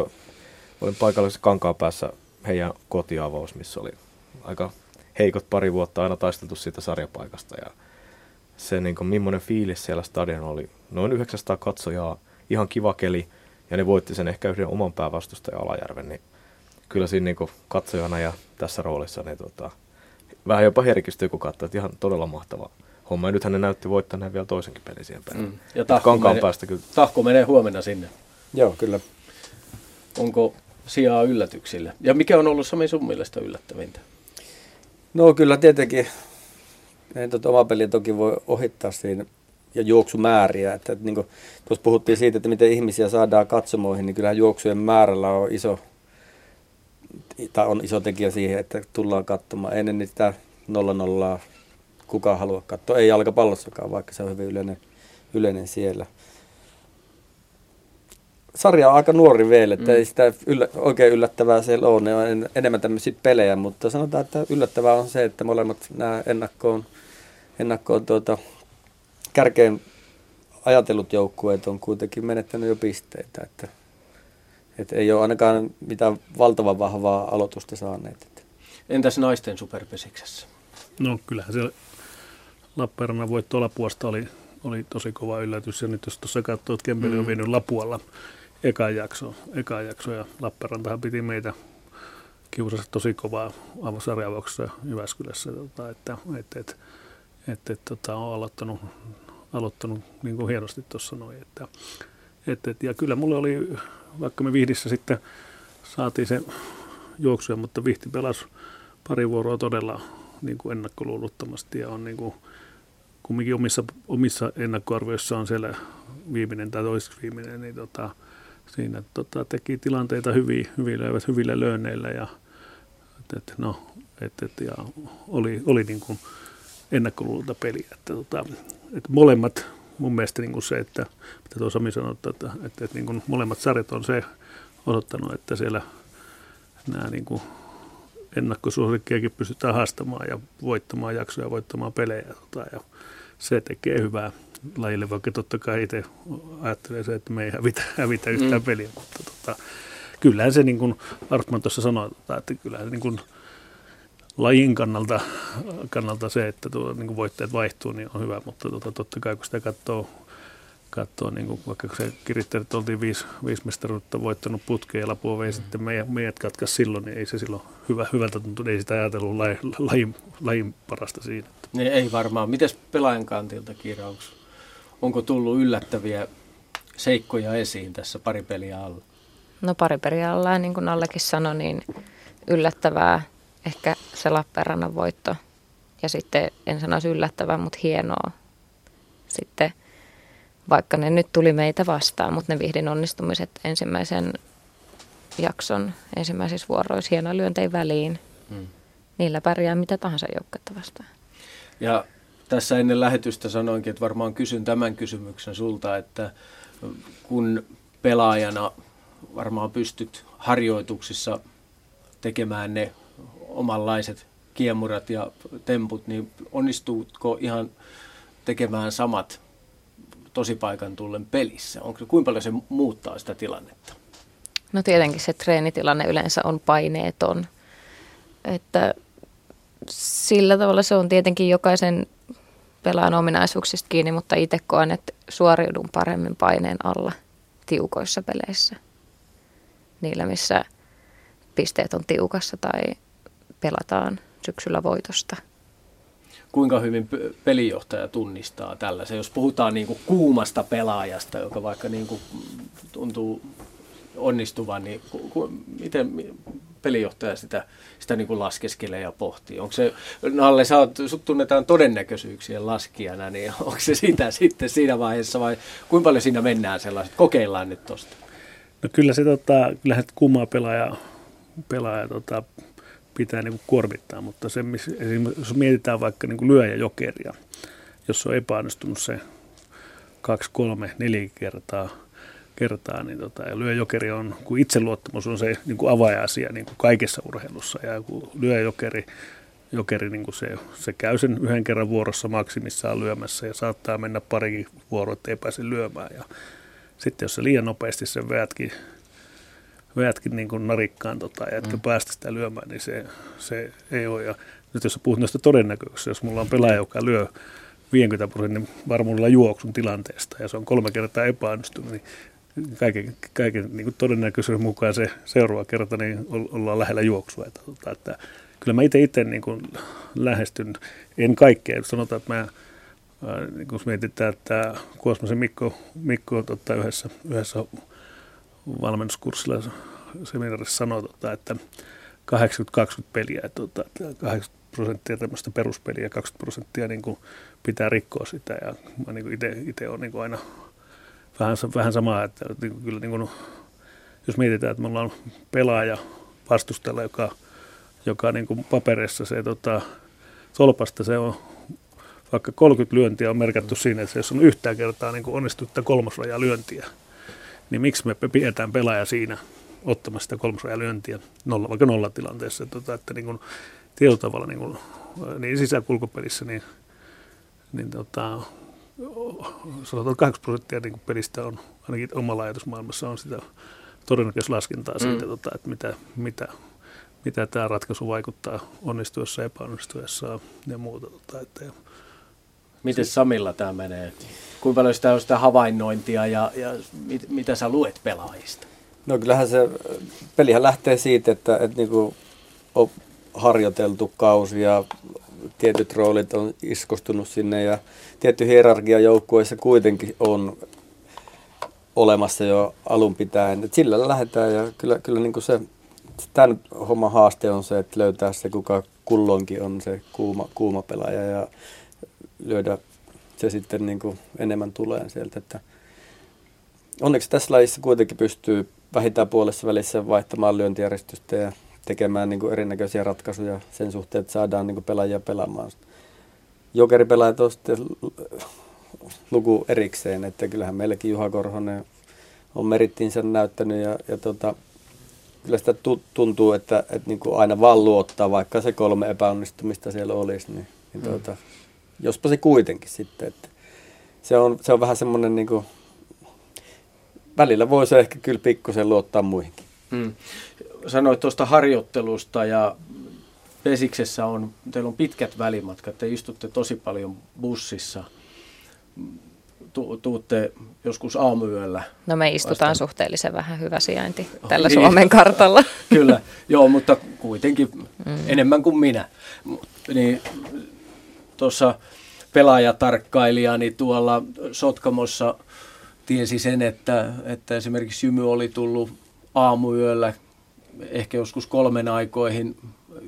olin paikallisessa kankaan päässä heidän kotiavaus, missä oli aika heikot pari vuotta aina taisteltu siitä sarjapaikasta. Ja se, niin kuin, millainen fiilis siellä stadion oli. Noin 900 katsojaa, ihan kiva keli. Ja ne voitti sen ehkä yhden oman päävastustajan Alajärven. Niin kyllä siinä niin katsojana ja tässä roolissa niin, tota, vähän jopa herkistyy, kun katsoo, että ihan todella mahtava homma. Ja nythän ne näytti voittaneen vielä toisenkin pelin siihen perään. Mm. Ja tahko kankaan menee- päästä kyllä. Tahko menee huomenna sinne. Joo, kyllä. Onko sijaa yllätyksille? Ja mikä on ollut Sami sun mielestä yllättävintä? No kyllä tietenkin, ei tuota oma peliä toki voi ohittaa siinä ja juoksumääriä. Että, että niin kuin, tuossa puhuttiin siitä, että miten ihmisiä saadaan katsomoihin, niin kyllähän juoksujen määrällä on iso, tai on iso tekijä siihen, että tullaan katsomaan. Ennen niitä 0-0 kukaan halua katsoa, ei jalkapallossakaan, vaikka se on hyvin yleinen, yleinen siellä. Sarja on aika nuori vielä, että Mm. ei sitä yllä, oikein yllättävää siellä ole. Ne on en, enemmän tämmöisiä pelejä, mutta sanotaan, että yllättävää on se, että molemmat nämä ennakkoon, ennakkoon tuota, kärkeen ajatellut joukkueet on kuitenkin menettänyt jo pisteitä. Että, että ei ole ainakaan mitään valtavan vahvaa aloitusta saaneet. Entäs naisten superpesiksessä? No kyllähän se Lappeenrannan voitto Lapuasta oli, oli tosi kova yllätys. Ja nyt jos tuossa katsoo, että Kempeli on Mm. vienyt Lapualla eka jakso, eka jakso ja Lappeenrantahan piti meitä kiusasi tosi kovaa aivan sarjavauksessa Jyväskylässä, tota, että, että, että, että, että tota, on aloittanut, aloittanut niin kuin hienosti tuossa noin. Että, että, että, ja kyllä mulle oli, vaikka me Vihdissä sitten saatiin se juoksuja, mutta Vihti pelasi pari vuoroa todella niin kuin ennakkoluulottomasti ja on niin kuin, kumminkin omissa, omissa ennakkoarvioissa on siellä viimeinen tai toiseksi viimeinen, niin tota, siinä tota, teki tilanteita hyvin, hyvillä, hyvillä löönneillä ja, et, et, no, et, et, ja oli, oli niin kuin ennakkoluulota peliä. Että, tota, et molemmat, mun mielestä niin kuin se, että mitä tuo Sami sanoi, että, että, että, että niin kuin molemmat sarjat on se osoittanut, että siellä nämä niin kuin ennakkosuosikkiakin pystytään haastamaan ja voittamaan jaksoja, voittamaan pelejä. Tota, ja se tekee hyvää lajille, vaikka totta kai itse ajattelee se, että me ei hävitä, hävitä yhtään Mm. peliä. Mutta tota, kyllähän se, niin kuin Artman tuossa sanoi, tota, että kyllähän se niin kuin lajin kannalta, kannalta se, että tuo, niin voitteet vaihtuu, niin on hyvä, mutta tota, totta kai kun sitä katsoo, katsoo niin kuin, vaikka se kirittäjät oltiin viisi, viisi mestaruutta voittanut putkeen ja Lapua vei sitten meidät, meidät katkas silloin, niin ei se silloin hyvä, hyvältä tuntunut, ei sitä ajatellut lajin, lajin, lajin parasta siinä. Niin ei varmaan. Mites pelaajan kantilta, onks, onko tullut yllättäviä seikkoja esiin tässä pari peliä alla? No pari periaalla, niin kuin Allekin sanoi, niin yllättävää ehkä se Lappeenrannan voitto. Ja sitten en sanoisi yllättävää, mutta hienoa. Sitten vaikka ne nyt tuli meitä vastaan, mutta ne vihdin onnistumiset ensimmäisen jakson ensimmäisissä vuoroissa hieno lyöntei väliin. Mm. Niillä pärjää mitä tahansa joukkuetta vastaan. Ja tässä ennen lähetystä sanoinkin, että varmaan kysyn tämän kysymyksen sulta, että kun pelaajana varmaan pystyt harjoituksissa tekemään ne omanlaiset kiemurat ja temput, niin onnistuutko ihan tekemään samat tosipaikan tullen pelissä? Onko, kuinka paljon se muuttaa sitä tilannetta? No tietenkin se treenitilanne yleensä on paineeton. Että sillä tavalla se on tietenkin jokaisen pelaajan ominaisuuksista kiinni, mutta itse koen, että suoriudun paremmin paineen alla tiukoissa peleissä. Niillä, missä pisteet on tiukassa tai pelataan syksyllä voitosta. Kuinka hyvin pelijohtaja tunnistaa tällaisen, jos puhutaan niin kuin kuumasta pelaajasta, joka vaikka niin kuin tuntuu onnistuvan, niin ku, ku, miten mi- pelijohtaja sitä, sitä niin kuin laskeskelee ja pohtii? Onko se, Nalle, sä oot, sut tunnetaan todennäköisyyksien laskijana, niin onko se sitä sitten siinä vaiheessa vai kuinka paljon siinä mennään sellaiset? Kokeillaan nyt tosta. No kyllä se tota, kyllähän kumaa pelaaja, pelaaja tota, pitää niin kuin kuormittaa, mutta se, miss- esimerkiksi jos mietitään vaikka niin kuin lyöjä jokeria, jos on epäonnistunut se kaksi, kolme, neljä kertaa, kertaa niin tota, ja lyöjokeri on, kun itseluottamus on se niin kuin avaaja-asia niin kuin kaikessa urheilussa, ja kun lyöjokeri jokeri niin kuin se, se käy sen yhden kerran vuorossa maksimissaan lyömässä ja saattaa mennä parikin vuoroa, ettei pääse lyömään. Ja sitten jos se liian nopeasti sen veätkin, veätkin niin kuin narikkaan tota, ja etkä mm. päästä sitä lyömään, niin se, se ei ole. Ja nyt jos puhut noista todennäköisyyksistä, jos mulla on pelaaja, joka lyö 50 prosentin varmuudella juoksun tilanteesta ja se on kolme kertaa epäonnistunut, niin kaiken, kaiken niin kuin todennäköisyyden mukaan se seuraava kerta niin ollaan lähellä juoksua. Että, tota, että, kyllä mä itse itse niin kuin lähestyn, en kaikkea, sanotaan, että mä niin kun mietitään, että Kuosmasen Mikko, Mikko tota, yhdessä, yhdessä valmennuskurssilla seminaarissa sanoi, tota, että 80-20 peliä, tota, 80 prosenttia tämmöistä peruspeliä ja 20 prosenttia niin kuin pitää rikkoa sitä. Ja mä niin itse olen niin aina vähän, vähän samaa, että niin kuin, kyllä niin kuin, jos mietitään, että me ollaan pelaaja vastustella, joka, joka niin kuin paperissa se tota, solpasta se on vaikka 30 lyöntiä on merkattu siinä, että jos on yhtään kertaa niin onnistutta kolmosraja lyöntiä, niin miksi me pidetään pelaaja siinä ottamassa sitä kolmosraja lyöntiä nolla, vaikka nollatilanteessa. Tota, että niin kuin, tietyllä tavalla niin, kuin, niin sisäkulkupelissä, niin, niin tota, sanotaan 8 prosenttia niin pelistä on, ainakin omalla ajatusmaailmassa on sitä todennäköislaskentaa mm. siitä, tota, että mitä, mitä, mitä tämä ratkaisu vaikuttaa onnistuessa, epäonnistuessa ja muuta. Tota, että, ja, Miten Samilla tämä menee? Kuinka paljon sitä on sitä havainnointia ja, ja mit, mitä sä luet pelaajista? No kyllähän se, pelihän lähtee siitä, että, että niinku on harjoiteltu kausi ja tietyt roolit on iskostunut sinne ja tietty hierarkia joukkueissa kuitenkin on olemassa jo alun pitäen. Et sillä lähdetään ja kyllä, kyllä niin kuin se, tämän homman haaste on se, että löytää se, kuka kulloinkin on se kuuma, kuuma pelaaja ja lyödä se sitten niin kuin enemmän tulee sieltä. Että onneksi tässä lajissa kuitenkin pystyy vähintään puolessa välissä vaihtamaan lyöntijärjestystä ja tekemään niin kuin erinäköisiä ratkaisuja sen suhteen, että saadaan niin kuin pelaajia pelaamaan. Jokeripelaajat on sitten luku erikseen, että kyllähän meilläkin Juha Korhonen on merittinsä näyttänyt ja, ja tota, kyllä sitä tuntuu, että, että niin kuin aina vaan luottaa, vaikka se kolme epäonnistumista siellä olisi, niin, niin mm. tuota, jospa se kuitenkin sitten, että se on, se on vähän semmoinen niin kuin, välillä voisi ehkä kyllä pikkusen luottaa muihinkin. Mm sanoit tuosta harjoittelusta ja Pesiksessä on, teillä on pitkät välimatkat, te istutte tosi paljon bussissa. Tu, tuutte joskus aamuyöllä. No me istutaan vastaan. suhteellisen vähän hyvä sijainti oh, tällä niin. Suomen kartalla. Kyllä, joo, mutta kuitenkin mm. enemmän kuin minä. Niin tuossa pelaajatarkkailijani tuolla Sotkamossa tiesi sen, että, että esimerkiksi Jymy oli tullut aamuyöllä ehkä joskus kolmen aikoihin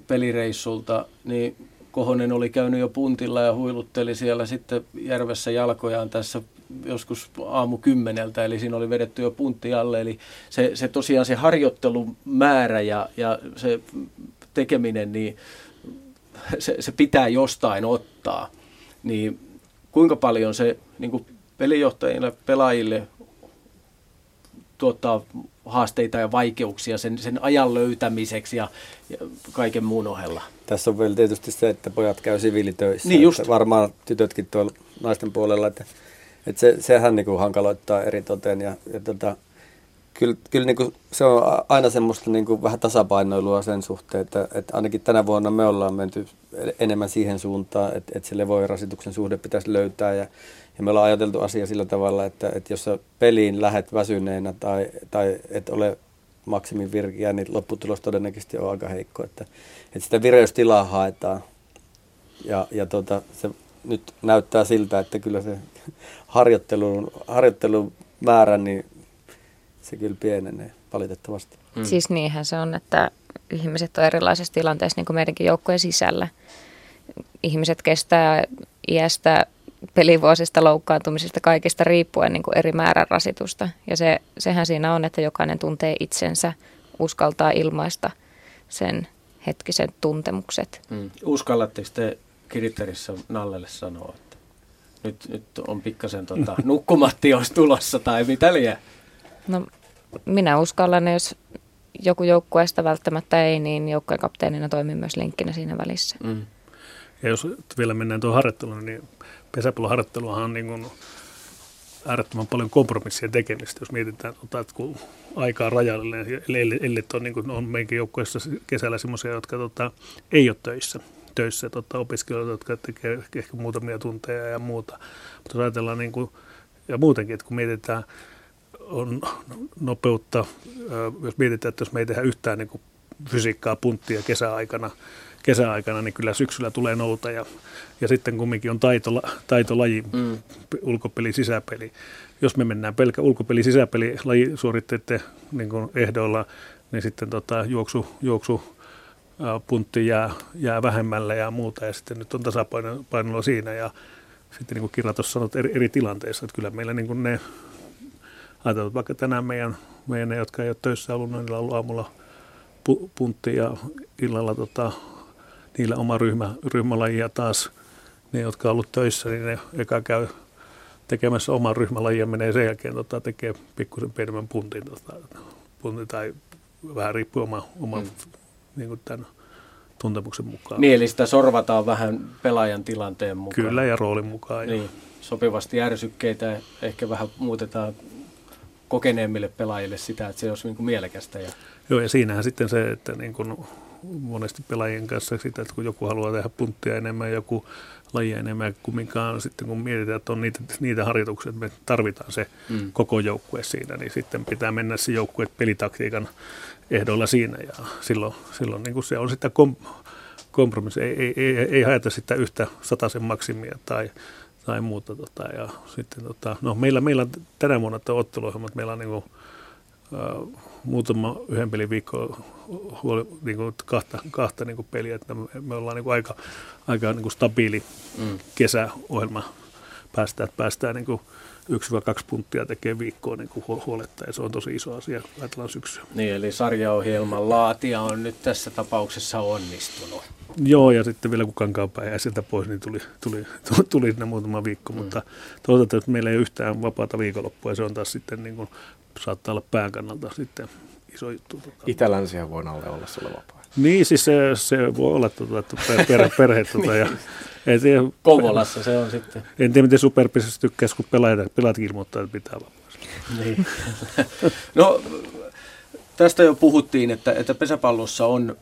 pelireissulta, niin Kohonen oli käynyt jo puntilla ja huilutteli siellä sitten järvessä jalkojaan tässä joskus aamu kymmeneltä, eli siinä oli vedetty jo puntti alle. Eli se, se tosiaan se harjoittelumäärä ja, ja se tekeminen, niin se, se pitää jostain ottaa. Niin kuinka paljon se niin kuin pelijohtajille, pelaajille tuottaa haasteita ja vaikeuksia sen, sen ajan löytämiseksi ja, ja kaiken muun ohella. Tässä on vielä tietysti se, että pojat käy siviilitöissä. Niin just. Varmaan tytötkin tuolla naisten puolella, että, että se, sehän niin kuin hankaloittaa eri toteen. Ja, ja tota, kyllä, kyllä niin kuin se on aina semmoista niin kuin vähän tasapainoilua sen suhteen, että, että ainakin tänä vuonna me ollaan menty enemmän siihen suuntaan, että, että se levoirasituksen suhde pitäisi löytää ja ja me ollaan ajateltu asia sillä tavalla, että, että jos sä peliin lähet väsyneenä tai, tai et ole maksimin virkiä, niin lopputulos todennäköisesti on aika heikko. Että, että sitä vireystilaa haetaan. Ja, ja tota, se nyt näyttää siltä, että kyllä se harjoittelun, harjoittelun määrä, niin se kyllä pienenee valitettavasti. Mm. Siis niinhän se on, että ihmiset on erilaisissa tilanteissa niin kuin meidänkin joukkojen sisällä. Ihmiset kestää iästä pelivuosista, loukkaantumisista, kaikista riippuen niin kuin eri määrän rasitusta. Ja se, sehän siinä on, että jokainen tuntee itsensä, uskaltaa ilmaista sen hetkisen tuntemukset. Mm. Uskallatteko te Kiriterissä Nallelle sanoa, että nyt, nyt on pikkasen tota, nukkumatti olisi tulossa tai mitä liian? No minä uskallan, jos joku joukkueesta välttämättä ei, niin joukkueen kapteenina toimii myös linkkinä siinä välissä. Mm. Ja jos vielä mennään tuohon harjoitteluun, niin pesäpalloharjoitteluhan on niin kuin äärettömän paljon kompromissien tekemistä, jos mietitään, että kun aika on rajallinen, eli, eli on, niin kuin on meidänkin joukkueessa kesällä semmoisia, jotka tota, ei ole töissä, töissä tota, opiskelijoita, jotka tekee ehkä muutamia tunteja ja muuta. Mutta jos ajatellaan niin kuin, ja muutenkin, että kun mietitään on nopeutta, jos mietitään, että jos me ei tehdä yhtään niin kuin fysiikkaa punttia kesäaikana, kesäaikana, niin kyllä syksyllä tulee nouta ja, ja sitten kumminkin on taito, taitolaji, mm. ulkopeli, sisäpeli. Jos me mennään pelkä ulkopeli, sisäpeli lajisuoritteiden niin ehdoilla, niin sitten tota, juoksu, juoksu puntti jää, jää vähemmälle ja muuta ja sitten nyt on tasapainolla siinä ja sitten niin kuin Kira tuossa sanoi, eri, eri tilanteissa, että kyllä meillä niin kuin ne, ajatellaan, vaikka tänään meidän, meidän ne, jotka ei ole töissä ollut, niin niillä on ollut aamulla puntti ja illalla tota, niillä oma ryhmä, ryhmälaji ja taas ne, jotka on ollut töissä, niin ne eka käy tekemässä oman ryhmälajin ja menee sen jälkeen tota, tekee pikkusen pienemmän puntin, tota, puntin tai vähän riippuu oma, oma mm. niin kuin tämän tuntemuksen mukaan. Niin, eli sitä sorvataan vähän pelaajan tilanteen mukaan. Kyllä, ja roolin mukaan. Niin, sopivasti ärsykkeitä ehkä vähän muutetaan kokeneemmille pelaajille sitä, että se olisi niin kuin mielekästä. Ja... Joo, ja siinähän sitten se, että niin kuin monesti pelaajien kanssa sitä, että kun joku haluaa tehdä punttia enemmän, joku lajia enemmän, kumminkaan sitten kun mietitään, että on niitä, niitä harjoituksia, että me tarvitaan se mm. koko joukkue siinä, niin sitten pitää mennä se joukkue pelitaktiikan ehdoilla siinä ja silloin, silloin niin kuin se on sitä kom, kompromissi, ei, ei, ei, ei haeta sitä yhtä sataisen maksimia tai, tai muuta. Tota, ja sitten, tota, no, meillä, meillä on tänä vuonna tämä otteluohjelma, meillä on niin kuin, äh, muutama yhden pelin viikko huoli, niin kuin kahta, kahta niin kuin peliä, että me, me ollaan niin kuin aika, aika niin kuin stabiili mm. kesäohjelma päästään, että päästään niin kuin yksi vai kaksi punttia tekee viikkoon niin kuin huoletta, ja se on tosi iso asia, ajatellaan syksyä. Niin, eli sarjaohjelman laatia on nyt tässä tapauksessa onnistunut. Joo, ja sitten vielä kun Kankaanpää jäi sieltä pois, niin tuli, tuli, tuli, tuli sinne muutama viikko, mm. mutta toisaalta, että meillä ei ole yhtään vapaata viikonloppua, ja se on taas sitten niin kuin, saattaa olla pään kannalta sitten iso juttu. Itä-länsiä voi alle olla sulle vapaa. Niin, siis se, se voi olla, tuota, että per, per, perhe tuota, ja en tiedä, Kouvolassa se on sitten. En tiedä, miten superpisessä tykkäisi, kun pelaajat, pelaajat ilmoittaa, että pitää vapaasti. Niin. no, tästä jo puhuttiin, että, että pesäpallossa on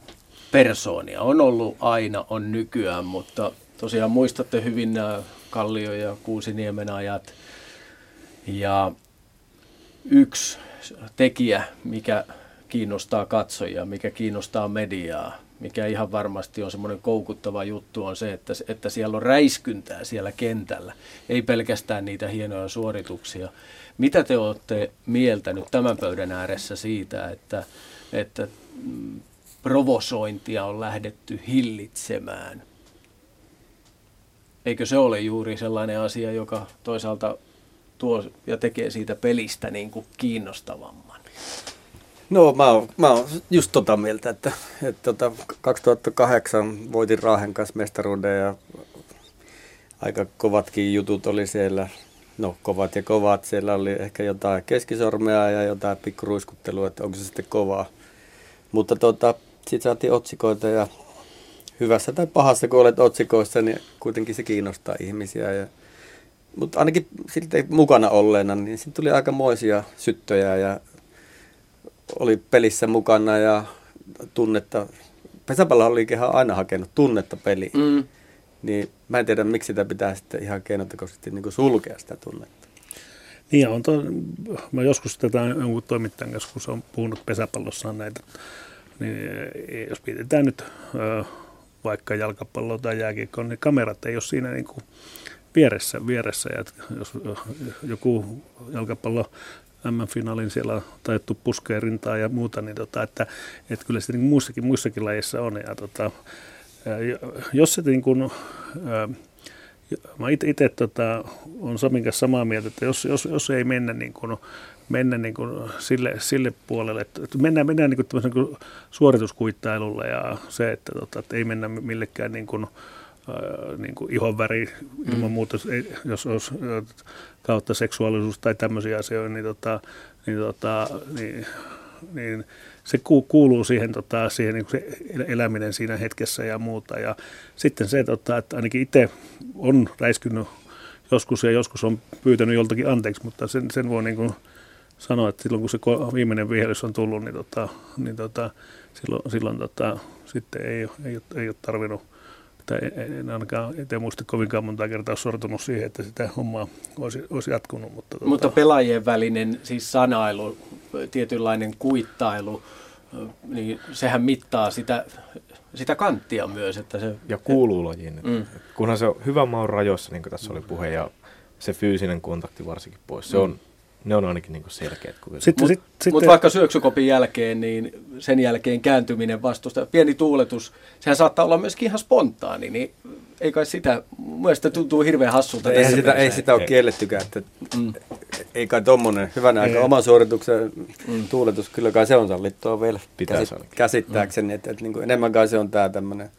persoonia. On ollut aina, on nykyään, mutta tosiaan muistatte hyvin nämä Kallio- ja Kuusiniemen ajat. Ja yksi tekijä, mikä kiinnostaa katsojia, mikä kiinnostaa mediaa, mikä ihan varmasti on semmoinen koukuttava juttu, on se, että, että siellä on räiskyntää siellä kentällä, ei pelkästään niitä hienoja suorituksia. Mitä te olette mieltä nyt tämän pöydän ääressä siitä, että, että mm, provosointia on lähdetty hillitsemään? Eikö se ole juuri sellainen asia, joka toisaalta tuo ja tekee siitä pelistä niin kuin kiinnostavamman? No mä oon, mä oon just tota mieltä, että, että tota, 2008 voitin Raahen kanssa mestaruuden ja aika kovatkin jutut oli siellä. No kovat ja kovat, siellä oli ehkä jotain keskisormea ja jotain pikkuruiskuttelua, että onko se sitten kovaa. Mutta tota, sitten saatiin otsikoita ja hyvässä tai pahassa, kun olet otsikoissa, niin kuitenkin se kiinnostaa ihmisiä. Ja, mutta ainakin silti mukana olleena, niin sitten tuli aika moisia syttöjä ja oli pelissä mukana ja tunnetta. Pesäpalloliikehän on aina hakenut tunnetta peliin. Mm. Niin mä en tiedä, miksi sitä pitää sitten ihan keinotekoisesti niin sulkea sitä tunnetta. Niin on to, mä joskus tätä jonkun toimittajan kanssa, kun se on puhunut pesäpallossaan näitä, niin eh, jos mietitään nyt vaikka jalkapalloa tai jääkiekkoa, niin kamerat ei ole siinä niin kuin vieressä, vieressä. Ja jos joku jalkapallo M-finaalin siellä on taidettu puskea rintaa ja muuta, niin tota, että, että kyllä se niin muissakin, muissakin lajeissa on. Ja tota, jos se niin kuin, mä itse tota, on Samin kanssa samaa mieltä, että jos, jos, jos ei mennä, niin kuin, mennä niin kuin sille, sille puolelle, että mennään, mennään niin kuin niin kuin suorituskuittailulle ja se, että, tota, että ei mennä millekään niin kuin, niin kuin ihon väri ilman mm. muuta, jos olisi kautta seksuaalisuus tai tämmöisiä asioita, niin, tota, niin, tota, niin, niin se kuuluu siihen, tota, siihen niin se eläminen siinä hetkessä ja muuta. Ja sitten se, tota, että ainakin itse on räiskynyt joskus ja joskus on pyytänyt joltakin anteeksi, mutta sen, sen voi niin kuin sanoa, että silloin kun se viimeinen vihellys on tullut, niin, tota, niin tota, silloin, silloin tota, sitten ei, ei, ei ole tarvinnut tai en ainakaan itse muista kovinkaan monta kertaa sortunut siihen, että sitä hommaa olisi, olisi jatkunut. Mutta, tuota... mutta pelaajien välinen siis sanailu, tietynlainen kuittailu, niin sehän mittaa sitä, sitä kanttia myös. Että se, ja kuuluu lajiin. Mm. Kunhan se on hyvä maan rajoissa, niin kuin tässä oli puhe, ja se fyysinen kontakti varsinkin pois. Se mm. on ne on ainakin niin selkeät. Mutta sit, sit, mut vaikka syöksykopin jälkeen, niin sen jälkeen kääntyminen vastusta, pieni tuuletus, sehän saattaa olla myöskin ihan spontaani, niin ei kai sitä, mielestäni tuntuu hirveän hassulta. Ei sitä, ei sitä ole kiellettykään, että mm. ei kai tuommoinen hyvänä aika oma suorituksen mm. tuuletus, kyllä kai se on sallittua vielä Pitäisi käsit, käsittääkseni, mm. että, että niin kuin enemmän kai se on tämä tämmöinen,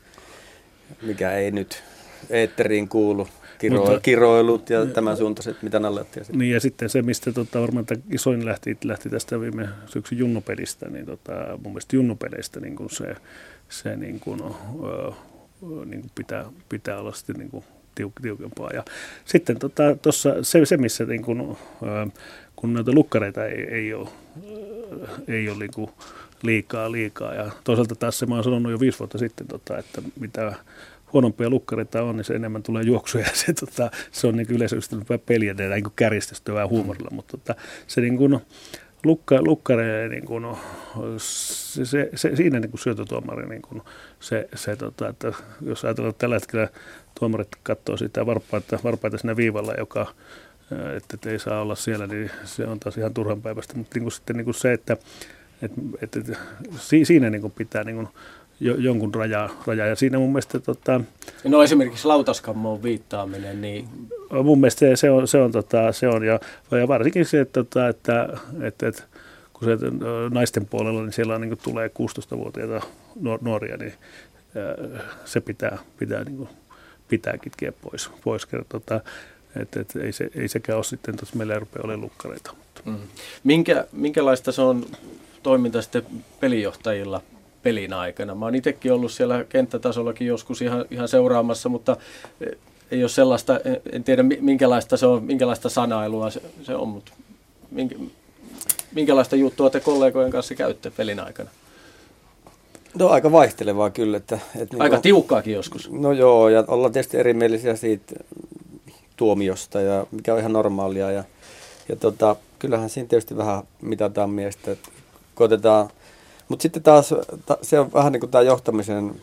mikä ei nyt eetteriin kuulu kiro, Mutta, kiroilut ja tämän suuntaiset, mitä Nalle otti Niin ja sitten se, mistä tota, varmaan isoin lähti, lähti tästä viime syksyn junnupelistä, niin tota, mun mielestä junnupeleistä niin kuin se, se niin kuin, ö, niin kuin pitää, pitää olla sitten niin kuin tiuk, tiukempaa. Ja sitten tota, tossa, se, se, missä niin kuin, ö, kun näitä lukkareita ei, ei ole, ei ole niin kuin liikaa, liikaa. Ja toisaalta taas se mä oon sanonut jo viisi vuotta sitten, tota, että mitä huonompia lukkareita on, niin se enemmän tulee juoksuja. Se, tota, se on niin yleisöistä peliä, niin kuin kärjistystä vähän huumorilla, mutta tota, se niin kuin, lukka, lukkare, niin kuin, se, se, se, siinä niin kuin syötötuomari, niin kuin, se, se tota, että jos ajatellaan, että tällä hetkellä tuomarit katsoo sitä varpaita, varpaita siinä viivalla, joka että, että ei saa olla siellä, niin se on taas ihan turhan päivästä. Mutta niin kuin sitten niin kuin se, että, että, että, että siinä niin kuin pitää niin kuin jo, jonkun rajaa, rajaa. Ja siinä mun mielestä... Tota, no esimerkiksi lautaskammoon viittaaminen, niin... Mun mielestä se on, se on, tota, se on ja, ja varsinkin se, että, tota, että, että, että kun se naisten puolella, niin siellä niin tulee 16-vuotiaita nuoria, niin se pitää, pitää, niin kuin, pitää kitkeä pois. pois tota, että, että ei, se, ei sekään ole sitten, että meillä ei rupea olemaan lukkareita. Mm. Minkä, minkälaista se on toiminta sitten pelijohtajilla pelin aikana. Mä oon itsekin ollut siellä kenttätasollakin joskus ihan, ihan seuraamassa, mutta eh, ei ole sellaista, en tiedä minkälaista se on, minkälaista sanailua se, se on, mutta minkä, minkälaista juttua te kollegojen kanssa käytte pelin aikana? No aika vaihtelevaa kyllä. Että, että aika niin tiukkaakin joskus. No joo, ja ollaan tietysti erimielisiä siitä tuomiosta, ja mikä on ihan normaalia. Ja, ja tota, kyllähän siinä tietysti vähän mitataan miestä, että koitetaan – mutta sitten taas ta, se on vähän niin kuin tämä johtamisen,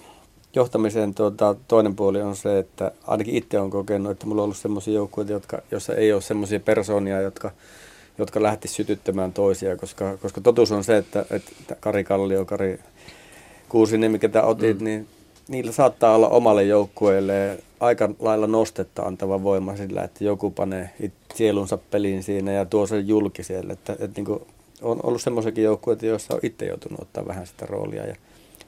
johtamisen tuota, toinen puoli on se, että ainakin itse olen kokenut, että mulla on ollut sellaisia joukkueita, jotka, joissa ei ole sellaisia persoonia, jotka, jotka lähtisivät sytyttämään toisia, koska, koska totuus on se, että, että Kari Kallio, Kari Kuusinen, ketä otit, mm. niin niillä saattaa olla omalle joukkueelle aika lailla nostetta antava voima sillä, että joku panee sielunsa peliin siinä ja tuo sen julki siellä. Että, että niin kuin on ollut semmoisiakin joukkueita, joissa on itse joutunut ottaa vähän sitä roolia ja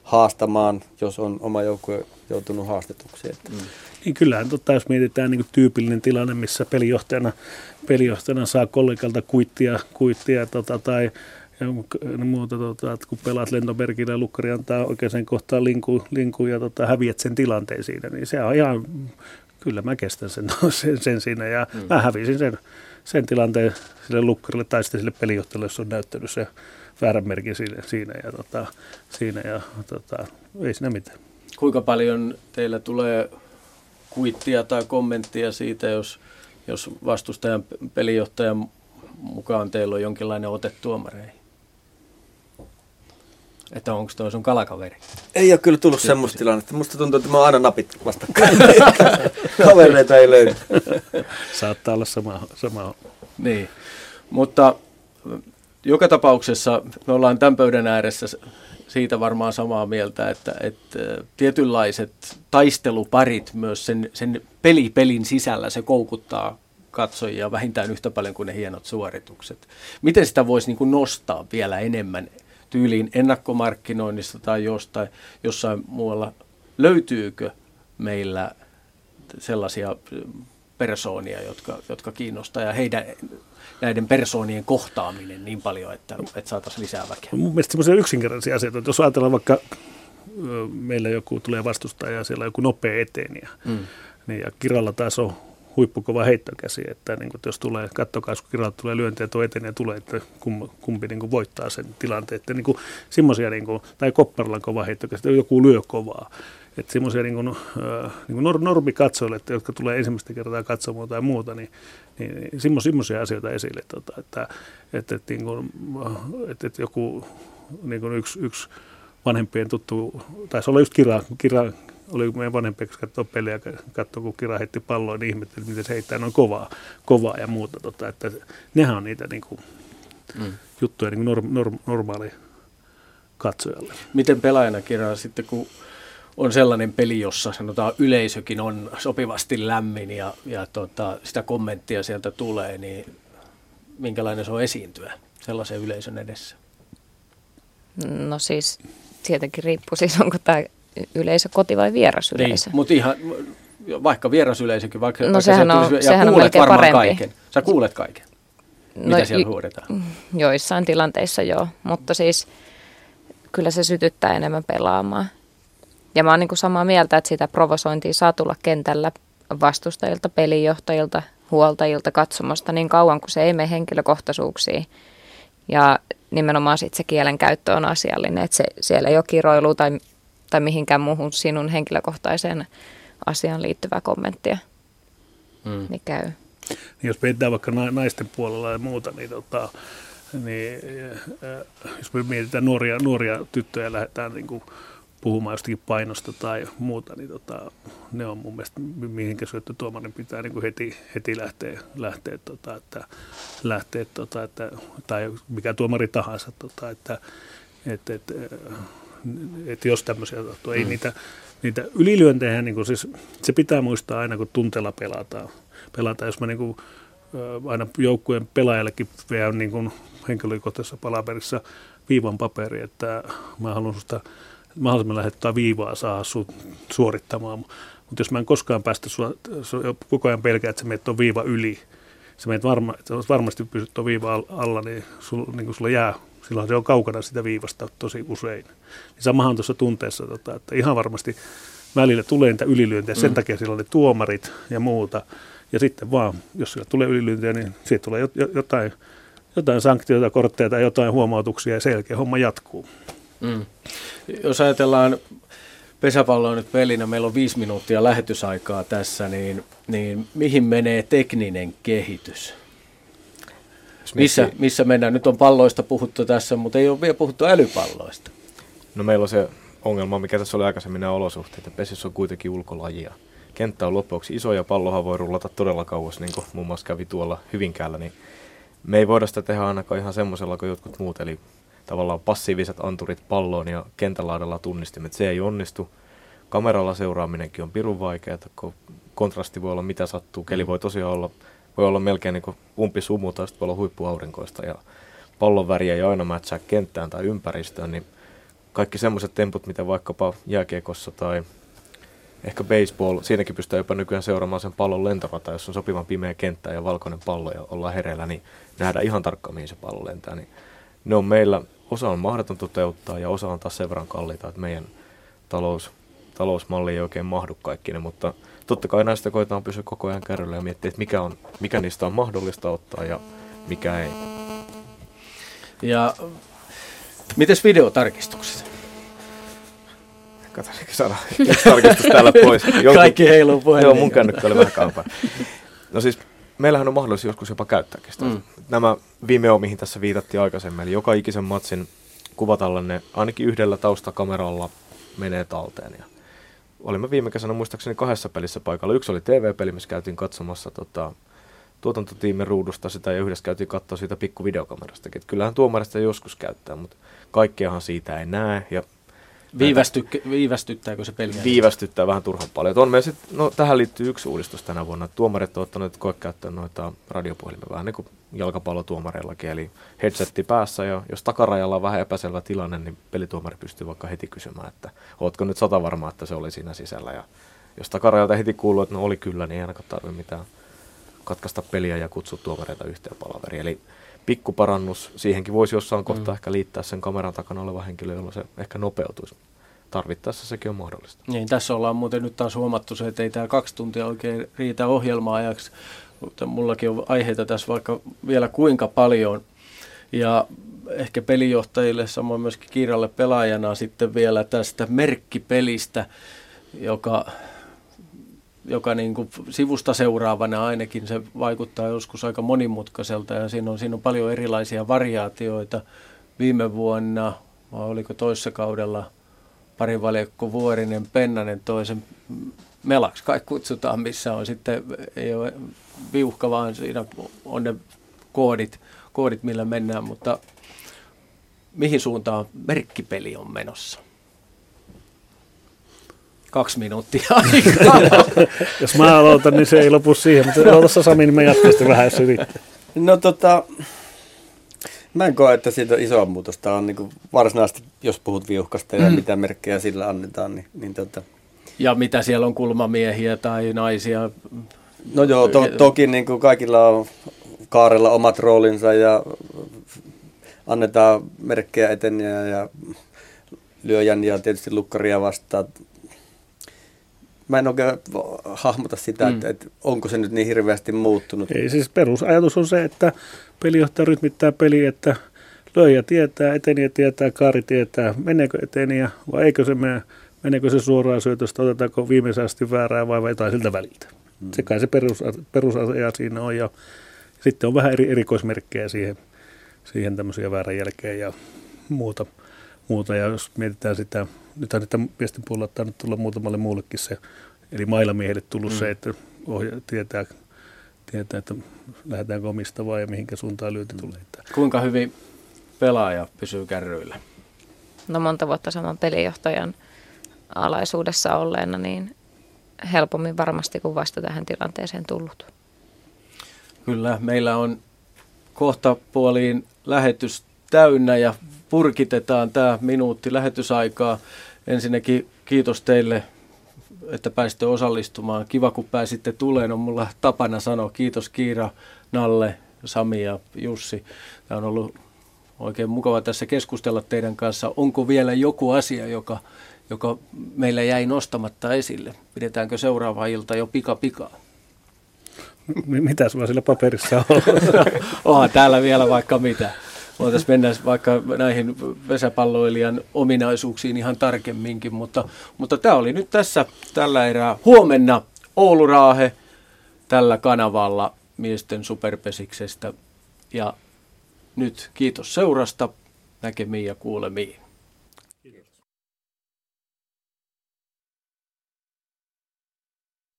haastamaan, jos on oma joukkue joutunut haastetuksi. Että. Mm. Niin kyllähän totta, jos mietitään niin tyypillinen tilanne, missä pelijohtajana, pelijohtajana saa kollegalta kuittia, kuittia tota, tai ja muuta, tota, että kun pelaat lentomerkillä ja lukkari antaa oikeaan kohtaan linku, linku ja tota, häviät sen tilanteen siinä, niin se on ihan, kyllä mä kestän sen, sen, sen siinä ja mm. mä hävisin sen sen tilanteen sille lukkarille tai sitten sille pelijohtajalle, jos on näyttänyt se väärän merkin siinä, siinä ja, tota, siinä ja tota, ei siinä mitään. Kuinka paljon teillä tulee kuittia tai kommenttia siitä, jos, jos vastustajan pelijohtajan mukaan teillä on jonkinlainen ote tuomareihin? Että onko toi sun kalakaveri? Ei ole kyllä tullut semmoista tilannetta. Musta tuntuu, että mä oon aina napit vastakkain. Kavereita ei löydy. Saattaa olla sama, sama. Niin, mutta joka tapauksessa me ollaan tämän pöydän ääressä siitä varmaan samaa mieltä, että, että tietynlaiset taisteluparit myös sen, sen peli pelin sisällä se koukuttaa katsojia vähintään yhtä paljon kuin ne hienot suoritukset. Miten sitä voisi niin kuin nostaa vielä enemmän tyyliin ennakkomarkkinoinnista tai jostain, jossain muualla, löytyykö meillä sellaisia persoonia, jotka, jotka kiinnostaa ja heidän, näiden persoonien kohtaaminen niin paljon, että, että saataisiin lisää väkeä. Mun mielestä semmoisia yksinkertaisia asioita, että jos ajatellaan vaikka meillä joku tulee vastustaja ja siellä on joku nopea eteen ja, mm. niin, ja kiralla taas on huippukova heittokäsi, että niin kuin, jos tulee, kattokaa, kun kiralla tulee lyöntiä tuo eteen ja tulee, että kum, kumpi niin kuin voittaa sen tilanteen. Että niin kuin, semmoisia, niin kuin, tai kopparilla kova heittokäsi, joku lyö kovaa. Että semmoisia niin kuin, äh, niin kuin normikatsojille, että jotka tulee ensimmäistä kertaa katsomaan tai muuta, niin, niin, niin semmoisia asioita esille, tota, että, että, että, niin kuin, että, että joku niin kuin yksi, yksi vanhempien tuttu, taisi olla just Kira, Kira oli meidän vanhempi, kun katsoi peliä, katsoi, kun Kira heitti palloa, niin ihmetteli, miten se heittää noin kovaa, kovaa ja muuta. Tota, että nehän on niitä niin kuin, mm. juttuja niin kuin norm, norm, normaali katsojalle. Miten pelaajana Kira sitten, kun on sellainen peli, jossa sanotaan yleisökin on sopivasti lämmin ja, ja tota, sitä kommenttia sieltä tulee, niin minkälainen se on esiintyä sellaisen yleisön edessä? No siis tietenkin riippuu siis, onko tämä yleisö koti vai vierasyleisö. Niin, mutta ihan, vaikka vierasyleisökin, vaikka, no, vaikka sehän on, tulisi, sehän on kuulet varmaan parempi. kaiken. Sä kuulet kaiken, no, mitä siellä huudetaan. Joissain tilanteissa joo, mutta siis kyllä se sytyttää enemmän pelaamaan. Ja mä oon niin kuin samaa mieltä, että sitä provosointia saa tulla kentällä vastustajilta, pelijohtajilta, huoltajilta, katsomosta niin kauan, kuin se ei mene henkilökohtaisuuksiin. Ja nimenomaan sit se kielen käyttö on asiallinen, että se, siellä ei ole kiroilu tai, tai mihinkään muuhun sinun henkilökohtaiseen asiaan liittyvää kommenttia, mm. niin käy. Niin jos mietitään vaikka naisten puolella ja muuta, niin, tota, niin äh, jos me mietitään nuoria, nuoria tyttöjä lähdetään niin kuin puhumaan jostakin painosta tai muuta, niin tota, ne on mun mielestä, mihinkä syöttötuomarin pitää niin kuin heti, heti lähteä, lähteä, tota, että, lähteä tota, että, tai mikä tuomari tahansa, tota, että, että, että, että jos tämmöisiä tapahtuu, ei mm. niitä, niitä ylilyöntejä, niin kuin siis, se pitää muistaa aina, kun tunteella pelataan. pelataan. Jos mä niin kuin, aina joukkueen pelaajallekin vielä niin kuin henkilökohtaisessa palaperissa viivan paperi, että mä haluan sitä mahdollisimman lähettää viivaa saa su, suorittamaan. Mutta jos mä en koskaan päästä sua, koko ajan pelkää, että sä menet tuon viiva yli, sä menet varma, että varmasti pysyt tuon viiva alla, niin, sul, niin sulla jää, silloin se on kaukana sitä viivasta tosi usein. Niin samahan tuossa tunteessa, tota, että ihan varmasti välillä tulee niitä ylilyöntejä, sen mm. takia silloin ne tuomarit ja muuta. Ja sitten vaan, jos sillä tulee ylilyöntejä, niin siitä tulee jotain, jotain sanktioita, kortteja tai jotain huomautuksia ja selkeä homma jatkuu. Mm. Jos ajatellaan pesäpalloa nyt pelinä, meillä on viisi minuuttia lähetysaikaa tässä, niin, niin mihin menee tekninen kehitys? Missä, missä mennään? Nyt on palloista puhuttu tässä, mutta ei ole vielä puhuttu älypalloista. No meillä on se ongelma, mikä tässä oli aikaisemmin nämä olosuhteet. Pesissä on kuitenkin ulkolajia. Kenttä on loppuksi iso ja pallohan voi rullata todella kauas, niin kuin muun muassa kävi tuolla Hyvinkäällä. Niin me ei voida sitä tehdä ainakaan ihan semmoisella kuin jotkut muut, eli tavallaan passiiviset anturit palloon ja kentälaadalla tunnistimet. Se ei onnistu. Kameralla seuraaminenkin on pirun vaikeaa, kun kontrasti voi olla mitä sattuu. Keli voi tosiaan olla, voi olla melkein niin umpisumu tai voi olla huippuaurinkoista ja pallon väriä ei aina mätsää kenttään tai ympäristöön, niin kaikki semmoiset temput, mitä vaikkapa jääkiekossa tai ehkä baseball, siinäkin pystyy jopa nykyään seuraamaan sen pallon lentorata, jos on sopivan pimeä kenttä ja valkoinen pallo ja ollaan hereillä, niin nähdään ihan tarkkaan, mihin se pallo lentää. Niin ne on meillä, osa on mahdoton toteuttaa ja osa on taas sen verran kalliita, että meidän talous, talousmalli ei oikein mahdu kaikki mutta totta kai näistä koetaan pysyä koko ajan kärryllä ja miettiä, että mikä, on, mikä niistä on mahdollista ottaa ja mikä ei. Ja mites videotarkistukset? Katsotaanko saada tarkistus täällä pois. Jonkun, Kaikki heiluu puhelimia. Joo, mun kännykkä oli vähän kaupan. No siis meillähän on mahdollisuus joskus jopa käyttääkin sitä. Mm. Nämä Vimeo, mihin tässä viitattiin aikaisemmin, eli joka ikisen matsin kuvatallenne ainakin yhdellä taustakameralla menee talteen. Ja olimme viime kesänä muistaakseni kahdessa pelissä paikalla. Yksi oli TV-peli, missä käytiin katsomassa tota, tuotantotiimin ruudusta sitä ja yhdessä käytiin katsoa siitä pikkuvideokamerastakin. Kyllähän tuomarista joskus käyttää, mutta kaikkeahan siitä ei näe ja Viivästy, viivästyttääkö se peli? Viivästyttää vähän turhan paljon. on myös, no, tähän liittyy yksi uudistus tänä vuonna. Tuomarit ovat ottaneet koekäyttöön noita radiopuhelimia vähän niin kuin jalkapallotuomareillakin. Eli headsetti päässä ja jos takarajalla on vähän epäselvä tilanne, niin pelituomari pystyy vaikka heti kysymään, että ootko nyt sata varma, että se oli siinä sisällä. Ja jos takarajalta heti kuuluu, että no oli kyllä, niin ei ainakaan tarvitse mitään katkaista peliä ja kutsua tuomareita yhteen palaveriin. Eli pikku parannus. Siihenkin voisi jossain kohtaa mm. ehkä liittää sen kameran takana oleva henkilö, jolla se ehkä nopeutuisi. Tarvittaessa sekin on mahdollista. Niin, tässä ollaan muuten nyt taas huomattu se, että ei tämä kaksi tuntia oikein riitä ohjelma-ajaksi. Mutta mullakin on aiheita tässä vaikka vielä kuinka paljon. Ja ehkä pelijohtajille, samoin myöskin Kiiralle pelaajana sitten vielä tästä merkkipelistä, joka, joka niin kuin sivusta seuraavana ainakin se vaikuttaa joskus aika monimutkaiselta ja siinä on, siinä on paljon erilaisia variaatioita. Viime vuonna, vai oliko toissa kaudella, parivaljakko Vuorinen, Pennanen toisen melaksi kai kutsutaan, missä on sitten, ei ole viuhka, vaan siinä on ne koodit, koodit millä mennään, mutta mihin suuntaan merkkipeli on menossa? Kaksi minuuttia aikaa. jos mä aloitan, niin se ei lopu siihen, mutta aloita Sami, niin mä jatkan sitten vähän, jos yrittää. No tota, mä en koe, että siitä on isoa muutosta on niin varsinaisesti, jos puhut viuhkasta ja mm. mitä merkkejä sillä annetaan, niin, niin tota. Ja mitä siellä on kulmamiehiä tai naisia? No joo, to, toki niin kuin kaikilla on kaarella omat roolinsa ja annetaan merkkejä eteniä ja lyöjän ja tietysti lukkaria vastaan. Mä en oikein hahmota sitä, mm. että, että onko se nyt niin hirveästi muuttunut. Ei, siis perusajatus on se, että pelijohtaja rytmittää peli, että löijä tietää, eteniä tietää, kaari tietää, meneekö eteniä vai eikö se mene, meneekö se suoraan syötöstä, otetaanko viimeisesti väärää vai jotain siltä väliltä. Mm. Se kai se perus, perusasia siinä on ja sitten on vähän eri erikoismerkkejä siihen – siihen tämmöisiä väärän jälkeen ja muuta. Muuta. Ja jos mietitään sitä, nythän että viestin puolella on nyt tulla muutamalle muullekin se, eli mailamiehelle tullut mm. se, että ohja, tietää, tietää, että lähdetäänkö omistavaa ja mihinkä suuntaan lyönti tulee. Kuinka hyvin pelaaja pysyy kärryillä? No monta vuotta saman pelijohtajan alaisuudessa olleena, niin helpommin varmasti kuin vasta tähän tilanteeseen tullut. Kyllä, meillä on kohta puoliin lähetys täynnä ja purkitetaan tämä minuutti lähetysaikaa. Ensinnäkin kiitos teille, että pääsitte osallistumaan. Kiva, kun pääsitte tuleen. On mulla tapana sanoa kiitos Kiira, Nalle, Sami ja Jussi. Tämä on ollut oikein mukava tässä keskustella teidän kanssa. Onko vielä joku asia, joka, joka meillä jäi nostamatta esille? Pidetäänkö seuraava ilta jo pika pikaa? Mitä sulla sillä paperissa on? Onhan täällä vielä vaikka mitä. Voitaisiin mennä vaikka näihin pesäpalloilijan ominaisuuksiin ihan tarkemminkin, mutta, mutta tämä oli nyt tässä tällä erää. Huomenna Oulu Raahe tällä kanavalla miesten superpesiksestä. Ja nyt kiitos seurasta, näkemiin ja kuulemiin.